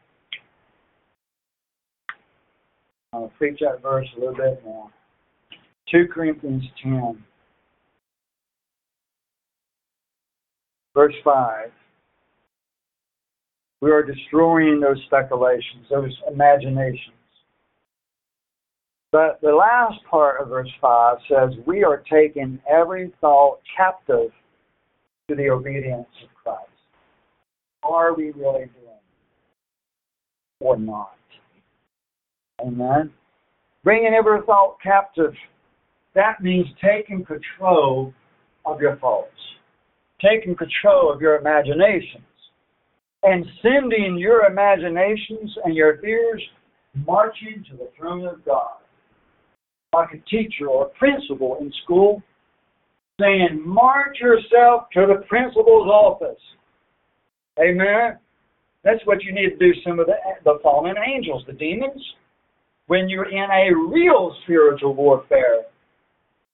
I'll preach that verse a little bit more. 2 Corinthians 10, verse 5. We are destroying those speculations, those imaginations. But the last part of verse 5 says, We are taking every thought captive to the obedience of Christ. Are we really doing it or not? Amen. Bringing every thought captive, that means taking control of your thoughts, taking control of your imaginations, and sending your imaginations and your fears marching to the throne of God. Like a teacher or a principal in school saying, March yourself to the principal's office. Amen. That's what you need to do some of the, the fallen angels, the demons. When you're in a real spiritual warfare,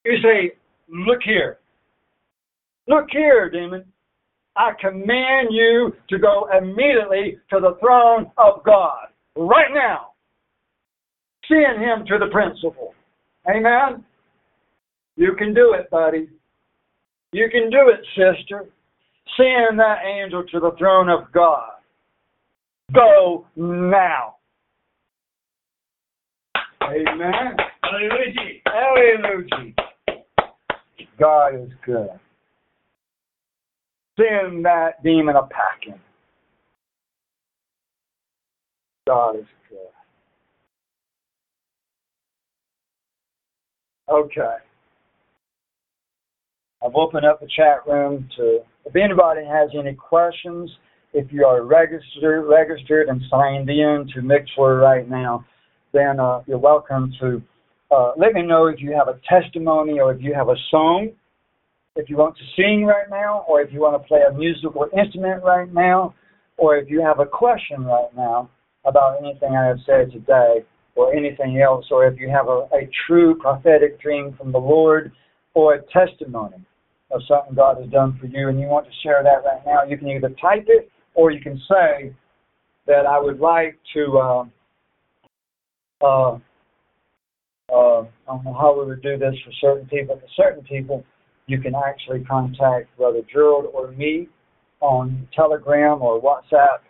you say, Look here. Look here, demon. I command you to go immediately to the throne of God right now. Send him to the principal. Amen? You can do it, buddy. You can do it, sister. Send that angel to the throne of God. Go now. Amen. Hallelujah. Hallelujah. God is good. Send that demon a packing. God is good. Okay. I've opened up the chat room to if anybody has any questions, if you are registered registered and signed in to Mixlr right now, then uh, you're welcome to uh, let me know if you have a testimony or if you have a song, if you want to sing right now, or if you want to play a musical instrument right now, or if you have a question right now about anything I have said today or anything else, or if you have a, a true prophetic dream from the Lord or a testimony of something God has done for you and you want to share that right now, you can either type it or you can say that I would like to. Uh, uh, uh, I don't know how we would do this for certain people. For certain people, you can actually contact Brother Gerald or me on Telegram or WhatsApp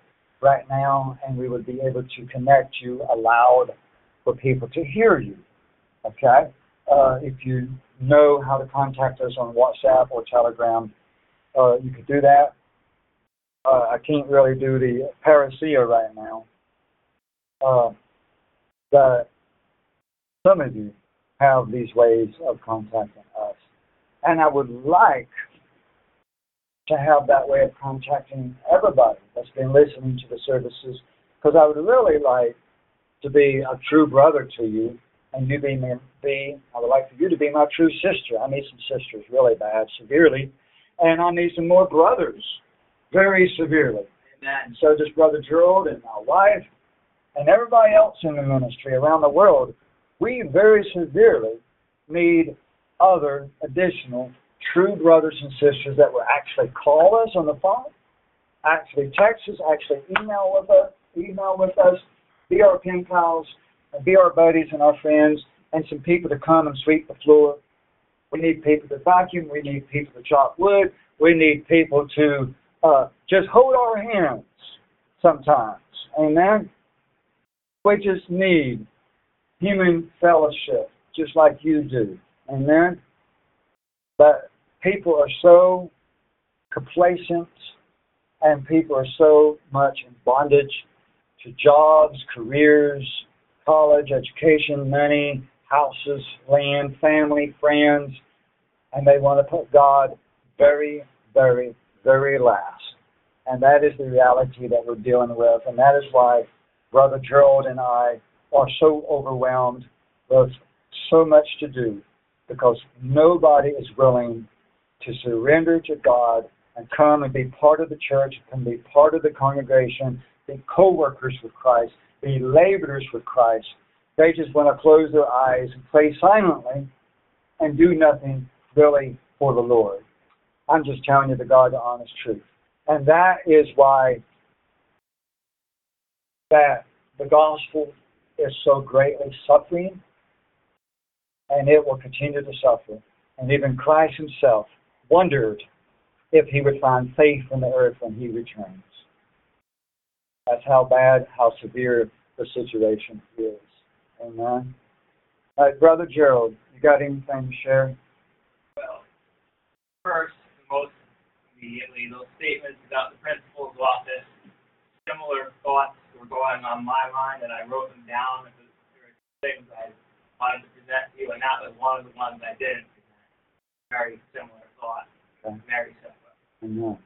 right now, and we would be able to connect you aloud for people to hear you. Okay? Uh, if you know how to contact us on WhatsApp or Telegram, uh, you could do that. Uh, I can't really do the parousia right now. Uh, but some of you have these ways of contacting us. And I would like to have that way of contacting everybody that's been listening to the services because I would really like to be a true brother to you and you be, be I would like for you to be my true sister. I need some sisters really bad, severely, and I need some more brothers very severely. Amen. So does Brother Gerald and my wife and everybody else in the ministry around the world we very severely need other additional true brothers and sisters that will actually call us on the phone, actually text us, actually email with us, email with us, be our pen pals, and be our buddies and our friends, and some people to come and sweep the floor. We need people to vacuum. We need people to chop wood. We need people to uh, just hold our hands sometimes. Amen. We just need human fellowship, just like you do. Amen? But people are so complacent and people are so much in bondage to jobs, careers, college, education, money, houses, land, family, friends, and they want to put God very, very, very last. And that is the reality that we're dealing with. And that is why Brother Gerald and I are so overwhelmed with so much to do because nobody is willing to surrender to God and come and be part of the church, and be part of the congregation, be co workers with Christ, be laborers with Christ. They just want to close their eyes and pray silently and do nothing really for the Lord. I'm just telling you the God, honest truth. And that is why that the gospel is so greatly suffering, and it will continue to suffer. And even Christ himself wondered if he would find faith in the earth when he returns. That's how bad, how severe the situation is. Amen. All right, Brother Gerald, you got anything to share? Well, first, most immediately, those statements about the principal's office, similar thoughts were going on my mind, and I wrote them down. There were things I wanted to present to you, and that was one of the ones I didn't present. Very similar thought, Okay. very similar. Amen.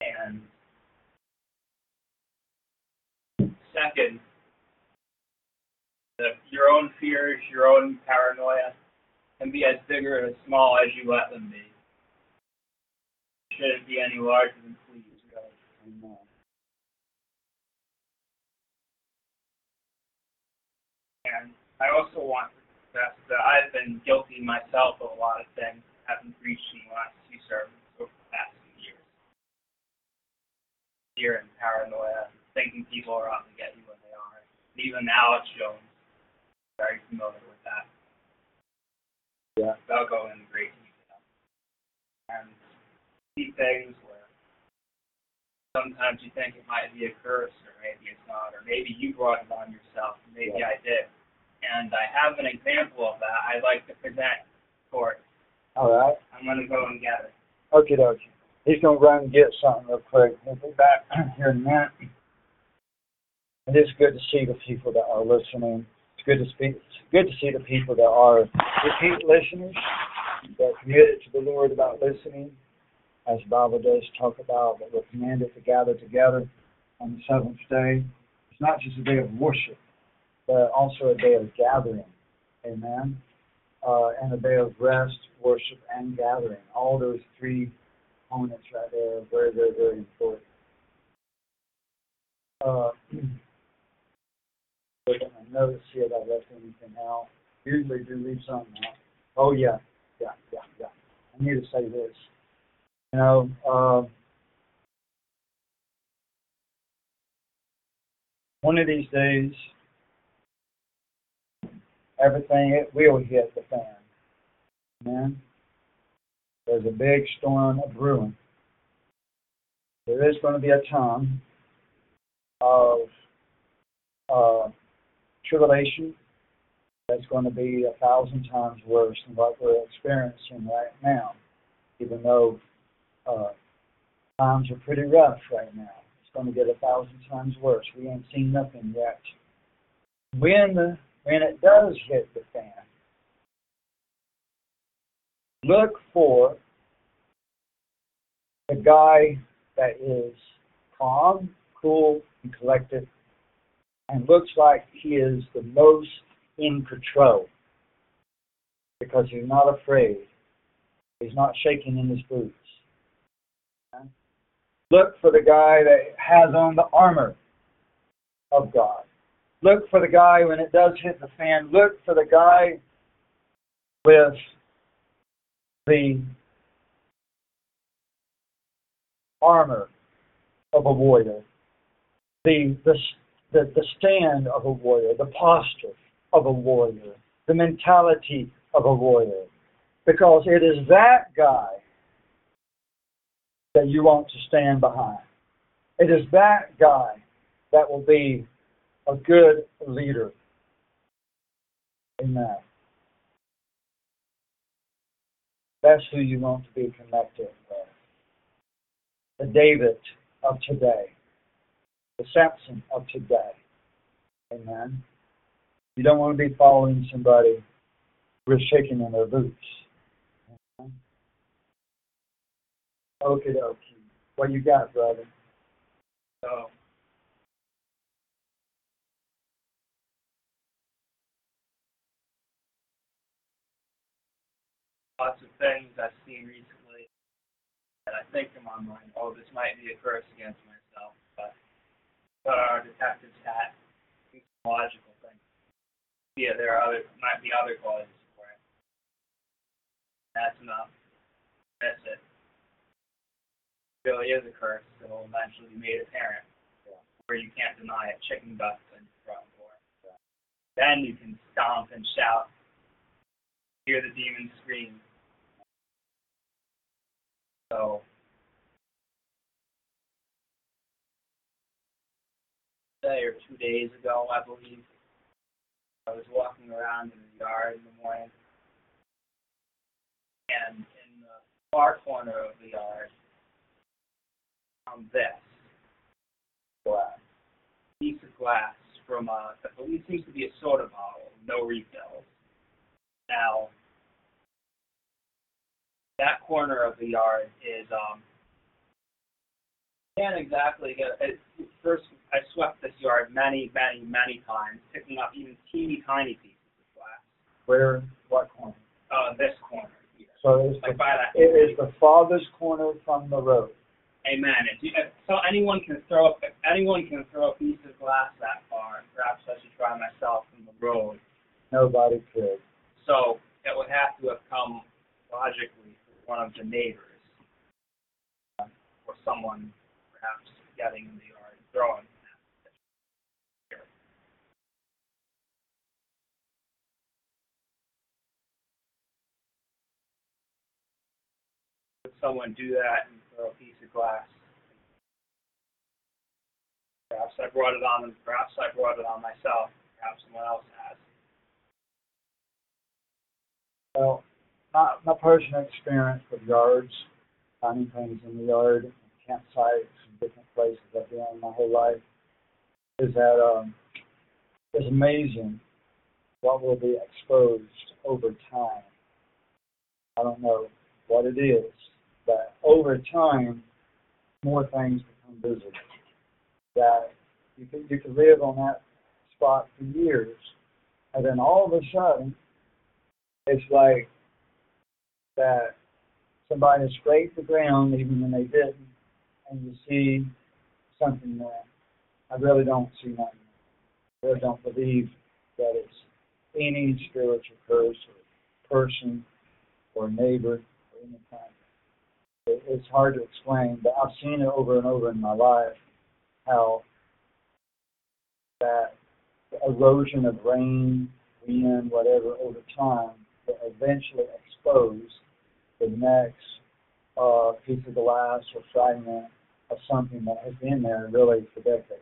And second, the, your own fears, your own paranoia can be as big or as small as you let them be. Shouldn't be any larger than fleas, really. And I also want to confess that I've been guilty myself of a lot of things that haven't preached in the last few sermons over the past few years. Fear and paranoia, thinking people are out to get you when they aren't. And even Alex Jones, very familiar with that. Yeah. Without going into great detail. And see things where sometimes you think it might be a curse or maybe it's not, or maybe you brought it on yourself, maybe Yeah. I did. And I have an example of that I'd like to present for it. All right. I'm going to go and get it. Okie dokie. He's going to run and get something real quick. We'll be back here in a minute. It is good to see the people that are listening. It's good to speak. It's good to see the people that are repeat listeners, that committed to the Lord about listening, as the Bible does talk about that we're commanded to gather together on the seventh day. It's not just a day of worship, but also a day of gathering. Amen. Uh, and a day of rest, worship, and gathering. All those three components right there are very, very, very important. Uh, looking at notes, see if I left anything out. Usually do leave something out. Oh yeah, yeah, yeah, yeah. I need to say this. You know, uh, one of these days, everything it will hit the fan. Amen. There's a big storm brewing. There is going to be a time of uh, tribulation that's going to be a thousand times worse than what we're experiencing right now, even though uh, times are pretty rough right now. It's going to get a thousand times worse. We ain't seen nothing yet. When the, when it does hit the fan, look for the guy that is calm, cool, and collected, and looks like he is the most in control because he's not afraid. He's not shaking in his boots. Look for the guy that has on the armor of God. Look for the guy when it does hit the fan. Look for the guy with the armor of a warrior, the, the, the, the stand of a warrior, the posture of a warrior, the mentality of a warrior. Because it is that guy that you want to stand behind. It is that guy that will be a good leader. Amen. That's who you want to be connected with. The David of today, the Samson of today. Amen. You don't want to be following somebody who's shaking in their boots. Okay, okay. What you got, brother? So, lots of things I've seen recently that I think in my mind, oh, this might be a curse against but but our detectives had logical things. Yeah, there are other might be other causes for it. That's enough. That's it. It really is a curse that will eventually be made apparent where you can't deny it, chicken dust in your front door. Then you can stomp and shout, hear the demons scream. So, day or two days ago, I believe, I was walking around in the yard in the morning, and in the far corner of the yard, found this glass piece of glass from a, I believe seems to be a soda bottle, no refills. Now, that corner of the yard is um can't exactly get it. First, I swept this yard many, many, many times, picking up even teeny tiny pieces of glass. Where, what corner? Uh, this corner here, So it's like the, it is the farthest corner from the road. Amen. If you, if, so anyone can throw if anyone can throw a piece of glass that far. Perhaps I should try myself from the road. Nobody could. So it would have to have come logically from one of the neighbors or someone getting in the yard and throwing. Would someone do that and throw a piece of glass? Perhaps I brought it on and perhaps I brought it on myself. Perhaps someone else has. Well, my, my personal experience with yards, finding things in the yard, campsites, and different places I've been my whole life, is that um, it's amazing what will be exposed over time. I don't know what it is, but over time, more things become visible. That you can you can live on that spot for years, and then all of a sudden, it's like that somebody scraped the ground even when they didn't, and you see something there. I really don't see nothing. I really don't believe that it's any spiritual curse or person or neighbor or anything. It, it's hard to explain, but I've seen it over and over in my life how that erosion of rain, wind, whatever, over time will eventually expose the next uh, piece of glass or fragment of something that has been there really for decades.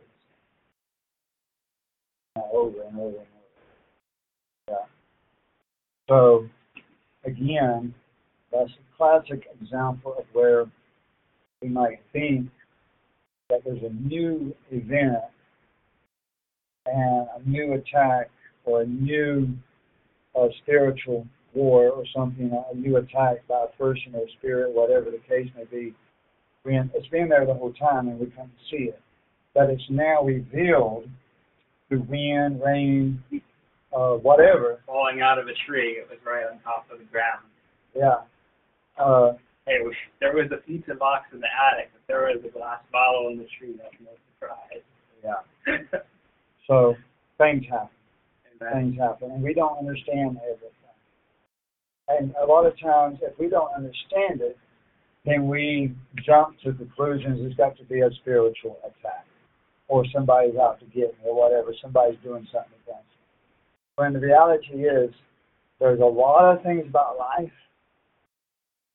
Uh, over and over and over. Yeah. So, again, that's a classic example of where we might think that there's a new event and a new attack or a new uh, spiritual war or something, a new attack by a person or spirit, whatever the case may be. When it's been there the whole time and we can't see it, but it's now revealed through wind, rain, uh, whatever. Falling out of a tree, it was right on top of the ground. Yeah. Uh, Hey, we, there was a pizza box in the attic, but there was a glass bottle in the tree. That's no surprise. yeah. So things happen. Amen. things happen, and we don't understand everything. And a lot of times, if we don't understand it, then we jump to conclusions it's got to be a spiritual attack, or somebody's out to get me, or whatever, somebody's doing something against me. When the reality is, there's a lot of things about life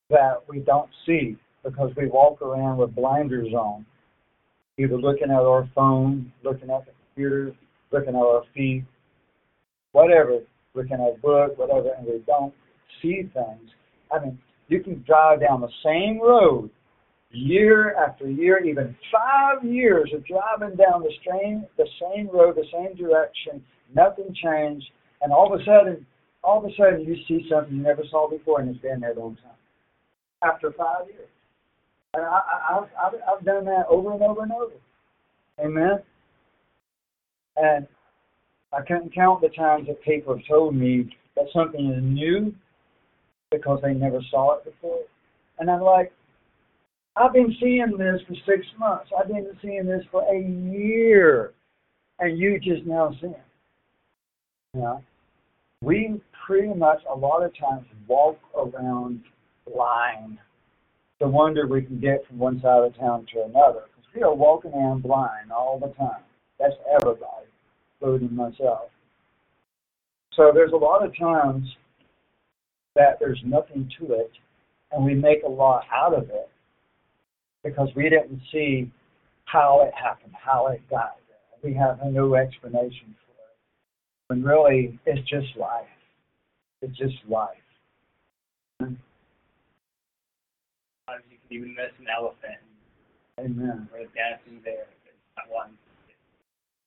that we don't see because we walk around with blinders on, either looking at our phone, looking at the computer, looking at our feet, whatever, looking at a book, whatever, and we don't see things. I mean, you can drive down the same road year after year, even five years of driving down the same the same road, the same direction, nothing changed, and all of a sudden, all of a sudden, you see something you never saw before, and it's been there the whole time. After five years, and I, I, I've, I've done that over and over and over. Amen. And I couldn't count the times that people have told me that something is new because they never saw it before. And I'm like, I've been seeing this for six months. I've been seeing this for a year. And you just now seeing it. Know? We pretty much a lot of times walk around blind. The wonder we can get from one side of town to another. Because we are walking around blind all the time. That's everybody, including myself. So there's a lot of times that there's nothing to it, and we make a lot out of it because we didn't see how it happened, how it got there. We have a new explanation for it. when really it's just life. It's just life. Sometimes you can even miss an elephant Amen. or a dancing bear. There's not one.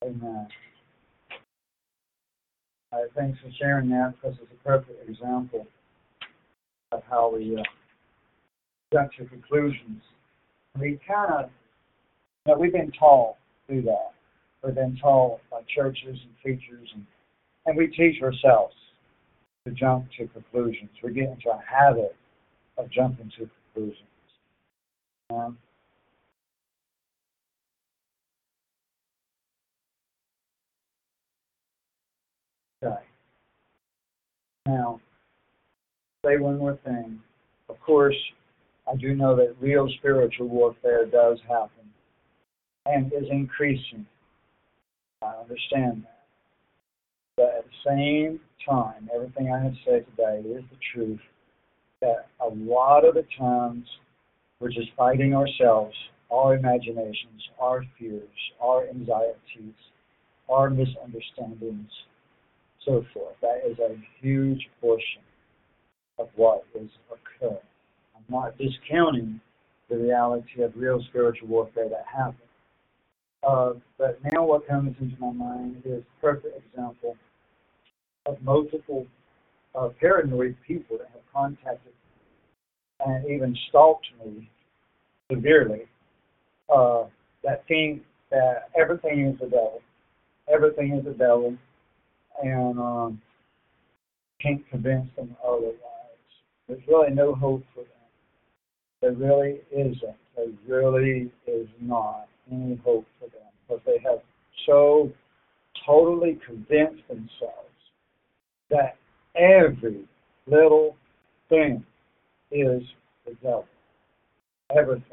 Amen. Uh, thanks for sharing that because it's a perfect example of how we uh, jump to conclusions. We kind of, you know, we've been taught do that. We've been taught by churches and teachers, and, and we teach ourselves to jump to conclusions. We get into a habit of jumping to conclusions. Um, Okay. Now, say one more thing. Of course, I do know that real spiritual warfare does happen and is increasing. I understand that. But at the same time, everything I have said today is the truth that a lot of the times we're just fighting ourselves, our imaginations, our fears, our anxieties, our misunderstandings so forth. That is a huge portion of what is occurring. I'm not discounting the reality of real spiritual warfare that happens. Uh, but now what comes into my mind is perfect example of multiple uh, paranoid people that have contacted and even stalked me severely uh, that think that everything is the devil. Everything is the devil and um, can't convince them otherwise. There's really no hope for them. There really isn't. There really is not any hope for them because they have so totally convinced themselves that every little thing is the devil. Everything.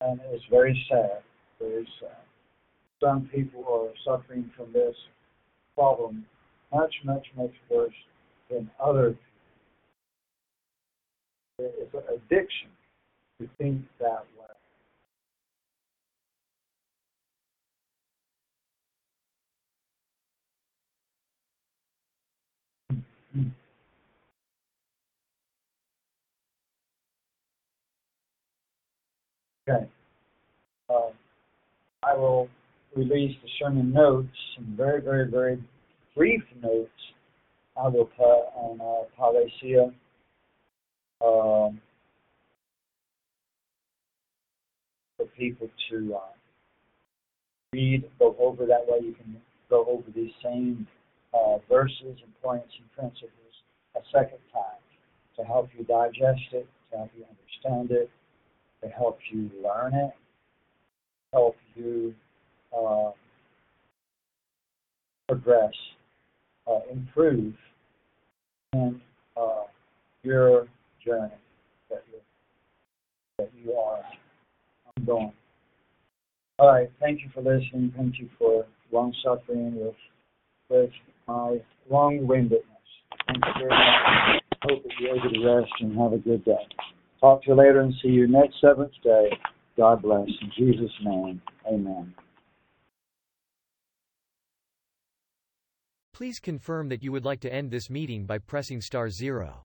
And it's very sad. Very sad. Some people are suffering from this problem much, much, much worse than other people. It's an addiction to think that way. Okay. Uh, I will release the sermon notes, some very, very, very brief notes I will put on uh, Palesia. Um, for people to uh, read, go over that way. You can go over these same uh, verses and points and principles a second time to help you digest it, to help you understand it, to help you learn it, help you uh, progress, uh, improve in uh, your journey that you that you are ongoing. All right, thank you for listening. Thank you for long suffering with with my long windedness. Thank you very much. Hope that you're able to rest and have a good day. Talk to you later and see you next seventh day. God bless. In Jesus' name, amen. Please confirm that you would like to end this meeting by pressing star zero.